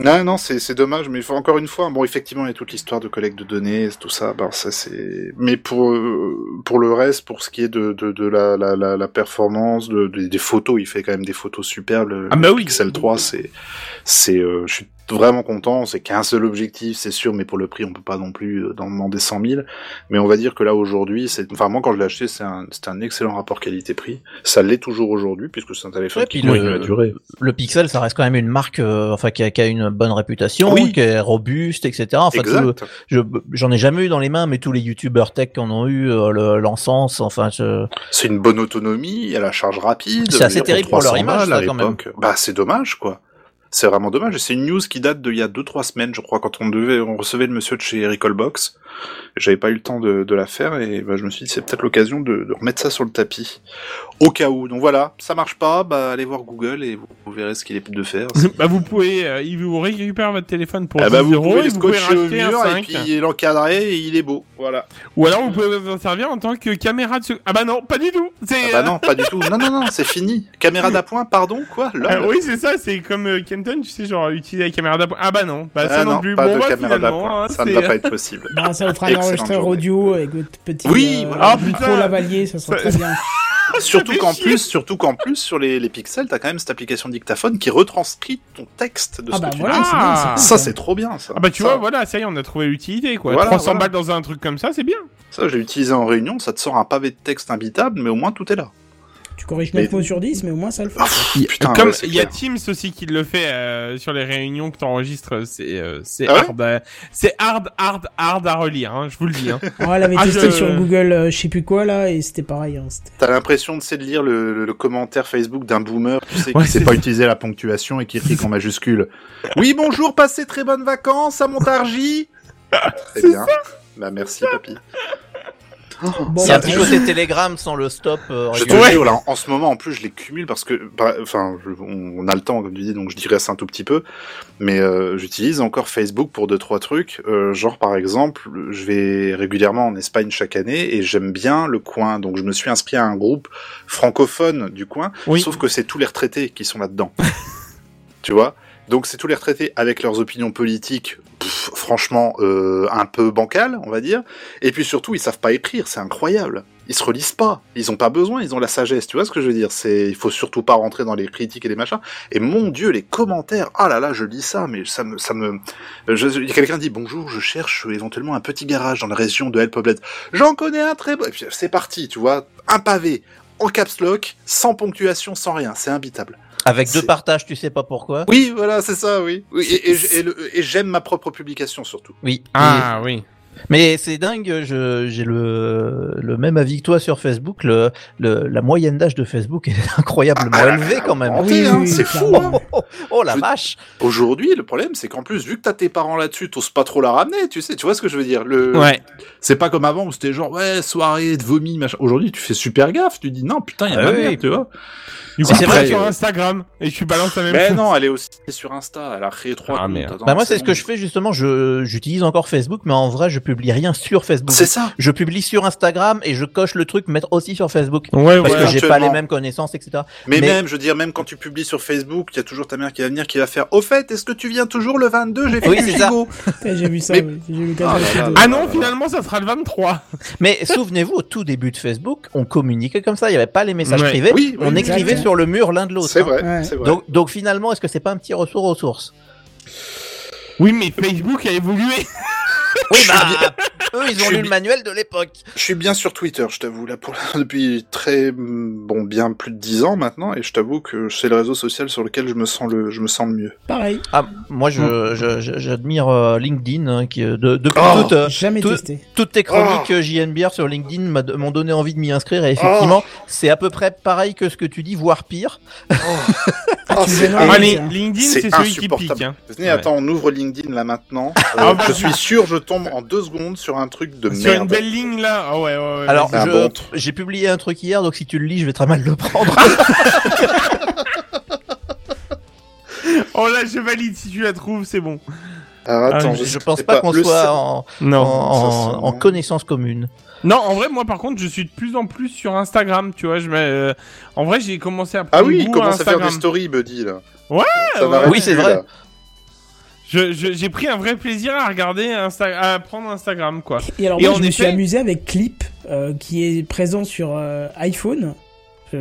Non, non, c'est c'est dommage, mais encore une fois, bon, effectivement, il y a toute l'histoire de collecte de données, tout ça, ben ça c'est. Mais pour euh, pour le reste, pour ce qui est de de, de la, la la la performance, de, de- des photos, il fait quand même des photos superbes. Ah bah oui. Pixel 3, c'est c'est, euh, je suis vraiment content. C'est qu'un seul objectif, c'est sûr, mais pour le prix, on peut pas non plus euh, en demander 100 000. Mais on va dire que là aujourd'hui, c'est, enfin moi quand je l'ai acheté, c'est un c'était un excellent rapport qualité-prix. Ça l'est toujours aujourd'hui puisque c'est un téléphone Ouais, qui puis continue le- à durer. Le Pixel, ça reste quand même une marque, euh, enfin, qui a, qui a une bonne réputation, Oui. qui est robuste, etc. Enfin, tout le- exact. je, j'en ai jamais eu dans les mains, mais tous les youtubeurs tech qui en ont eu, euh, le- l'encens, enfin, je... C'est une bonne autonomie, elle a la charge rapide. C'est assez terrible pour leur 300 image, balles ça, à quand même. Bah, c'est dommage, quoi. C'est vraiment dommage. Et c'est une news qui date d'il y a 2-3 semaines, je crois, quand on devait, on recevait le monsieur de chez Recallbox. J'avais pas eu le temps de, de la faire et bah, je me suis dit c'est peut-être l'occasion de, de remettre ça sur le tapis. Au cas où. Donc voilà, ça marche pas, bah allez voir Google et vous, vous verrez ce qu'il est de faire. *laughs* bah, vous pouvez, euh, il vous récupère votre téléphone pour Ah 10 bah, vous euros pouvez et vous pouvez au un mur et 5. puis l'encadrer et il est beau. Voilà. Ou alors vous pouvez vous en servir en tant que caméra de... Ah bah non, pas du tout. Ah bah non, pas du tout. Non, non, non, c'est fini. Caméra *laughs* d'appoint, pardon, quoi euh, euh, oui, c'est ça, c'est comme euh, Tu sais, genre utiliser la caméra d'appoint. Ah bah non, bah ça Ah non, non, plus. pas bon, de bah, caméra d'appoint. hein, Ça ne va pas être possible. Bah, ça vous fera un enregistreur audio avec votre petit Oui, euh. Oh, putain. micro lavalier, ça sera Ça- très bien. *laughs* surtout qu'en plus, surtout qu'en plus sur les, les pixels, t'as quand même cette application dictaphone qui retranscrit ton texte de ce Ah bah que tu voilà, dis. Ah. bien, Ça c'est trop bien ça. Ah bah tu Ça- vois, voilà, ça y est, on a trouvé l'utilité quoi. Voilà, 300 voilà. balles dans un truc comme ça, c'est bien. Ça j'ai utilisé en réunion, ça te sort un pavé de texte imbitable, mais au moins tout est là. Tu corriges 9 Mais- mots sur 10, mais au moins ça le fait. Ah, pff, putain, Comme ouais, c'est il y a. Teams aussi qui le fait euh, sur les réunions que t'enregistres, c'est euh, c'est Ah ouais hard, euh, c'est hard, hard, hard à relire, hein, je vous le dis. Hein. *laughs* Oh, elle avait Ah, testé je- sur Google, euh, je sais plus quoi là, et c'était pareil. Hein, T'as l'impression de, c'est de lire le, le- le commentaire Facebook d'un boomer, tu sais, Ouais, qui sait pas utiliser la ponctuation et qui écrit en majuscule. Oui, bonjour, passez très bonnes vacances à Montargis. *laughs* Très bien. Bah merci, papy. Bon, C'est un bah, petit côté Telegram sans le stop. euh, Je te jure, là, en ce moment, en plus, je les cumule parce que, bah, enfin, on, on a le temps, comme tu dis, donc je digresse un tout petit peu, mais euh, j'utilise encore Facebook pour deux trois trucs. Euh, genre, par exemple, je vais régulièrement en Espagne chaque année et j'aime bien le coin, donc je me suis inscrit à un groupe francophone du coin, Oui. sauf que c'est tous les retraités qui sont là-dedans. *laughs* tu vois? Donc c'est tous les retraités avec leurs opinions politiques, franchement euh, un peu bancales, on va dire. Et puis surtout, ils savent pas écrire, c'est incroyable. Ils se relisent pas, ils ont pas besoin, ils ont la sagesse. Tu vois ce que je veux dire? C'est, il faut surtout pas rentrer dans les critiques et les machins. Et mon Dieu, les commentaires, ah là là, je lis ça, mais ça me, ça me. Je, quelqu'un dit bonjour, je cherche éventuellement un petit garage dans la région de El Poblet. J'en connais un très beau. Et puis c'est parti, tu vois, un pavé en caps lock, sans ponctuation, sans rien, c'est imbitable. Avec deux partages, tu sais pas pourquoi. Oui, voilà, c'est ça, oui. oui et, et- et le- et j'aime ma propre publication surtout. Oui. Ah oui. Mais c'est dingue, je- j'ai le, le même avis que toi sur Facebook. Le, le- la moyenne d'âge de Facebook est *laughs* incroyablement Ah, élevée quand même. ah, oui, hein, oui, c'est fou, hein. Oh, oh, oh, la Je- vache Aujourd'hui, le problème, c'est qu'en plus, vu que t'as tes parents là-dessus, t'oses pas trop la ramener, tu sais, tu vois ce que je veux dire. Le... Ouais. C'est pas comme avant où c'était genre, ouais, soirée de vomi, machin. Aujourd'hui, tu fais super gaffe, tu dis, non, putain, il y a Ah oui. merde, tu vois. Du coup, C'est vrai sur Instagram et tu balances la même Mais chose. non, elle est aussi sur Insta, elle a créé trois Ah. Attends, Bah moi c'est ce que je fais justement, je j'utilise encore Facebook, mais en vrai je publie rien sur Facebook. C'est ça. Je publie sur Instagram et je coche le truc mettre aussi sur Facebook. Ouais, Parce ouais. que j'ai pas les mêmes connaissances, etc. Mais, Mais- même, je veux dire, même quand tu publies sur Facebook, il y a toujours ta mère qui va venir, qui va faire, au fait, est-ce que tu viens toujours le 22? J'ai fait Oui. Ouais, J'ai vu ça, Mais- oui. Ah là là. Ah non, finalement, ça sera le 23. Mais souvenez-vous, au tout début de Facebook, on communiquait comme ça, il y avait pas les messages Ouais. privés, Oui, oui, on écrivait sur le mur l'un de l'autre. C'est hein. vrai, Ouais. c'est vrai. Donc, donc finalement, est-ce que c'est pas un petit retour aux sources? Oui, mais Facebook a évolué. Oui, bah, eux, ils ont lu le manuel de l'époque. Je suis bien sur Twitter, je t'avoue, là, pour, *laughs* depuis très, bon, bien plus de dix ans maintenant, et je t'avoue que c'est le réseau social sur lequel je me sens le, je me sens le mieux. Pareil, Ah, moi, je, je- je- j'admire euh, LinkedIn, hein, qui, euh, de, depuis Oh, toutes, euh, jamais tout- testé. toutes tes chroniques euh, JNBR sur LinkedIn m'a- m'ont donné envie de m'y inscrire, et effectivement, c'est à peu près pareil que ce que tu dis, voire pire. *laughs* Ah, tiens. LinkedIn, C'est celui qui insupportable. pique. Hein. Venez, Ouais. attends, on ouvre LinkedIn là maintenant. Euh, *laughs* Ah, bah, je suis sûr, je tombe en deux secondes sur un truc de Sur une merde. belle ligne là. Ah ouais, ouais, ouais. Alors, je- bon j'ai publié un truc hier, donc si tu le lis, je vais très mal le prendre. *laughs* Oh là, je valide si tu la trouves, c'est bon. Alors, attends, Ah, je, sais pense pas qu'on soit en, Non. connaissance commune. Non, en vrai, moi par contre, je suis de plus en plus sur Instagram, tu vois. Je mets, euh, En vrai, j'ai commencé à Ah prendre oui, il à commence à faire Instagram. des stories, Buddy, là. Ouais, Ça ouais. Oui, c'est vrai. là. Je- je- J'ai pris un vrai plaisir à regarder, Insta... à prendre Instagram, quoi. Et alors Et moi, en je me suis amusé avec Clip, euh, qui est présent sur euh, iPhone.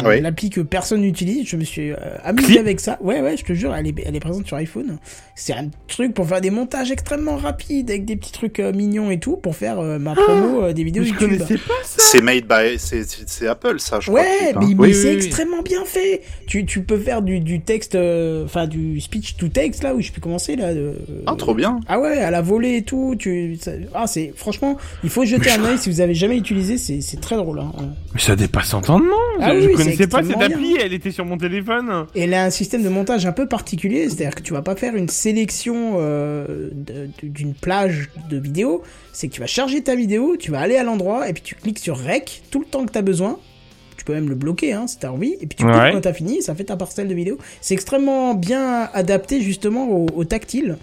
Oui. L'appli que personne n'utilise, je me suis euh, amusé Clip avec ça. Ouais, ouais, je te jure, elle est, elle est présente sur iPhone. C'est un truc pour faire des montages extrêmement rapides, avec des petits trucs euh, mignons et tout, pour faire euh, ma promo euh, des vidéos je YouTube. connaissais pas ça. C'est made by, c'est, c'est c'est Apple, ça, je crois. Ouais, Clip, hein. mais, mais Oui, c'est oui, oui. extrêmement bien fait. Tu, tu peux faire du, du texte, euh, enfin du speech to text là où je peux commencer là. Ah, trop bien. Ah ouais, à la volée et tout. Tu, ça- ah c'est franchement, il faut jeter un œil si vous avez jamais utilisé. C'est c'est très drôle. Hein. Mais ça dépasse entendement. Ah je oui, connaissais pas cette appli, elle était sur mon téléphone. Et elle a un système de montage un peu particulier, c'est-à-dire que tu vas pas faire une sélection euh, d'une plage de vidéos, c'est que tu vas charger ta vidéo, tu vas aller à l'endroit et puis tu cliques sur Rec tout le temps que tu as besoin. Tu peux même le bloquer hein, si t'as envie, et puis tu cliques Ouais. quand t'as fini, ça fait ta parcelle de vidéo. C'est extrêmement bien adapté justement au, au tactile.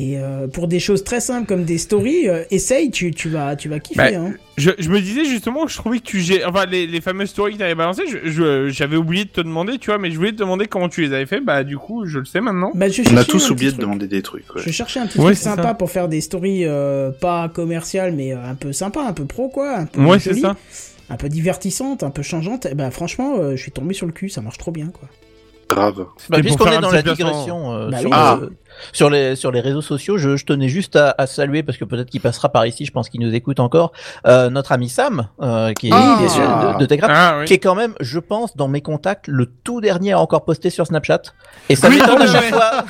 Et euh, pour des choses très simples comme des stories, euh, essaye, tu, tu vas, tu vas kiffer. Bah, hein. Je, je me disais justement que je trouvais que tu gères. Enfin, les, les fameuses stories que t'avais balancées, je- je- j'avais oublié de te demander, tu vois, mais je voulais te demander comment tu les avais fait. Bah, du coup, je le sais maintenant. Bah, je On a tous oublié de truc. demander des trucs, ouais. Je cherchais un petit Ouais, truc sympa ça. pour faire des stories euh, pas commerciales mais euh, un peu sympa, un peu pro quoi, un peu Ouais, c'est ça. un peu divertissante, un peu changeante, et ben franchement, euh, je suis tombé sur le cul, ça marche trop bien, quoi. Grave. Bah, Puisqu'on est dans la digression euh, Bah sur, oui. Ah. euh, sur les sur les réseaux sociaux, je, je tenais juste à, à saluer parce que peut-être qu'il passera par ici, je pense qu'il nous écoute encore, euh, notre ami Sam, euh, qui est Ah. de, de Ah, oui. qui est quand même, je pense, dans mes contacts, le tout dernier à encore poster sur Snapchat. Et ça Oui, m'étonne à chaque fois.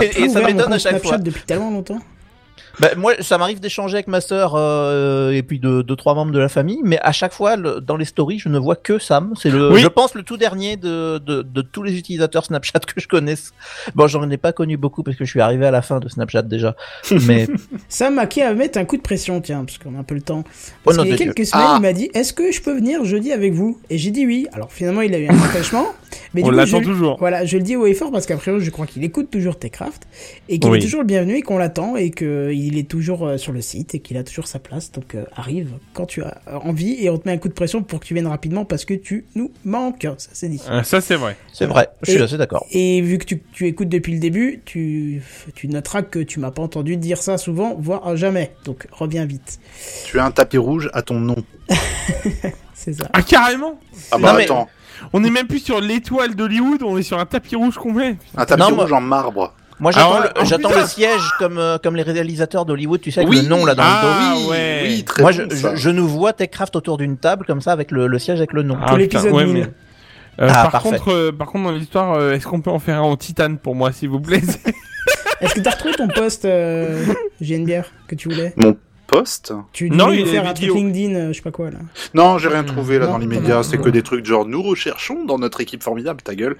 *laughs* Et- ça m'étonne à chaque Snapchat fois. depuis tellement longtemps. Bah, moi, ça m'arrive d'échanger avec ma sœur euh, et puis de deux trois membres de la famille, mais à chaque fois, le- dans les stories, je ne vois que Sam. C'est le, Oui. je pense, le tout dernier de, de, de tous les utilisateurs Snapchat que je connaisse. Bon, j'en ai pas connu beaucoup parce que je suis arrivé à la fin de Snapchat déjà, *laughs* mais Ça m'a qui à mettre un coup de pression, tiens, parce qu'on a un peu le temps. Oh, Parce qu'il y a Dieu. quelques semaines, Ah. il m'a dit Est-ce que je peux venir jeudi avec vous? Et j'ai dit oui. Alors finalement, il a eu un empêchement. Mais On du coup, l'attend je- toujours. Voilà, je le dis haut et fort parce qu'après, je crois qu'il écoute toujours Techcraft et qu'il Oui. est toujours le bienvenu et qu'on l'attend et qu'il est toujours euh, sur le site et qu'il a toujours sa place. Donc euh, arrive quand tu as envie et on te met un coup de pression pour que tu viennes rapidement parce que tu nous manques. Ça, c'est dit. Euh, Ça, c'est vrai. c'est vrai. Je suis Et- assez d'accord. Et vu que tu, tu écoutes depuis le début, tu, tu noteras que tu m'as pas entendu dire ça souvent, voire jamais. Donc reviens vite. Tu as un tapis rouge à ton nom. *laughs* C'est ça. Ah, carrément Ah bah Non, mais- attends, On est même plus sur l'étoile d'Hollywood, on est sur un tapis rouge complet. un tapis Non, moi- rouge en marbre. Moi, j'attends Ah le, oh, le siège comme euh, comme les réalisateurs d'Hollywood, tu sais, avec Oui. le nom là dans le dos. Ah, oui, ouais. oui, très Moi, bon, je, ça. je, je nous vois Techcraft autour d'une table comme ça avec le, le siège avec le nom. Ah, l'épisode ouais, 1000. mais- Euh, Ah, par parfait. contre, euh, par contre, dans l'histoire, euh, est-ce qu'on peut en faire un en titane pour moi, s'il vous plaît? Est-ce que t'as retrouvé ton post, euh, JNBR, que tu voulais? Poste Tu Non, il faire un truc vidéo. LinkedIn, euh, je sais pas quoi là. Non, j'ai rien trouvé là Non, dans l'immédiat. C'est que des trucs genre nous recherchons dans notre équipe formidable, ta gueule.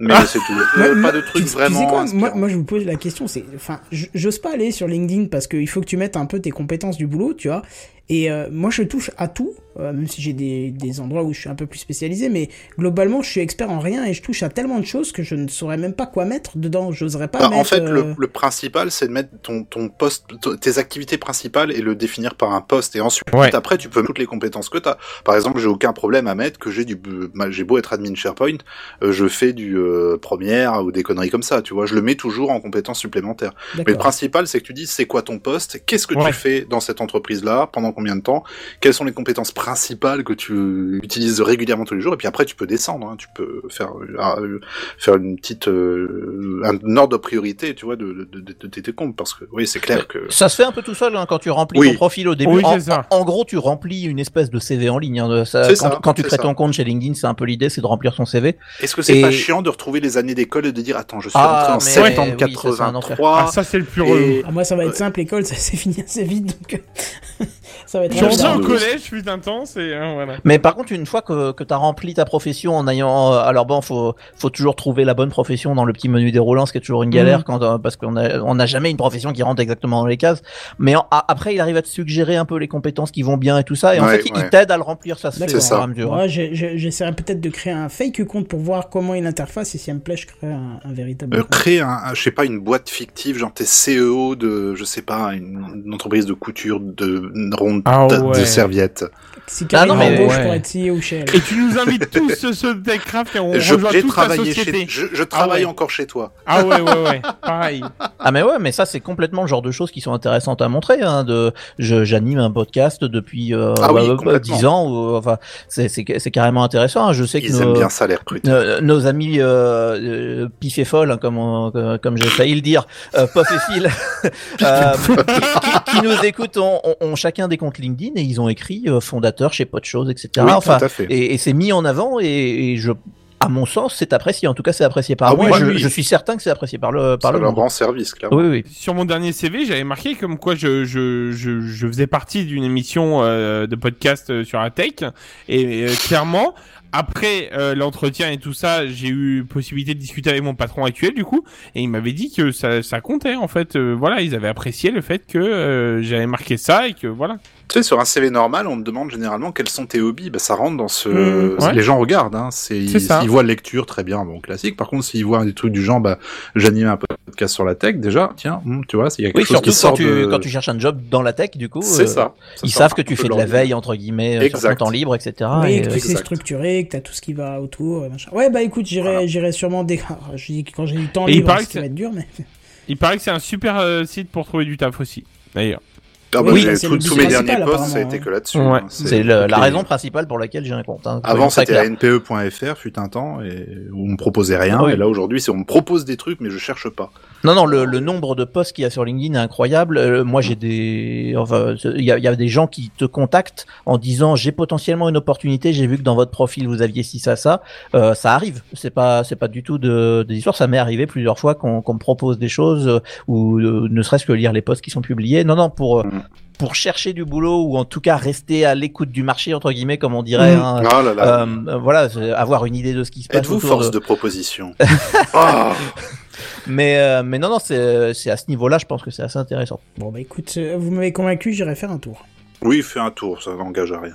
Mais Ah. c'est tout. *laughs* Moi- Euh, pas de tu- trucs tu sais vraiment. quoi, moi, moi, je vous pose la question, c'est, enfin, j'ose pas aller sur LinkedIn parce qu'il faut que tu mettes un peu tes compétences du boulot, tu vois. Et euh, moi, je touche à tout, euh, même si j'ai des, des endroits où je suis un peu plus spécialisé, mais globalement, je suis expert en rien et je touche à tellement de choses que je ne saurais même pas quoi mettre dedans. J'oserais pas Bah, mettre. en fait, euh, le, le principal, c'est de mettre ton, ton poste, tes activités principales et le définir par un poste. Et ensuite, Ouais. après, tu peux mettre toutes les compétences que tu as. Par exemple, j'ai aucun problème à mettre que j'ai du, j'ai beau être admin SharePoint, euh, je fais du euh, première ou des conneries comme ça. Tu vois, je le mets toujours en compétences supplémentaires. Mais le principal, c'est que tu dis, c'est quoi ton poste? Qu'est-ce que Ouais. tu fais dans cette entreprise-là Pendant combien de temps Quelles sont les compétences principales que tu utilises régulièrement tous les jours Et puis après, tu peux descendre. hein. Tu peux faire euh, faire une petite euh, un ordre de priorité, tu vois, de, de, de, de- de tes comptes. Parce que oui, c'est clair que Ça se fait un peu tout seul hein, quand tu remplis Oui. ton profil au début. Oui, en, c'est ça. en gros, tu remplis une espèce de CV en ligne. hein, de- ça- quand, ça, quand tu crées ça. ton compte chez LinkedIn, c'est un peu l'idée, c'est de remplir ton CV. est-ce que c'est Et- pas chiant de retrouver les années d'école et de dire attends, je suis Ah, rentré en septembre oui, ça, c'est un enfer. 83 Ah, ça, c'est le plus et- relou. Ah, moi, ça va être simple, l'école, ça *laughs* s'est fini assez vite, donc *laughs* ça va être Je suis rapide. rentré au collège, fut un temps, c'est... hein, voilà. Mais par contre, une fois que, que tu as rempli ta profession en ayant, euh, alors bon, faut faut toujours trouver la bonne profession dans le petit menu déroulant, ce qui est toujours une galère Mhm. quand euh, parce qu'on a on n'a jamais une profession qui rentre exactement dans les cases. Mais en- a- après, il arrive à te suggérer un peu les compétences qui vont bien et tout ça, et en Ouais, fait, il ouais. t'aide à le remplir. Ça se fait ça. hein. Moi, j'essaierai peut-être de créer un fake compte pour voir comment il interface et si elle me plaît, je crée un, un véritable Euh, créer un, un- je sais pas, une boîte fictive, genre tes CEO de, je sais pas, une, une entreprise de couture de ronde Ah de, ouais. de serviettes. Si Ah non, mais m'embauche ouais. pour être CEO chez elle. Et tu nous invites tous ce, ce Techcraft et on Je rejoint toute la société. chez, je, je travaille ouais. encore chez toi. Ah ouais, ouais, ouais, *laughs* pareil. Ah mais ouais, mais ça c'est complètement le genre de choses qui sont intéressantes à montrer. Hein, de, j'anime un podcast depuis euh, Ah oui, bah, bah. 10 ans. Ou, enfin, c'est carrément intéressant. hein. Je sais que Ils nos, aiment bien ça, les nos, nos amis euh, euh, pif et folle, hein, comme on- comme- j'ai failli le dire, euh, Pof et Phil, *laughs* euh, qui, qui- qui nous écoutent, ont, ont- ont chacun des LinkedIn et ils ont écrit euh, fondateur chez Podchose, etc. Oui, enfin, tout à fait. et, et c'est mis en avant et, et je à mon sens, c'est apprécié. En tout cas, c'est apprécié par Ah moi. oui, je, oui. je suis certain que c'est apprécié par le par le leur rend service, clairement. Oui, oui. Sur mon dernier CV, j'avais marqué comme quoi je, je, je, je faisais partie d'une émission euh, de podcast euh, sur la tech. Et euh, clairement, après euh, l'entretien et tout ça, j'ai eu possibilité de discuter avec mon patron actuel du coup. Et il m'avait dit que ça, ça comptait en fait. Euh, voilà, ils avaient apprécié le fait que euh, j'avais marqué ça et que voilà. Tu sais, sur un CV normal, on me demande généralement quels sont tes hobbies. Bah, ça rentre dans ce. Mmh, ouais. Les gens regardent. Hein. C'est, ça. S'ils voient lecture, très bien, bon, classique. Par contre, s'ils voient des trucs du genre, bah, j'anime un podcast sur la tech, déjà, tiens, hum, tu vois, il y a quelque Oui, chose surtout qui quand sort tu, de... quand tu cherches un job dans la tech, du coup. C'est euh, ça. Ça Ils savent que tu fais de la veille, entre guillemets, euh, sur ton Exact. temps libre, etc. Oui, et, que euh, tu sais exact. structuré, que t'as tout ce qui va autour, et machin. Ouais, bah écoute, j'irai, Voilà. j'irai sûrement dès. *laughs* Je dis que quand j'ai du temps Et il libre, qui va être dur, mais. Il paraît que c'est un super euh, site pour trouver du taf aussi. D'ailleurs. Ah bah, Oui, tous mes derniers posts, ça a été que là-dessus. Ouais. hein. C'est la les- raison principale pour laquelle j'ai un compte. hein. Avant, c'était npe.fr, fut un temps, et où on me proposait rien. Oui. Et là, aujourd'hui, c'est on me propose des trucs, mais je cherche pas. Non, non, le, le nombre de posts qu'il y a sur LinkedIn est incroyable. Euh, moi, j'ai des, enfin, il y a, il y a des gens qui te contactent en disant j'ai potentiellement une opportunité. J'ai vu que dans votre profil vous aviez ci ça ça. Euh, ça arrive. C'est pas, c'est pas du tout de, des histoires. Ça m'est arrivé plusieurs fois qu'on qu'on me propose des choses euh, ou euh, ne serait-ce que lire les posts qui sont publiés. Non, non, pour euh, Mhm. Pour chercher du boulot ou en tout cas rester à l'écoute du marché entre guillemets comme on dirait. Hein. Ah là là. Euh, voilà, avoir une idée de ce qui se passe Êtes-vous force de- de, proposition *laughs* Ah. Mais euh, mais non non, c'est c'est à ce niveau-là, je pense que c'est assez intéressant. Bon, bah écoute, euh, vous m'avez convaincu, j'irai faire un tour. Oui, fais un tour, ça n'engage à rien.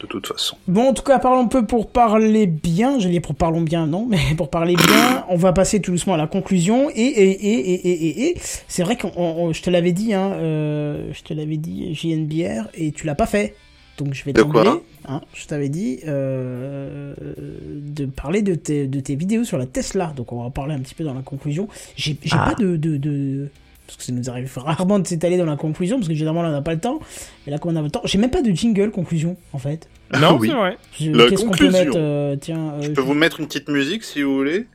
De toute façon. Bon, en tout cas, parlons peu pour parler bien. J'allais dire pour parlons bien, non, mais pour parler bien, *coughs* on va passer tout doucement à la conclusion. Et, et, et, et, et, et, et c'est vrai que je te l'avais dit, hein, euh, je te l'avais dit, JNBR, et tu l'as pas fait. Donc je vais t'engueuler. Hein, je t'avais dit euh, de parler de tes, de tes vidéos sur la Tesla. Donc on va en parler un petit peu dans la conclusion. J'ai j'ai Ah. pas de, de, de- Parce que ça nous arrive rarement de s'étaler dans la conclusion, parce que généralement là, on n'a pas le temps. Mais là, quand on a le temps, j'ai même pas de jingle conclusion, en fait. Non, Oui. c'est vrai. Qu'est-ce qu'on peut conclusion. mettre euh, Tiens, euh, Je peux vous mettre une petite musique si vous voulez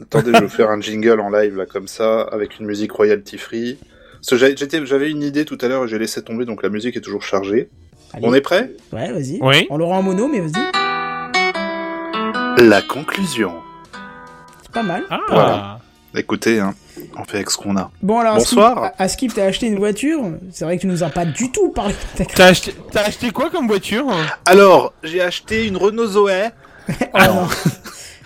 Attendez, je vais faire un jingle en live là comme ça, avec une musique royalty free. Parce que j'avais- une idée tout à l'heure et j'ai laissé tomber, donc la musique est toujours chargée. allez. On est prêt? Ouais, vas-y. Oui. On l'aura en mono, mais vas-y. La conclusion. C'est pas mal. Ah. Voilà. Écoutez, hein, on fait avec ce qu'on a. Bon, alors, Bonsoir. Askip, t'as acheté une voiture. C'est vrai que tu nous as pas du tout parlé de ta T'as acheté, t'as acheté quoi comme voiture Alors, j'ai acheté une Renault Zoé. Oh *laughs* non.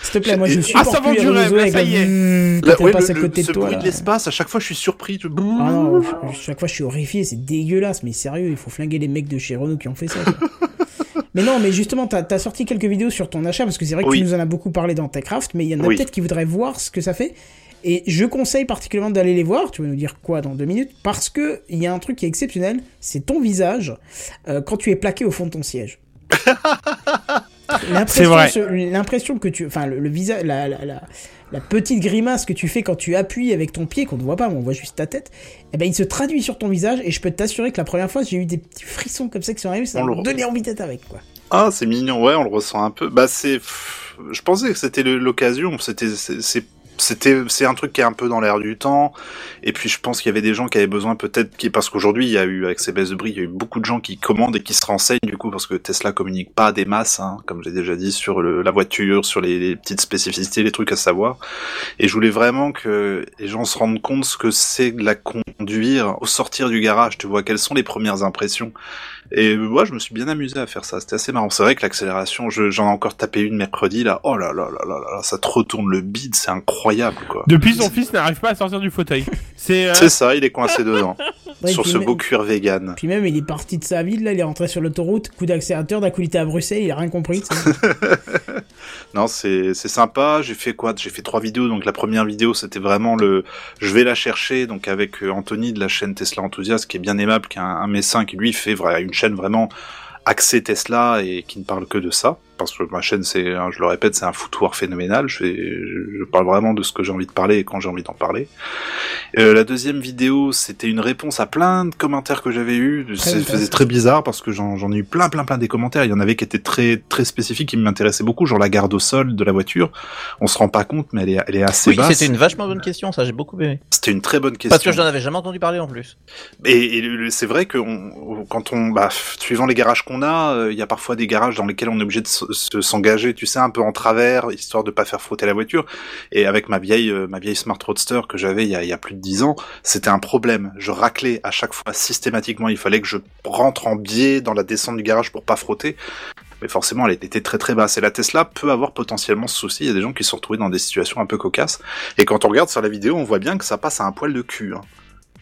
S'il te plaît, moi je suis Ah, ça vend du rêve, là, ça y est. est. Là, ouais, passe le- à côté le- ce de toi. bruit là. de l'espace, à chaque fois je suis surpris. je- Ah non, je- chaque fois je suis horrifié, c'est dégueulasse, mais sérieux, il faut flinguer les mecs de chez Renault qui ont fait ça. *laughs* mais non, mais justement, t'as as sorti quelques vidéos sur ton achat, parce que c'est vrai que Oui. tu nous en as beaucoup parlé dans Techcraft, mais il y en a Oui. peut-être qui voudraient voir ce que ça fait. Et je conseille particulièrement d'aller les voir, tu vas nous dire quoi dans deux minutes, parce que il y a un truc qui est exceptionnel, c'est ton visage euh, quand tu es plaqué au fond de ton siège. *laughs* L'impression vrai. L'impression que tu, enfin le, le visage, la, la, la, la petite grimace que tu fais quand tu appuies avec ton pied, qu'on ne voit pas, mais on voit juste ta tête, eh ben il se traduit sur ton visage et je peux t'assurer que la première fois j'ai eu des petits frissons comme ça qui sont arrivés, ça On m'a le- donné envie d'être avec quoi. Ah, c'est mignon, ouais, on le ressent un peu. Bah, c'est. Je pensais que c'était l'occasion. C'était, c'est, c'est- c'était, c'est un truc qui est un peu dans l'air du temps. Et puis, je pense qu'il y avait des gens qui avaient besoin peut-être, qui, parce qu'aujourd'hui, il y a eu, avec ces baisses de prix, il y a eu beaucoup de gens qui commandent et qui se renseignent, du coup, parce que Tesla communique pas des masses, hein, comme j'ai déjà dit, sur la voiture, sur les, les petites spécificités, les trucs à savoir. Et je voulais vraiment que les gens se rendent compte ce que c'est de la conduire au sortir du garage. Tu vois, quelles sont les premières impressions. Et moi, je me suis bien amusé à faire ça. C'était assez marrant. C'est vrai que l'accélération, je- j'en ai encore tapé une mercredi, là. Oh là là là là là, là, ça te retourne le bide, c'est incroyable, quoi. Depuis, son fils n'arrive pas à sortir du fauteuil. C'est. euh, C'est ça, il est coincé dedans. *laughs* Ouais, sur ce même- beau cuir vegan. Puis même il est parti de sa ville, là, il est rentré sur l'autoroute, coup d'accélérateur, d'un coup il était à Bruxelles, il a rien compris. *laughs* Non, c'est sympa. J'ai fait quoi? J'ai fait trois vidéos. Donc la première vidéo, c'était vraiment le. Je vais la chercher. Donc avec euh, Anthony de la chaîne Tesla Enthusiast, qui est bien aimable, qui est un, un médecin qui lui fait une chaîne vraiment axée Tesla et qui ne parle que de ça. Parce que ma chaîne, c'est, je le répète, c'est un foutoir phénoménal. Je, fais, je, parle vraiment de ce que j'ai envie de parler et quand j'ai envie d'en parler. Euh, la deuxième vidéo, c'était une réponse à plein de commentaires que j'avais eus. Ça faisait très bizarre parce que j'en ai eu plein, plein, plein des commentaires. Il y en avait qui étaient très, très spécifiques, qui m'intéressaient beaucoup, genre la garde au sol de la voiture. On se rend pas compte, mais elle est, elle est assez Oui, basse. c'était une vachement bonne question, ça j'ai beaucoup aimé. C'était une très bonne question. Parce que je n'en avais jamais entendu parler en plus. Et, c'est vrai que on- quand on, bah, suivant les garages qu'on a, euh, il y a parfois des garages dans lesquels on est obligé de se- se- s'engager, tu sais, un peu en travers, histoire de pas faire frotter la voiture. Et avec ma vieille, euh, ma vieille Smart Roadster que j'avais il y a, il y a plus de dix ans, c'était un problème. Je raclais à chaque fois systématiquement. Il fallait que je rentre en biais dans la descente du garage pour pas frotter. Mais forcément, elle était très très basse. Et la Tesla peut avoir potentiellement ce souci. Il y a des gens qui se sont retrouvés dans des situations un peu cocasses. Et quand on regarde sur la vidéo, on voit bien que ça passe à un poil de cul. hein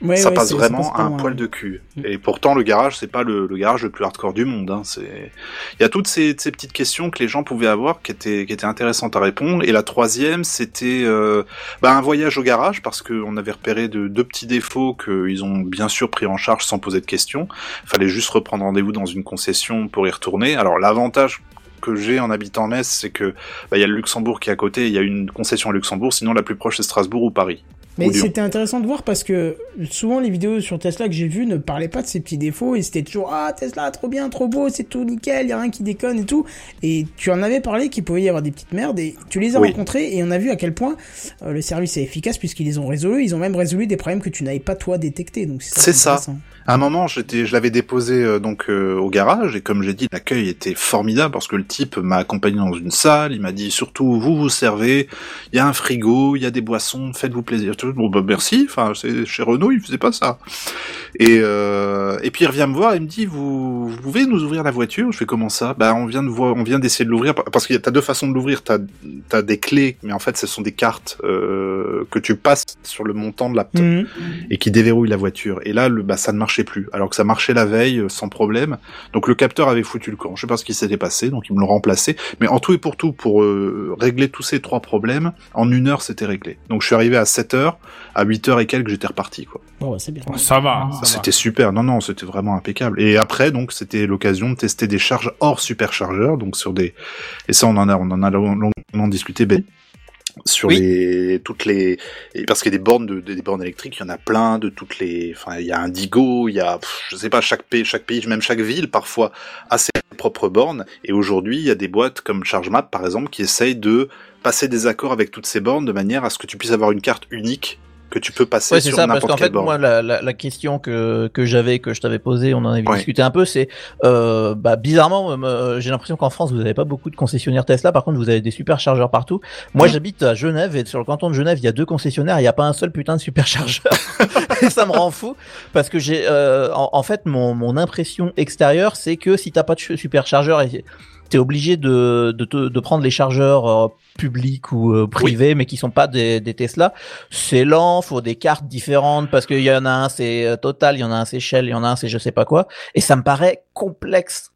Ouais, ça ouais, passe vraiment passe à un poil ouais. de cul. Mm. Et pourtant, le garage, c'est pas le, le garage le plus hardcore du monde. Hein. C'est, il y a toutes ces, ces petites questions que les gens pouvaient avoir qui étaient, qui étaient intéressantes à répondre. Et la troisième, c'était euh, bah, un voyage au garage parce qu'on avait repéré de, deux petits défauts qu'ils ont bien sûr pris en charge sans poser de questions. Fallait juste reprendre rendez-vous dans une concession pour y retourner. Alors l'avantage que j'ai en habitant Metz, c'est que bah, il y a le Luxembourg qui est à côté, il y a une concession à Luxembourg, sinon la plus proche c'est Strasbourg ou Paris. Mais c'était intéressant de voir parce que souvent les vidéos sur Tesla que j'ai vues ne parlaient pas de ces petits défauts et c'était toujours ah Tesla trop bien, trop beau, c'est tout nickel, y a rien qui déconne et tout. Et tu en avais parlé qu'il pouvait y avoir des petites merdes et tu les as Oui. rencontrés et on a vu à quel point euh, le service est efficace puisqu'ils les ont résolus. Ils ont même résolu des problèmes que tu n'avais pas toi détectés. Donc c'est ça. Ça. À un moment, j'étais, je l'avais déposé euh, donc euh, au garage et comme j'ai dit, l'accueil était formidable parce que le type m'a accompagné dans une salle. Il m'a dit surtout vous vous servez, il y a un frigo, il y a des boissons, faites-vous plaisir. Bon bah merci. Enfin, c'est chez Renault, il faisait pas ça. Et euh, et puis il revient me voir et me dit vous, vous pouvez nous ouvrir la voiture? Je fais comment ça? Bah on vient de voir, on vient d'essayer de l'ouvrir parce qu'il y a t'as deux façons de l'ouvrir. T'as as des clés, mais en fait ce sont des cartes euh, que tu passes sur le montant de la Mhm. et qui déverrouille la voiture. Et là, le, bah, ça ne marchait plus, alors que ça marchait la veille euh, sans problème. Donc le capteur avait foutu le camp. Je sais pas ce qui s'était passé, donc ils me l'ont remplacé. Mais en tout et pour tout, pour euh, régler tous ces trois problèmes, en une heure, c'était réglé. Donc je suis arrivé à 7 heures, à 8 heures et quelques, j'étais reparti. quoi. Bon, ouais, c'est bien. Ça va. C'était super. Non, non, c'était vraiment impeccable. Et après, donc, c'était l'occasion de tester des charges hors superchargeur, donc sur des. Et ça, on en a, on en a long- longuement discuté. Ben sur Oui. les toutes les parce qu'il y a des bornes de, des bornes électriques il y en a plein de toutes les enfin il y a Indigo il y a pff, je sais pas chaque pays chaque pays même chaque ville parfois a ses propres bornes et aujourd'hui il y a des boîtes comme ChargeMap par exemple qui essayent de passer des accords avec toutes ces bornes de manière à ce que tu puisses avoir une carte unique que tu peux passer Ouais, c'est sur ça, parce n'importe qu'en quelle fait, moi, la, la, la question que, que j'avais, que je t'avais posée, on en avait Ouais. discuté un peu, c'est, euh, bah, bizarrement, euh, j'ai l'impression qu'en France, vous n'avez pas beaucoup de concessionnaires Tesla, par contre, vous avez des superchargeurs partout. Moi, j'habite à Genève, et sur le canton de Genève, il y a deux concessionnaires, il n'y a pas un seul putain de superchargeur. *laughs* et ça me rend fou, parce que j'ai, euh, en, en fait, mon, mon impression extérieure, c'est que si t'as pas de superchargeur, et t'es obligé de, de, te- de prendre les chargeurs euh, publics ou euh, privés, mais qui sont pas des, des Tesla, c'est lent, faut des cartes différentes parce qu'il y en a un c'est euh, Total, il y en a un c'est Shell, il y en a un c'est je sais pas quoi, et ça me paraît complexe.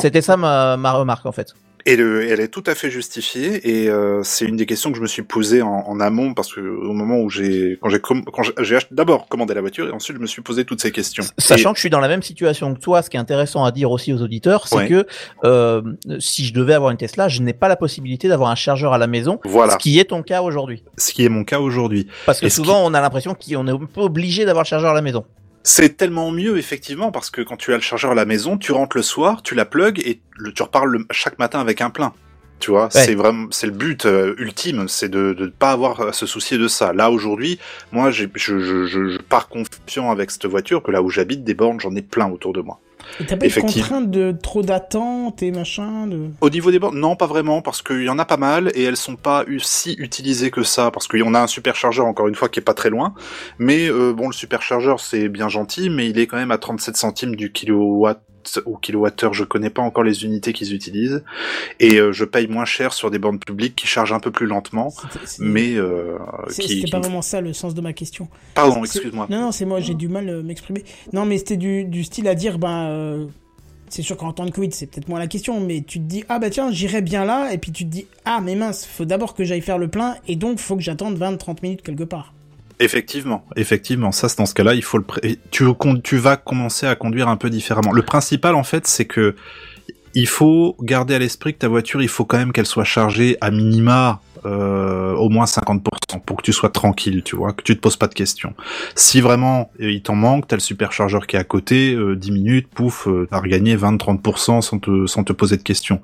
C'était ça ma, ma remarque en fait. Et le- elle est tout à fait justifiée et euh, c'est une des questions que je me suis posée en, en amont parce que au moment où j'ai quand j'ai quand j'ai- d'abord commandé la voiture et ensuite je me suis posé toutes ces questions. Sachant que je suis dans la même situation que toi, ce qui est intéressant à dire aussi aux auditeurs, c'est Ouais. que euh, si je devais avoir une Tesla, je n'ai pas la possibilité d'avoir un chargeur à la maison, voilà, ce qui est ton cas aujourd'hui. ce qui est mon cas aujourd'hui. Parce que Et souvent, on a l'impression qu'on est un peu obligé d'avoir le chargeur à la maison. C'est tellement mieux effectivement parce que quand tu as le chargeur à la maison, tu rentres le soir, tu la plugs et le, tu repars le- chaque matin avec un plein. Tu vois, c'est vraiment c'est le but euh, ultime, c'est de ne pas avoir à se soucier de ça. Là aujourd'hui, moi je, je, je, je pars confiant avec cette voiture que là où j'habite, des bornes, j'en ai plein autour de moi. Et t'as pas Effectivement. contrainte de trop d'attente et machin de... Au niveau des bornes, non, pas vraiment, parce qu'il y en a pas mal et elles sont pas si utilisées que ça, parce qu'on a un superchargeur encore une fois qui est pas très loin. Mais euh, bon, le superchargeur c'est bien gentil, mais il est quand même à 37 centimes du kilowatt ou kilowattheure, je connais pas encore les unités qu'ils utilisent, et euh, je paye moins cher sur des bornes publiques qui chargent un peu plus lentement, mais euh, c'est- qui, C'était pas vraiment ça le sens de ma question. Pardon, excuse-moi. Non, non, c'est moi, j'ai du mal à m'exprimer. Non, mais c'était du, du style à dire, ben, euh, c'est sûr qu'en temps de Covid, c'est peut-être moins la question, mais tu te dis, ah bah tiens, j'irai bien là, et puis tu te dis, ah mais mince, faut d'abord que j'aille faire le plein, et donc faut que j'attende 20-30 minutes quelque part. Effectivement, effectivement, ça c'est dans ce cas-là, il faut le pré- tu vas commencer à conduire un peu différemment. Le principal en fait, c'est que il faut garder à l'esprit que ta voiture, il faut quand même qu'elle soit chargée à minima euh, au moins 50% pour que tu sois tranquille, tu vois, que tu te poses pas de questions. Si vraiment euh, il t'en manque, t'as le superchargeur qui est à côté, euh, 10 minutes, pouf, euh, t'as regagné 20-30% sans te, sans te poser de questions.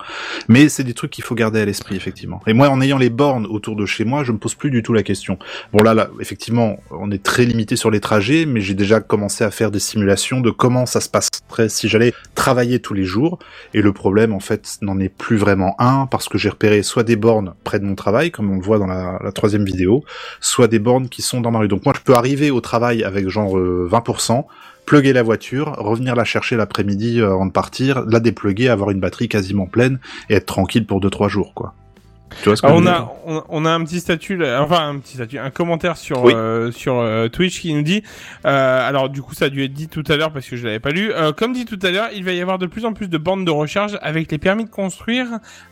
Mais c'est des trucs qu'il faut garder à l'esprit, effectivement. Et moi, en ayant les bornes autour de chez moi, je me pose plus du tout la question. Bon là, là, effectivement, on est très limité sur les trajets, mais j'ai déjà commencé à faire des simulations de comment ça se passerait si j'allais travailler tous les jours. Et le problème, en fait, n'en est plus vraiment un, parce que j'ai repéré soit des bornes près de mon travail, comme on le voit dans la, troisième vidéo, soit des bornes qui sont dans ma rue. Donc moi, je peux arriver au travail avec genre euh, 20%, plugger la voiture, revenir la chercher l'après-midi euh, avant de partir, la dépluguer, avoir une batterie quasiment pleine et être tranquille pour 2-3 jours, quoi. Tu vois ce que je on veux dire a, on, on a un petit statut, enfin un petit statut, un commentaire sur Oui. euh, sur euh, Twitch qui nous dit, euh, alors du coup ça a dû être dit tout à l'heure parce que je l'avais pas lu. Euh, comme dit tout à l'heure, il va y avoir de plus en plus de bornes de recharge avec les permis de construire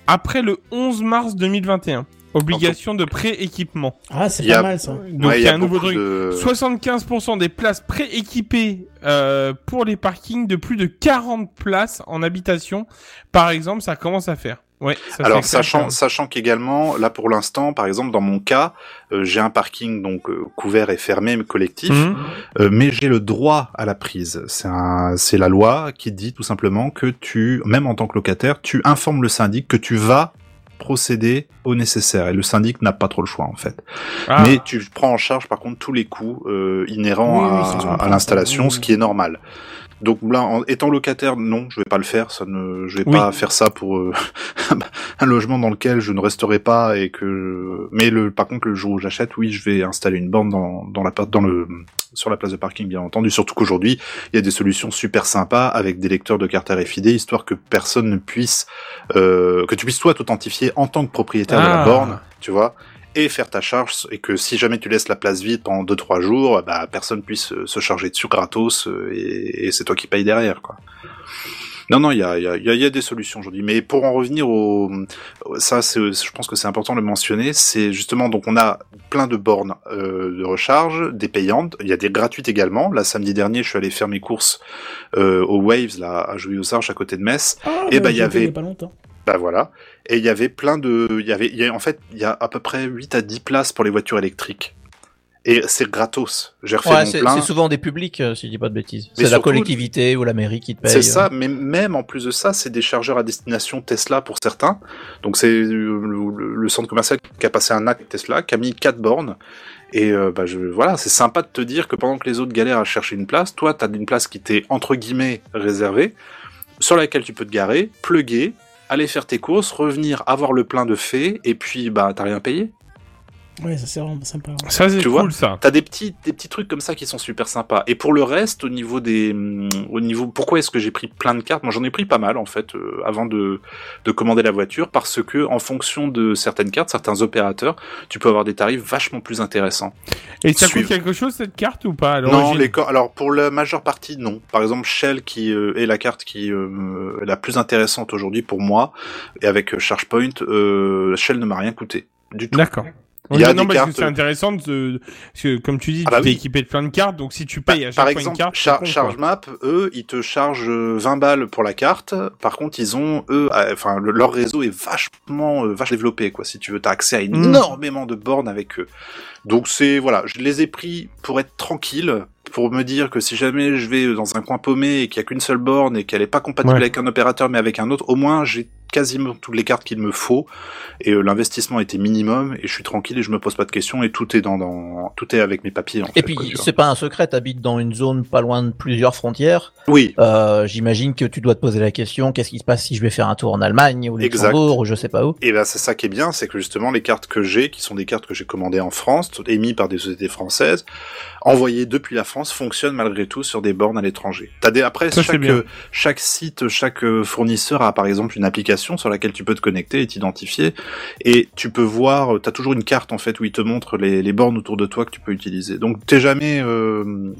après le 11 mars 2021. Obligation de pré-équipement. Ah, c'est Il y a- pas mal ça. Donc Ouais, il y a un nouveau truc. de- 75% des places prééquipées euh, pour les parkings de plus de 40 places en habitation, par exemple, ça commence à faire. Ouais. ça, Alors sachant hein. sachant qu'également là pour l'instant par exemple dans mon cas euh, j'ai un parking donc euh, couvert et fermé mais collectif Mhm. euh, mais j'ai le droit à la prise c'est un c'est la loi qui dit tout simplement que tu même en tant que locataire tu informes le syndic que tu vas procéder au nécessaire et le syndic n'a pas trop le choix en fait Ah. mais tu prends en charge par contre tous les coûts euh, inhérents Oui, oui, à, l'installation oui. ce qui est normal donc là, en étant locataire, non, je vais pas le faire. Ça ne, je vais Oui. pas faire ça pour euh, *laughs* un logement dans lequel je ne resterai pas et que. Mais le, par contre, le jour où j'achète, oui, je vais installer une borne dans, dans la, dans le, sur la place de parking, bien entendu. Surtout qu'aujourd'hui, il y a des solutions super sympas avec des lecteurs de carte RFID, histoire que personne ne puisse, euh, que tu puisses toi t'authentifier en tant que propriétaire de la Ah. borne, tu vois et faire ta charge et que si jamais tu laisses la place vide pendant deux trois jours, bah personne puisse euh, se charger dessus gratos euh, et, et c'est toi qui payes derrière quoi. Non non, il y a il y a, y a- des solutions aujourd'hui. Mais pour en revenir au ça c'est je pense que c'est important de le mentionner, c'est justement donc on a plein de bornes euh, de recharge, des payantes, il y a des gratuites également. Là samedi dernier, je suis allé faire mes courses euh, aux Waves là à Jouy aux Arches à côté de Metz. Ah, Eh ben, il y avait- pas longtemps. Bah voilà. Et il y avait plein de, il y avait, il y a, en fait, il y a à peu près 8 à 10 places pour les voitures électriques. Et c'est gratos. J'ai refait Ouais, mon c'est plein. c'est souvent des publics, euh, si je dis pas de bêtises. C'est la collectivité ou la mairie qui te paye. C'est euh. ça, mais même en plus de ça, c'est des chargeurs à destination Tesla pour certains. Donc c'est euh, le, centre commercial qui a passé un acte Tesla, qui a mis quatre bornes. Et euh, bah je, voilà, c'est sympa de te dire que pendant que les autres galèrent à chercher une place, toi, t'as une place qui t'est entre guillemets réservée, sur laquelle tu peux te garer, plugger, aller faire tes courses, revenir, avoir le plein de fait, et puis bah t'as rien payé. Ouais, ça c'est vraiment sympa. Ça, c'est Tu cool, vois ça. T'as des petits, des petits trucs comme ça qui sont super sympas. Et pour le reste, au niveau des, hum, au niveau, pourquoi est-ce que j'ai pris plein de cartes? Moi, j'en ai pris pas mal en fait euh, avant de, de commander la voiture, parce que en fonction de certaines cartes, certains opérateurs, tu peux avoir des tarifs vachement plus intéressants. Et ça coûte quelque chose, cette carte, ou pas, Non, les alors pour la majeure partie, non. Par exemple, Shell qui euh, est la carte qui euh, me- est la plus intéressante aujourd'hui pour moi, et avec euh, ChargePoint, euh, Shell ne m'a rien coûté du tout. D'accord. Il y a non, des cartes- c'est intéressant de, parce que, comme tu dis, Ah bah tu oui. équipé de plein de cartes, donc si tu payes à chaque Par fois exemple, une carte, Char- quoi. ChargeMap, eux, ils te chargent euh, 20 balles pour la carte. Par contre, ils ont, eux, euh, enfin, le- leur réseau est vachement, euh, vachement développé, quoi. Si tu veux, t'as accès à Mm. énormément de bornes avec eux. Donc c'est, voilà, je les ai pris pour être tranquille, pour me dire que si jamais je vais dans un coin paumé et qu'il y a qu'une seule borne et qu'elle est pas compatible Ouais. avec un opérateur mais avec un autre, au moins j'ai quasiment toutes les cartes qu'il me faut et euh, l'investissement était minimum et je suis tranquille et je me pose pas de questions et tout est dans, dans tout est avec mes papiers en Et fait, puis, c'est pas un secret, t'habites dans une zone pas loin de plusieurs frontières. oui Euh, J'imagine que tu dois te poser la question, qu'est-ce qui se passe si je vais faire un tour en Allemagne ou. Luxembourg ou je sais pas où? Et ben c'est ça qui est bien, c'est que justement les cartes que j'ai, qui sont des cartes que j'ai commandées en France, émises par des sociétés françaises, envoyées depuis la France, fonctionnent malgré tout sur des bornes à l'étranger. T'as des après Ça, c'est chaque euh, chaque site, chaque fournisseur a par exemple une application sur laquelle tu peux te connecter et t'identifier, et tu peux voir, euh, t'as toujours une carte en fait où il te montre les, les bornes autour de toi que tu peux utiliser. Donc t'es jamais euh,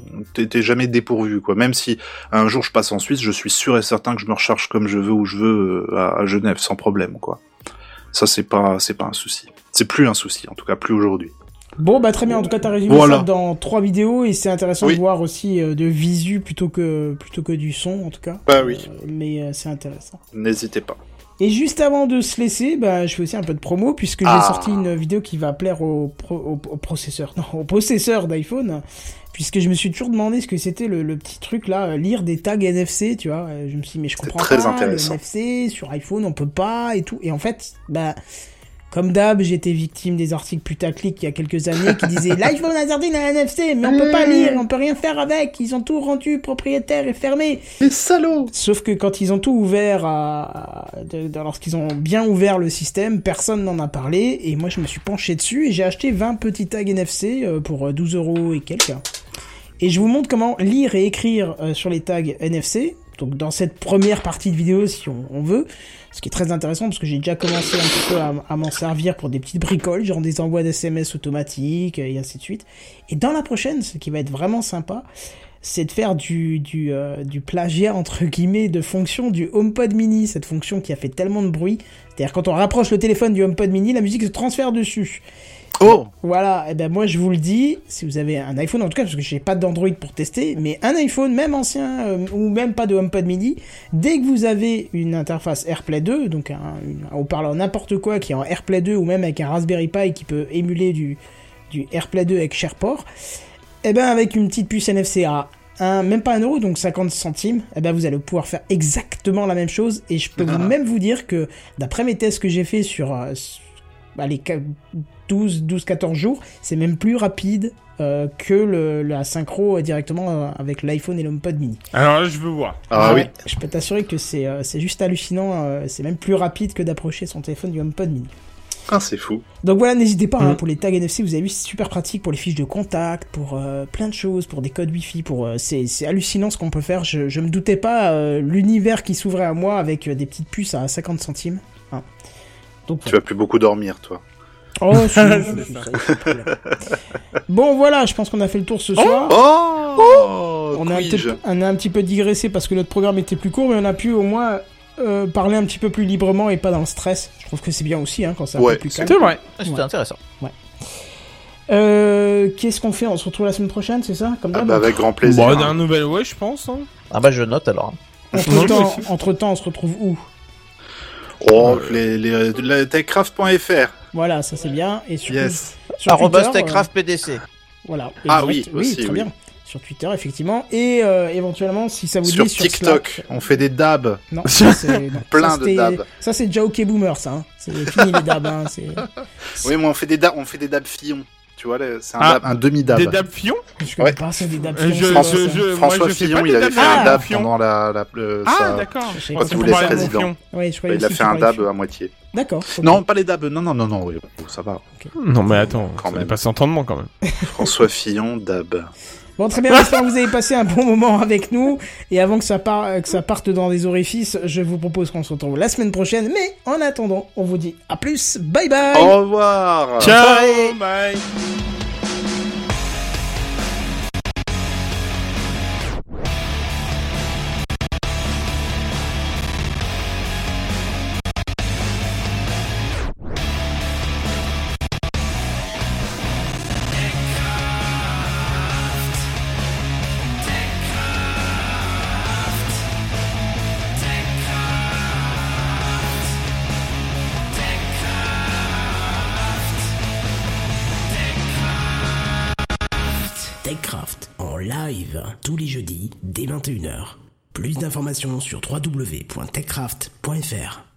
jamais dépourvu quoi. Même si un jour je passe en Suisse, je suis sûr et certain que je me recharge comme je veux où je veux euh, à, à Genève sans problème quoi. Ça c'est pas c'est pas un souci. C'est plus un souci en tout cas plus aujourd'hui. Bon, bah très bien. En tout cas, t'as résumé Voilà. ça dans trois vidéos et c'est intéressant Oui. de voir aussi euh, de visu plutôt que plutôt que du son, en tout cas. Bah oui. Euh, mais euh, c'est intéressant. N'hésitez pas. Et juste avant de se laisser, bah, je fais aussi un peu de promo puisque j'ai Ah. sorti une vidéo qui va plaire au, pro- au, au processeur, non, au possesseur d'iPhone, puisque je me suis toujours demandé ce que c'était le, le petit truc là, euh, lire des tags NFC, tu vois. Euh, Je me suis dit, mais je comprends très pas, intéressant. le NFC sur iPhone on peut pas et tout. Et en fait, bah, comme d'hab, j'étais victime des articles putaclic il y a quelques années qui disaient l'iPhone sorti un NFC, mais on peut pas lire, on peut rien faire avec, ils ont tout rendu propriétaire et fermé. Les salauds Sauf que quand ils ont tout ouvert, à... lorsqu'ils ont bien ouvert le système, personne n'en a parlé. Et moi, je me suis penché dessus et j'ai acheté 20 petits tags NFC euh, pour euh, 12 euros et quelques. Et je vous montre comment lire et écrire euh, sur les tags NFC. Donc dans cette première partie de vidéo, si on, veut. Ce qui est très intéressant parce que j'ai déjà commencé un petit peu à, m'en servir pour des petites bricoles, genre des envois d'SMS automatiques et ainsi de suite. Et dans la prochaine, ce qui va être vraiment sympa, c'est de faire du, du, euh, du plagiat, entre guillemets, de fonction du HomePod mini, cette fonction qui a fait tellement de bruit. C'est-à-dire quand on rapproche le téléphone du HomePod mini, la musique se transfère dessus. Oh. Voilà, et ben moi je vous le dis, si vous avez un iPhone en tout cas, parce que j'ai pas d'Android pour tester, mais un iPhone, même ancien, euh, ou même pas de HomePod mini, dès que vous avez une interface AirPlay 2, donc un, un haut-parleur n'importe quoi qui est en AirPlay 2, ou même avec un Raspberry Pi qui peut émuler du, du AirPlay 2 avec SharePort, et ben avec une petite puce NFC à un, même pas un euro, donc 50 centimes, et ben vous allez pouvoir faire exactement la même chose, et je peux Ah. même vous dire que, d'après mes tests que j'ai fait sur... euh, allez, 12, 12, 14 jours, c'est même plus rapide euh, que le, la synchro euh, directement euh, avec l'iPhone et l'HomePod mini. Alors là, je veux voir. Ah Ouais, oui. Je peux t'assurer que c'est euh, c'est juste hallucinant, euh, c'est même plus rapide que d'approcher son téléphone du HomePod mini. Ah, c'est fou. Donc voilà, n'hésitez pas, hein, Mm. pour les tags NFC, vous avez vu, c'est super pratique pour les fiches de contact, pour euh, plein de choses, pour des codes Wi-Fi, pour euh, c'est c'est hallucinant ce qu'on peut faire. Je, je me doutais pas euh, l'univers qui s'ouvrait à moi avec euh, des petites puces à 50 centimes. Hein. Donc Tu vas plus beaucoup dormir, toi. Oh, si, si, si, ça. Bon, voilà, je pense qu'on a fait le tour ce soir. Oh, on, a un petit, on a un petit peu digressé parce que notre programme était plus court, mais on a pu au moins euh, parler un petit peu plus librement et pas dans le stress. Je trouve que c'est bien aussi hein, quand c'est un Ouais, peu plus calme. C'est vrai. C'était Ouais. intéressant. Euh, Qu'est-ce qu'on fait? On se retrouve la semaine prochaine, c'est ça? Comme Ah bah, avec grand plaisir. Bon, d'un nouvel ouais, je pense. hein. Ah bah je note alors. Entre Moi temps, *laughs* entre temps, on se retrouve où? Oh, les, les, techcraft.fr. Voilà, ça c'est bien. Et sur, Yes. sur Arrobas Twitter, euh, Techcraft PDC. Voilà. Ah oui, aussi, très oui. bien. Sur Twitter, effectivement. Et euh, éventuellement, si ça vous Sur dit, sur TikTok, Slack. on fait des dabs. Non, *laughs* ça non, Plein ça, de dabs. Ça c'est déjà OK Boomer, ça. hein. C'est fini les dabs. Hein. c'est- Oui, mais on fait des dabs, on fait des dabs Fillon. Tu vois, c'est un, Ah, dab- un demi-dab. Des Dab Fion Je connais Ouais. pas ça des dabs. Euh, je- je- je- François Fillon, pas il avait dabs fait un à dab Fillon. pendant la, la, le- Ah, sa- d'accord. Quand pas il voulait être président. Ouais, je Il a fait un dab à moitié. D'accord. Non, pas les dabs. Non, non, non, non, oui, ça va. Non, mais attends, Quand ça même. dépasse entendement quand même. François Fillon, dab. Bon, très bien, j'espère que vous avez passé un bon moment avec nous. Et avant que ça, part, que ça parte dans des orifices, je vous propose qu'on se retrouve la semaine prochaine. Mais en attendant, on vous dit à plus. Bye bye. Au revoir. Ciao, bye. TechCraft dès 21h. Plus d'informations sur www.techcraft.fr.